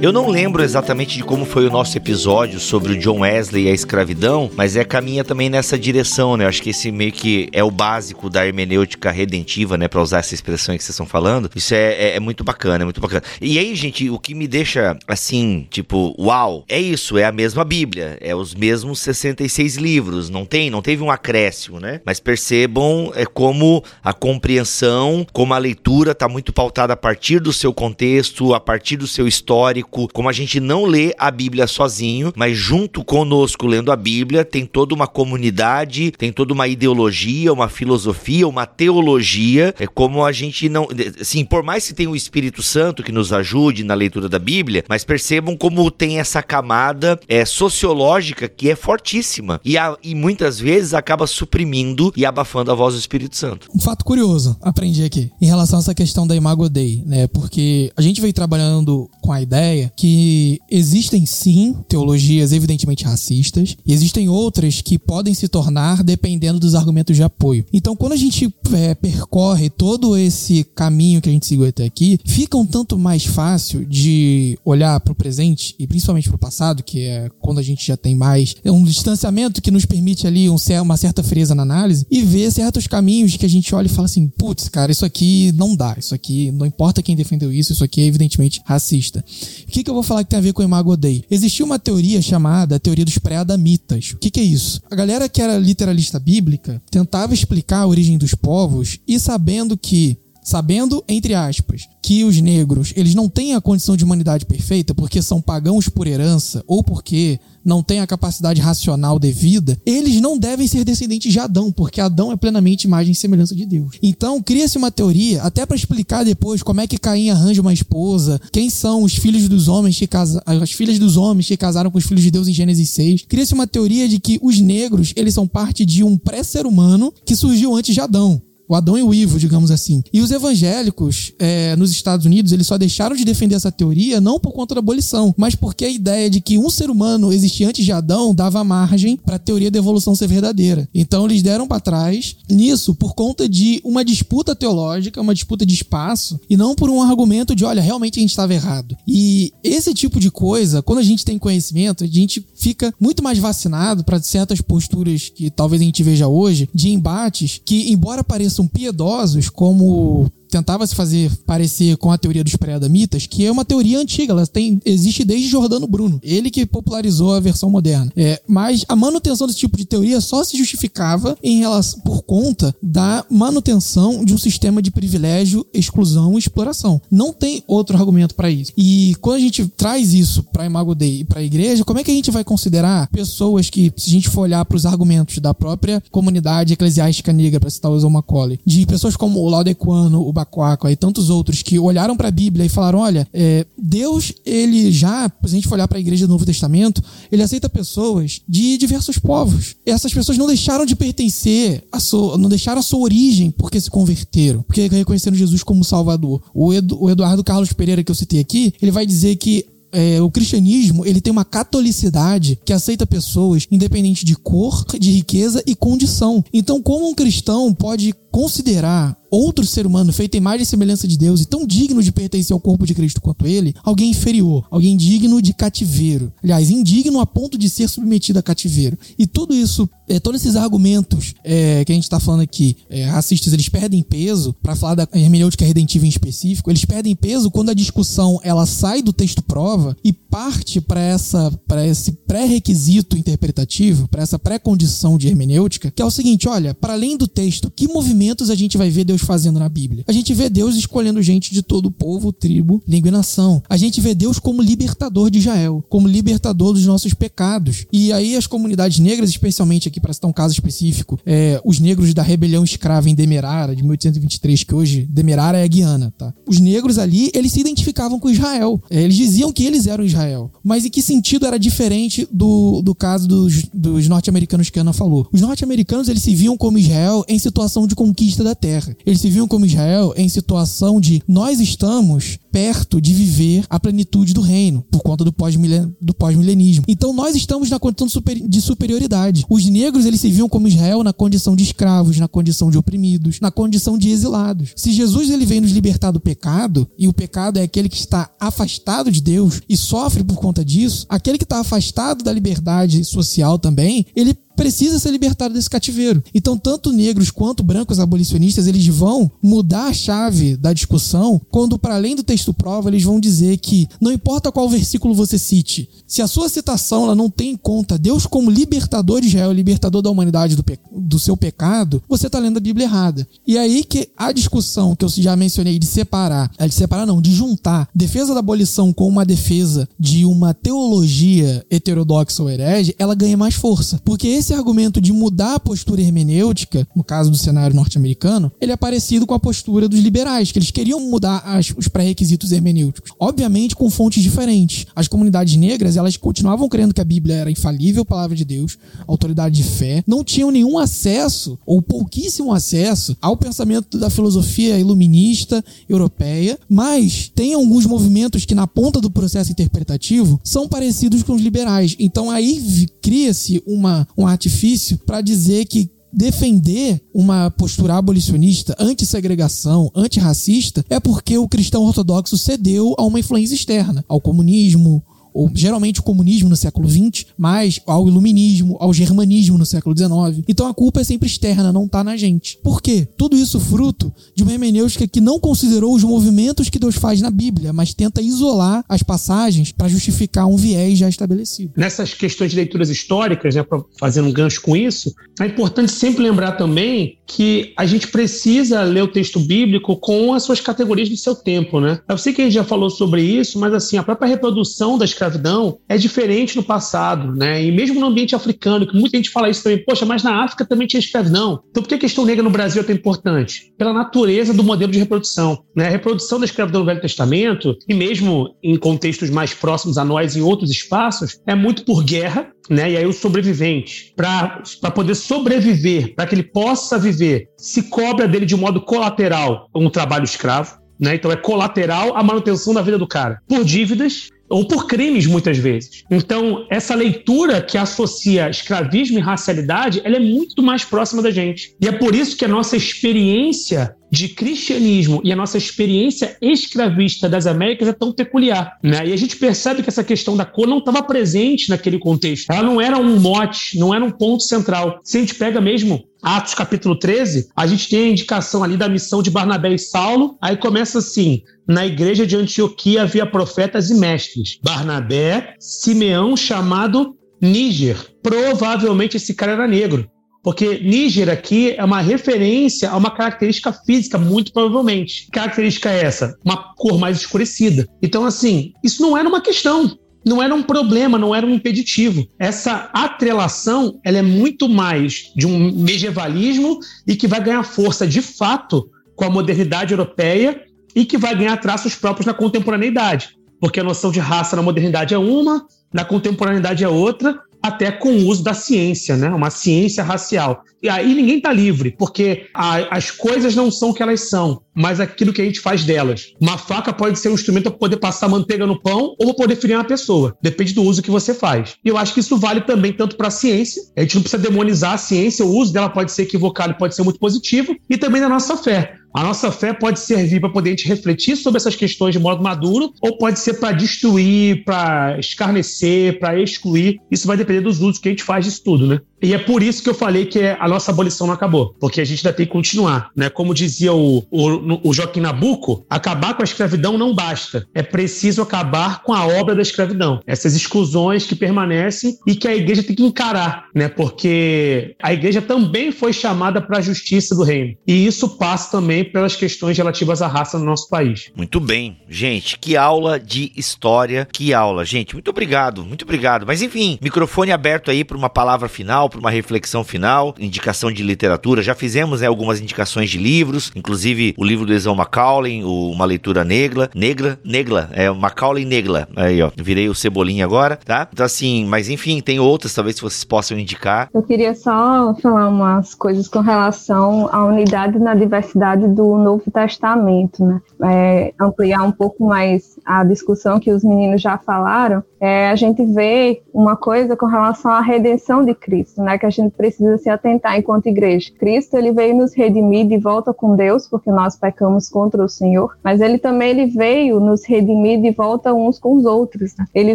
Eu não lembro exatamente de como foi o nosso episódio sobre o John Wesley e a escravidão, mas é caminha também nessa direção, né? Eu acho que esse meio que é o básico da hermenêutica redentiva, né? Pra usar essa expressão que vocês estão falando. Isso é, é, é, muito bacana, é muito bacana. E aí, gente, o que me deixa assim, tipo, uau, é isso, é a mesma Bíblia, é os mesmos 66 livros, não tem, não teve um acréscimo, né? Mas percebam é como a compreensão, como a leitura tá muito pautada a partir do seu contexto, a partir do seu histórico como a gente não lê a Bíblia sozinho, mas junto conosco lendo a Bíblia, tem toda uma comunidade, tem toda uma ideologia, uma filosofia, uma teologia. É como a gente não. Assim, por mais que tenha o Espírito Santo que nos ajude na leitura da Bíblia, mas percebam como tem essa camada é, sociológica que é fortíssima e, a, e muitas vezes acaba suprimindo e abafando a voz do Espírito Santo. Um fato curioso, aprendi aqui, em relação a essa questão da Imago Dei, né? Porque a gente veio trabalhando com a ideia ideia que existem sim teologias evidentemente racistas e existem outras que podem se tornar dependendo dos argumentos de apoio. Então, quando a gente é, percorre todo esse caminho que a gente seguiu até aqui, fica um tanto mais fácil de olhar para o presente e principalmente para o passado, que é quando a gente já tem mais é um distanciamento que nos permite ali um, uma certa frieza na análise e ver certos caminhos que a gente olha e fala assim: putz, cara, isso aqui não dá, isso aqui não importa quem defendeu isso, isso aqui é evidentemente racista. O que, que eu vou falar que tem a ver com o Imago Dei? Existia uma teoria chamada teoria dos pré-adamitas. O que, que é isso? A galera que era literalista bíblica tentava explicar a origem dos povos e sabendo que sabendo, entre aspas, que os negros eles não têm a condição de humanidade perfeita porque são pagãos por herança ou porque não têm a capacidade racional devida, eles não devem ser descendentes de Adão, porque Adão é plenamente imagem e semelhança de Deus. Então, cria-se uma teoria, até para explicar depois como é que Caim arranja uma esposa, quem são os filhos dos homens que casa... as filhas dos homens que casaram com os filhos de Deus em Gênesis 6. Cria-se uma teoria de que os negros, eles são parte de um pré-ser humano que surgiu antes de Adão o Adão e o Ivo, digamos assim. E os evangélicos é, nos Estados Unidos, eles só deixaram de defender essa teoria não por conta da abolição, mas porque a ideia de que um ser humano existia antes de Adão dava margem para a teoria da evolução ser verdadeira. Então eles deram para trás nisso por conta de uma disputa teológica, uma disputa de espaço, e não por um argumento de, olha, realmente a gente estava errado. E esse tipo de coisa, quando a gente tem conhecimento, a gente fica muito mais vacinado para certas posturas que talvez a gente veja hoje, de embates que, embora pareçam são piedosos, como tentava se fazer parecer com a teoria dos pré-adamitas, que é uma teoria antiga, ela tem, existe desde Jordano Bruno, ele que popularizou a versão moderna. É, mas a manutenção desse tipo de teoria só se justificava em relação, por conta da manutenção de um sistema de privilégio, exclusão e exploração. Não tem outro argumento para isso. E quando a gente traz isso para Imago Dei e para a igreja, como é que a gente vai considerar pessoas que, se a gente for olhar para os argumentos da própria comunidade eclesiástica negra, para citar o Macaulay, de pessoas como o Laudequano, o Bacuaco e tantos outros que olharam para a Bíblia e falaram: olha, é, Deus, ele já, se a gente for olhar para a igreja do Novo Testamento, ele aceita pessoas de diversos povos. Essas pessoas não deixaram de pertencer, a sua, não deixaram a sua origem porque se converteram, porque reconheceram Jesus como Salvador. O, Edu, o Eduardo Carlos Pereira, que eu citei aqui, ele vai dizer que é, o cristianismo ele tem uma catolicidade que aceita pessoas independente de cor, de riqueza e condição. Então, como um cristão pode considerar outro ser humano feito em imagem e semelhança de Deus e tão digno de pertencer ao corpo de Cristo quanto ele, alguém inferior, alguém digno de cativeiro. Aliás, indigno a ponto de ser submetido a cativeiro. E tudo isso, é, todos esses argumentos é, que a gente está falando aqui, é, racistas, eles perdem peso, para falar da hermenêutica redentiva em específico, eles perdem peso quando a discussão ela sai do texto prova e parte para essa para esse pré-requisito interpretativo, para essa pré-condição de hermenêutica, que é o seguinte, olha, para além do texto, que movimento momentos a gente vai ver Deus fazendo na Bíblia? A gente vê Deus escolhendo gente de todo povo, tribo, língua e nação. A gente vê Deus como libertador de Israel, como libertador dos nossos pecados. E aí as comunidades negras, especialmente aqui para citar um caso específico, é, os negros da rebelião escrava em Demerara, de 1823, que hoje Demerara é a Guiana, tá? Os negros ali, eles se identificavam com Israel. É, eles diziam que eles eram Israel. Mas em que sentido era diferente do, do caso dos, dos norte-americanos que Ana falou? Os norte-americanos, eles se viam como Israel em situação de conquista da terra. Eles se viam como Israel em situação de nós estamos perto de viver a plenitude do reino, por conta do pós-milenismo. Então nós estamos na condição de superioridade. Os negros eles se viam como Israel na condição de escravos, na condição de oprimidos, na condição de exilados. Se Jesus ele vem nos libertar do pecado, e o pecado é aquele que está afastado de Deus e sofre por conta disso, aquele que está afastado da liberdade social também, ele precisa ser libertado desse cativeiro. Então, tanto negros quanto brancos abolicionistas, eles vão mudar a chave da discussão quando, para além do texto prova, eles vão dizer que não importa qual versículo você cite, se a sua citação ela não tem em conta Deus como libertador de Israel, libertador da humanidade do, do seu pecado, você está lendo a Bíblia errada. E aí que a discussão que eu já mencionei de separar, é de separar não, de juntar defesa da abolição com uma defesa de uma teologia heterodoxa ou herege, ela ganha mais força. Porque esse esse argumento de mudar a postura hermenêutica, no caso do cenário norte-americano, ele é parecido com a postura dos liberais, que eles queriam mudar as, os pré-requisitos hermenêuticos. Obviamente com fontes diferentes. As comunidades negras, elas continuavam crendo que a Bíblia era infalível, palavra de Deus, autoridade de fé, não tinham nenhum acesso, ou pouquíssimo acesso, ao pensamento da filosofia iluminista europeia, mas tem alguns movimentos que na ponta do processo interpretativo são parecidos com os liberais. Então aí cria-se uma, uma artifício para dizer que defender uma postura abolicionista, anti-segregação, antirracista, é porque o cristão ortodoxo cedeu a uma influência externa, ao comunismo, ou geralmente o comunismo no século XX, mas ao iluminismo, ao germanismo no século XIX. Então a culpa é sempre externa, não está na gente. Por quê? Tudo isso fruto de uma hermenêutica que não considerou os movimentos que Deus faz na Bíblia, mas tenta isolar as passagens para justificar um viés já estabelecido. Nessas questões de leituras históricas, né, fazendo um gancho com isso, é importante sempre lembrar também que a gente precisa ler o texto bíblico com as suas categorias do seu tempo, né? Eu sei que a gente já falou sobre isso, mas assim, a própria reprodução da escravidão é diferente no passado, né? E mesmo no ambiente africano, que muita gente fala isso também, poxa, mas na África também tinha escravidão. Então por que a questão negra no Brasil é tão importante? Pela natureza do modelo de reprodução, né? A reprodução da escravidão no Velho Testamento, e mesmo em contextos mais próximos a nós em outros espaços, é muito por guerra, né? E aí o sobrevivente, para poder sobreviver, para que ele possa viver, se cobra dele de modo colateral um trabalho escravo, né? Então é colateral a manutenção da vida do cara por dívidas ou por crimes muitas vezes. Então, essa leitura que associa escravismo e racialidade, ela é muito mais próxima da gente. E é por isso que a nossa experiência de cristianismo e a nossa experiência escravista das Américas é tão peculiar. Né? E a gente percebe que essa questão da cor não estava presente naquele contexto. Ela não era um mote, não era um ponto central. Se a gente pega mesmo Atos capítulo 13, a gente tem a indicação ali da missão de Barnabé e Saulo. Aí começa assim: na igreja de Antioquia havia profetas e mestres. Barnabé, Simeão chamado Níger. Provavelmente esse cara era negro. Porque Níger aqui é uma referência a uma característica física, muito provavelmente. Que característica é essa? Uma cor mais escurecida. Então, assim, isso não era uma questão não era um problema, não era um impeditivo. Essa atrelação ela é muito mais de um medievalismo e que vai ganhar força de fato com a modernidade europeia e que vai ganhar traços próprios na contemporaneidade. Porque a noção de raça na modernidade é uma, na contemporaneidade é outra, até com o uso da ciência, né? uma ciência racial. E aí ninguém está livre, porque a, as coisas não são o que elas são, mas aquilo que a gente faz delas. Uma faca pode ser um instrumento para poder passar manteiga no pão ou poder ferir uma pessoa. Depende do uso que você faz. E eu acho que isso vale também tanto para a ciência. A gente não precisa demonizar a ciência, o uso dela pode ser equivocado, pode ser muito positivo, e também na nossa fé. A nossa fé pode servir para poder a gente refletir sobre essas questões de modo maduro, ou pode ser para destruir, para escarnecer, para excluir. Isso vai depender dos usos que a gente faz disso tudo, né? E é por isso que eu falei que a nossa abolição não acabou, porque a gente ainda tem que continuar, né? Como dizia o, o, o Joaquim Nabuco, acabar com a escravidão não basta, é preciso acabar com a obra da escravidão. Essas exclusões que permanecem e que a igreja tem que encarar, né? Porque a igreja também foi chamada para a justiça do reino. E isso passa também pelas questões relativas à raça no nosso país. Muito bem, gente, que aula de história, que aula, gente. Muito obrigado, muito obrigado. Mas enfim, microfone aberto aí para uma palavra final para uma reflexão final, indicação de literatura. Já fizemos né, algumas indicações de livros, inclusive o livro do Exão Macaulay, o Uma Leitura Negra, Negra, Negla, é Macaulay Negla. Aí, ó, virei o Cebolinha agora, tá? Então, assim, mas enfim, tem outras, talvez vocês possam indicar. Eu queria só falar umas coisas com relação à unidade na diversidade do Novo Testamento, né? É, ampliar um pouco mais a discussão que os meninos já falaram. É, a gente vê uma coisa com relação à redenção de Cristo né, que a gente precisa se atentar enquanto igreja. Cristo ele veio nos redimir de volta com Deus, porque nós pecamos contra o Senhor, mas ele também ele veio nos redimir de volta uns com os outros. Né? Ele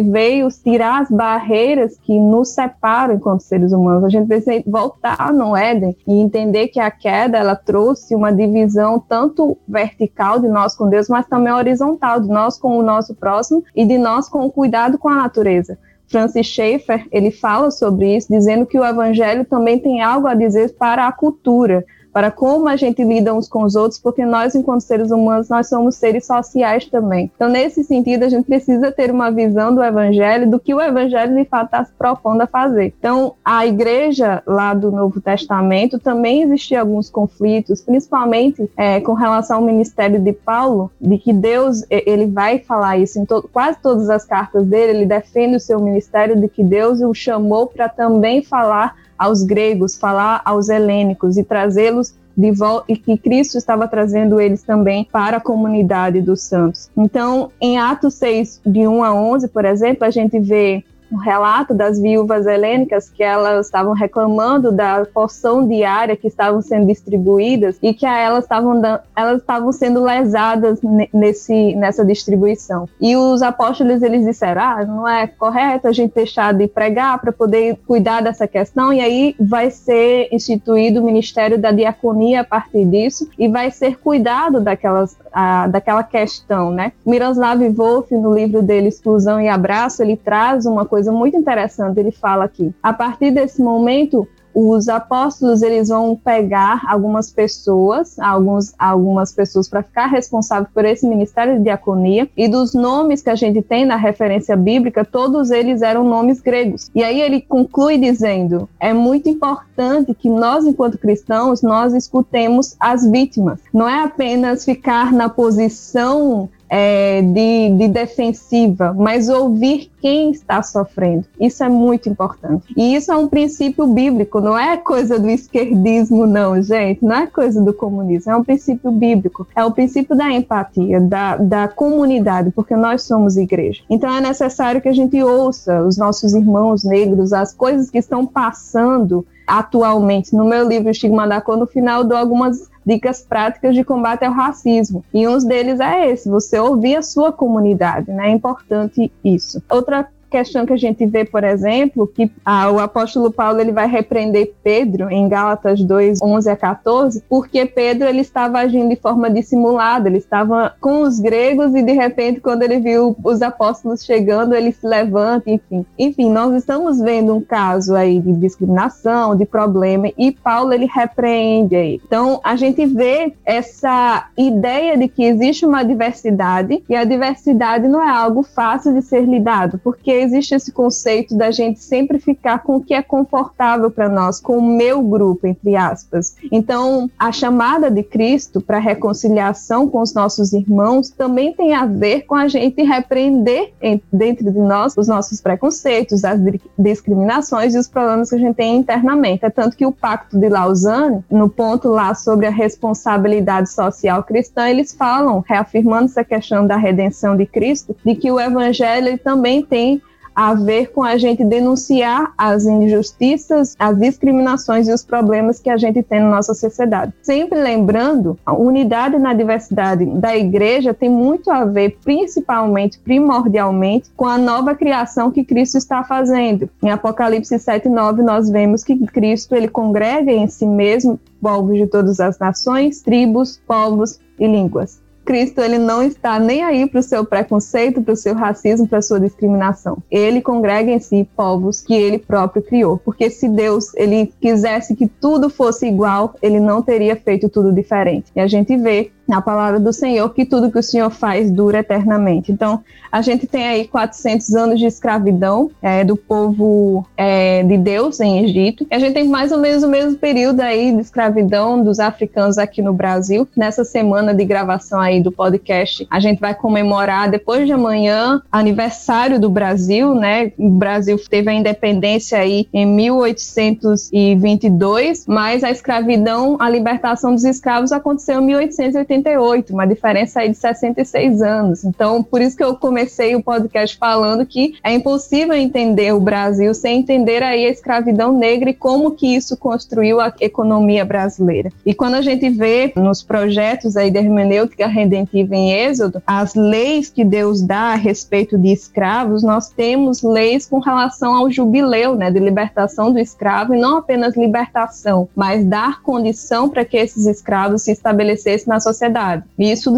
veio tirar as barreiras que nos separam enquanto seres humanos. A gente precisa voltar no Éden e entender que a queda ela trouxe uma divisão tanto vertical de nós com Deus, mas também horizontal de nós com o nosso próximo e de nós com o cuidado com a natureza. Francis Schaeffer, ele fala sobre isso, dizendo que o evangelho também tem algo a dizer para a cultura, para como a gente lida uns com os outros, porque nós, enquanto seres humanos, nós somos seres sociais também. Então, nesse sentido, a gente precisa ter uma visão do Evangelho, do que o Evangelho de fato está se propondo a fazer. Então, a igreja lá do Novo Testamento também existia alguns conflitos, principalmente é, com relação ao ministério de Paulo, de que Deus ele vai falar isso em to quase todas as cartas dele, ele defende o seu ministério de que Deus o chamou para também falar aos gregos, falar aos helênicos e trazê-los de volta e que Cristo estava trazendo eles também para a comunidade dos santos. Então, em Atos 6, de 1 a 11, por exemplo, a gente vê um relato das viúvas helênicas que elas estavam reclamando da porção diária que estavam sendo distribuídas e que elas estavam elas estavam sendo lesadas nesse nessa distribuição. E os apóstolos eles disseram: "Ah, não é correto a gente deixar de pregar para poder cuidar dessa questão". E aí vai ser instituído o ministério da diaconia a partir disso e vai ser cuidado daquelas a, daquela questão, né? Miroslav Wolf no livro dele Exclusão e Abraço, ele traz uma coisa muito interessante, ele fala aqui. A partir desse momento, os apóstolos eles vão pegar algumas pessoas, alguns, algumas pessoas para ficar responsável por esse ministério de diaconia e dos nomes que a gente tem na referência bíblica, todos eles eram nomes gregos. E aí ele conclui dizendo: é muito importante que nós, enquanto cristãos, nós escutemos as vítimas. Não é apenas ficar na posição é, de, de, defensiva, mas ouvir quem está sofrendo. Isso é muito importante. E isso é um princípio bíblico, não é coisa do esquerdismo, não, gente. Não é coisa do comunismo, é um princípio bíblico. É o princípio da empatia, da, da comunidade, porque nós somos igreja. Então é necessário que a gente ouça os nossos irmãos negros, as coisas que estão passando atualmente. No meu livro Estigma da Cor, no final, dou algumas dicas práticas de combate ao racismo. E um deles é esse, você ouvir a sua comunidade, né? É importante isso. Outra questão que a gente vê, por exemplo, que ah, o apóstolo Paulo ele vai repreender Pedro em Gálatas 2, 11 a 14, porque Pedro ele estava agindo de forma dissimulada, ele estava com os gregos e de repente quando ele viu os apóstolos chegando, ele se levanta, enfim. Enfim, nós estamos vendo um caso aí de discriminação, de problema e Paulo ele repreende aí. Então, a gente vê essa ideia de que existe uma diversidade e a diversidade não é algo fácil de ser lidado, porque existe esse conceito da gente sempre ficar com o que é confortável para nós, com o meu grupo, entre aspas. Então, a chamada de Cristo para reconciliação com os nossos irmãos também tem a ver com a gente repreender dentro de nós os nossos preconceitos, as discriminações e os problemas que a gente tem internamente. É tanto que o Pacto de Lausanne, no ponto lá sobre a responsabilidade social cristã, eles falam, reafirmando essa questão da redenção de Cristo, de que o evangelho também tem a ver com a gente denunciar as injustiças, as discriminações e os problemas que a gente tem na nossa sociedade. Sempre lembrando, a unidade na diversidade da igreja tem muito a ver, principalmente, primordialmente, com a nova criação que Cristo está fazendo. Em Apocalipse 7, 9, nós vemos que Cristo ele congrega em si mesmo povos de todas as nações, tribos, povos e línguas. Cristo ele não está nem aí para o seu preconceito, para o seu racismo, para a sua discriminação. Ele congrega em si povos que ele próprio criou. Porque se Deus ele quisesse que tudo fosse igual, ele não teria feito tudo diferente. E a gente vê na palavra do Senhor que tudo que o Senhor faz dura eternamente. Então, a gente tem aí 400 anos de escravidão é, do povo é, de Deus em Egito. E a gente tem mais ou menos o mesmo período aí de escravidão dos africanos aqui no Brasil. Nessa semana de gravação aí do podcast, a gente vai comemorar depois de amanhã aniversário do Brasil, né? O Brasil teve a independência aí em 1822, mas a escravidão, a libertação dos escravos aconteceu em 1880 88, uma diferença aí de 66 anos. Então, por isso que eu comecei o podcast falando que é impossível entender o Brasil sem entender aí a escravidão negra e como que isso construiu a economia brasileira. E quando a gente vê nos projetos aí da hermenêutica redentiva em Êxodo, as leis que Deus dá a respeito de escravos, nós temos leis com relação ao jubileu, né, de libertação do escravo e não apenas libertação, mas dar condição para que esses escravos se estabelecessem na sociedade sociedade. E isso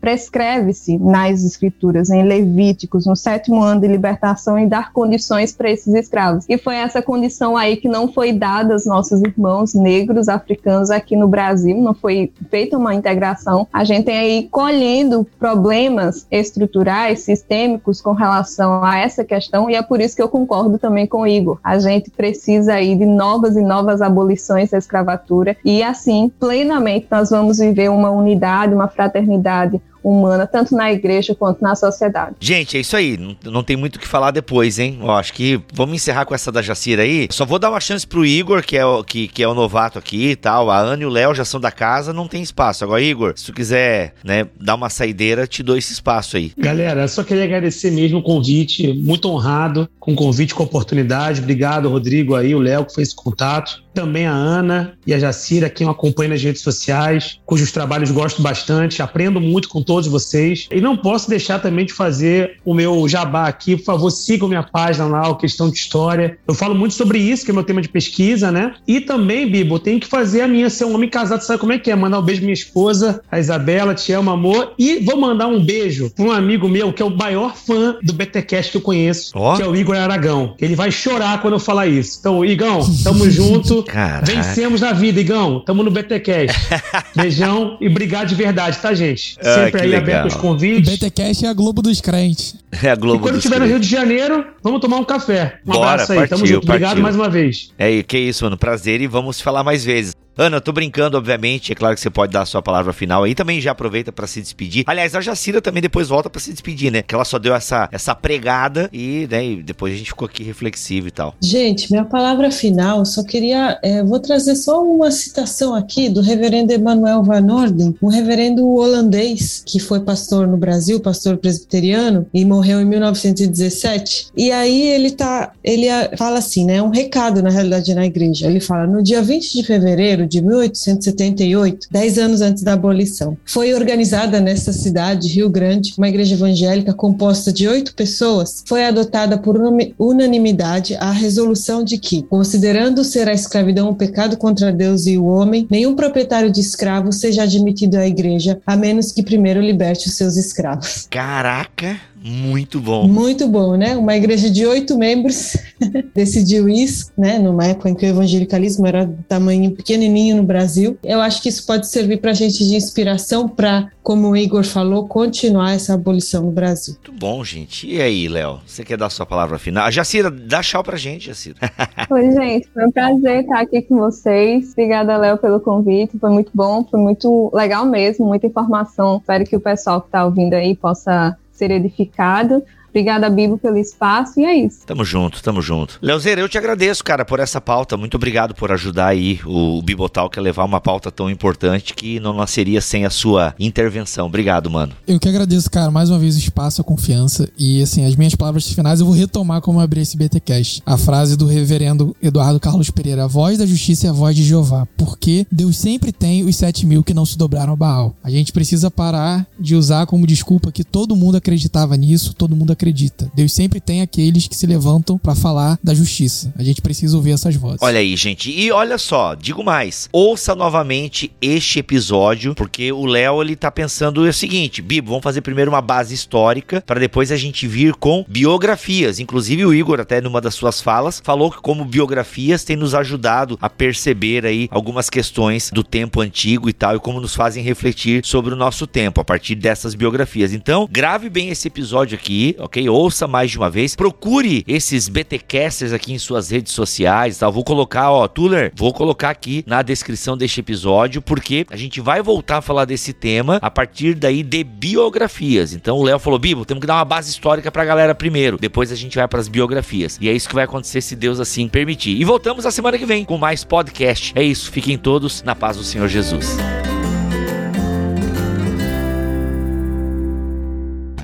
prescreve-se nas escrituras, em Levíticos, no sétimo ano de libertação, e dar condições para esses escravos. E foi essa condição aí que não foi dada aos nossos irmãos negros africanos aqui no Brasil, não foi feita uma integração. A gente tem aí colhendo problemas estruturais, sistêmicos com relação a essa questão, e é por isso que eu concordo também com o Igor. A gente precisa aí de novas e novas abolições da escravatura, e assim, plenamente, nós vamos viver uma unidade uma fraternidade humana, tanto na igreja quanto na sociedade. Gente, é isso aí. Não, não tem muito o que falar depois, hein? Eu acho que vamos encerrar com essa da Jacira aí. Só vou dar uma chance pro Igor, que é o, que, que é o novato aqui e tal. A Ana e o Léo já são da casa, não tem espaço. Agora, Igor, se tu quiser, né, dar uma saideira, te dou esse espaço aí. Galera, só queria agradecer mesmo o convite. Muito honrado com o convite, com a oportunidade. Obrigado, Rodrigo aí, o Léo que fez esse contato. Também a Ana e a Jacira, quem eu acompanho nas redes sociais, cujos trabalhos gosto bastante. Aprendo muito com todos vocês. E não posso deixar também de fazer o meu jabá aqui. Por favor, sigam minha página lá, o Questão de História. Eu falo muito sobre isso, que é meu tema de pesquisa, né? E também, Bibo, tenho que fazer a minha ser um homem casado. Sabe como é que é? Mandar um beijo pra minha esposa, a Isabela, te amo, amor. E vou mandar um beijo pra um amigo meu, que é o maior fã do BTCast que eu conheço, oh. que é o Igor Aragão. Ele vai chorar quando eu falar isso. Então, Igão, tamo junto. Caraca. Vencemos na vida, Igão. Tamo no BTCast. Beijão e obrigado de verdade, tá, gente? Ah, Sempre aí aberto os convites. BTCast é a Globo dos crentes. É a Globo e quando estiver no Rio de Janeiro, vamos tomar um café. Um Bora, abraço aí. Partiu, Tamo junto. Partiu. Obrigado mais uma vez. É, que isso, mano. Prazer e vamos falar mais vezes. Ana, eu tô brincando, obviamente. É claro que você pode dar a sua palavra final aí. Também já aproveita para se despedir. Aliás, a Jacira também depois volta para se despedir, né? Que ela só deu essa, essa pregada e, né, e depois a gente ficou aqui reflexivo e tal. Gente, minha palavra final, só queria. É, vou trazer só uma citação aqui do reverendo Emanuel Van Orden, um reverendo holandês que foi pastor no Brasil, pastor presbiteriano, e morreu em 1917. E aí ele tá. Ele fala assim, né? Um recado, na realidade, na igreja. Ele fala: no dia 20 de fevereiro de 1878, dez anos antes da abolição. Foi organizada nessa cidade, Rio Grande, uma igreja evangélica composta de oito pessoas. Foi adotada por unanimidade a resolução de que, considerando ser a escravidão um pecado contra Deus e o homem, nenhum proprietário de escravo seja admitido à igreja, a menos que primeiro liberte os seus escravos. Caraca! Muito bom. Muito bom, né? Uma igreja de oito membros decidiu isso, né? Numa época em que o evangelicalismo era de tamanho pequenininho no Brasil. Eu acho que isso pode servir para a gente de inspiração para, como o Igor falou, continuar essa abolição no Brasil. Muito bom, gente. E aí, Léo? Você quer dar sua palavra final? A Jacira, dá tchau pra gente, Jacira. Oi, gente. Foi um prazer estar aqui com vocês. Obrigada, Léo, pelo convite. Foi muito bom, foi muito legal mesmo, muita informação. Espero que o pessoal que está ouvindo aí possa ser edificado. Obrigada, Bibo, pelo espaço e é isso. Tamo junto, tamo junto. Leozeira, eu te agradeço, cara, por essa pauta. Muito obrigado por ajudar aí o Bibotalk a levar uma pauta tão importante que não nasceria sem a sua intervenção. Obrigado, mano. Eu que agradeço, cara, mais uma vez o espaço, a confiança e, assim, as minhas palavras finais eu vou retomar como eu abri esse BTcast. A frase do reverendo Eduardo Carlos Pereira, a voz da justiça é a voz de Jeová, porque Deus sempre tem os sete mil que não se dobraram a Baal. A gente precisa parar de usar como desculpa que todo mundo acreditava nisso, todo mundo acredita. Deus sempre tem aqueles que se levantam para falar da justiça. A gente precisa ouvir essas vozes. Olha aí, gente. E olha só, digo mais. Ouça novamente este episódio, porque o Léo ele tá pensando o seguinte, Bibo, vamos fazer primeiro uma base histórica para depois a gente vir com biografias. Inclusive o Igor até numa das suas falas falou que como biografias tem nos ajudado a perceber aí algumas questões do tempo antigo e tal e como nos fazem refletir sobre o nosso tempo a partir dessas biografias. Então, grave bem esse episódio aqui, ok? Ouça mais de uma vez. Procure esses BTcasters aqui em suas redes sociais, tá? Vou colocar, ó, Tuller, vou colocar aqui na descrição deste episódio, porque a gente vai voltar a falar desse tema a partir daí de biografias. Então o Léo falou, Bibo, temos que dar uma base histórica pra galera primeiro, depois a gente vai para as biografias. E é isso que vai acontecer se Deus assim permitir. E voltamos a semana que vem com mais podcast. É isso, fiquem todos na paz do Senhor Jesus.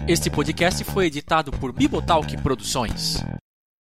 Este podcast foi editado por Bibotalk Produções.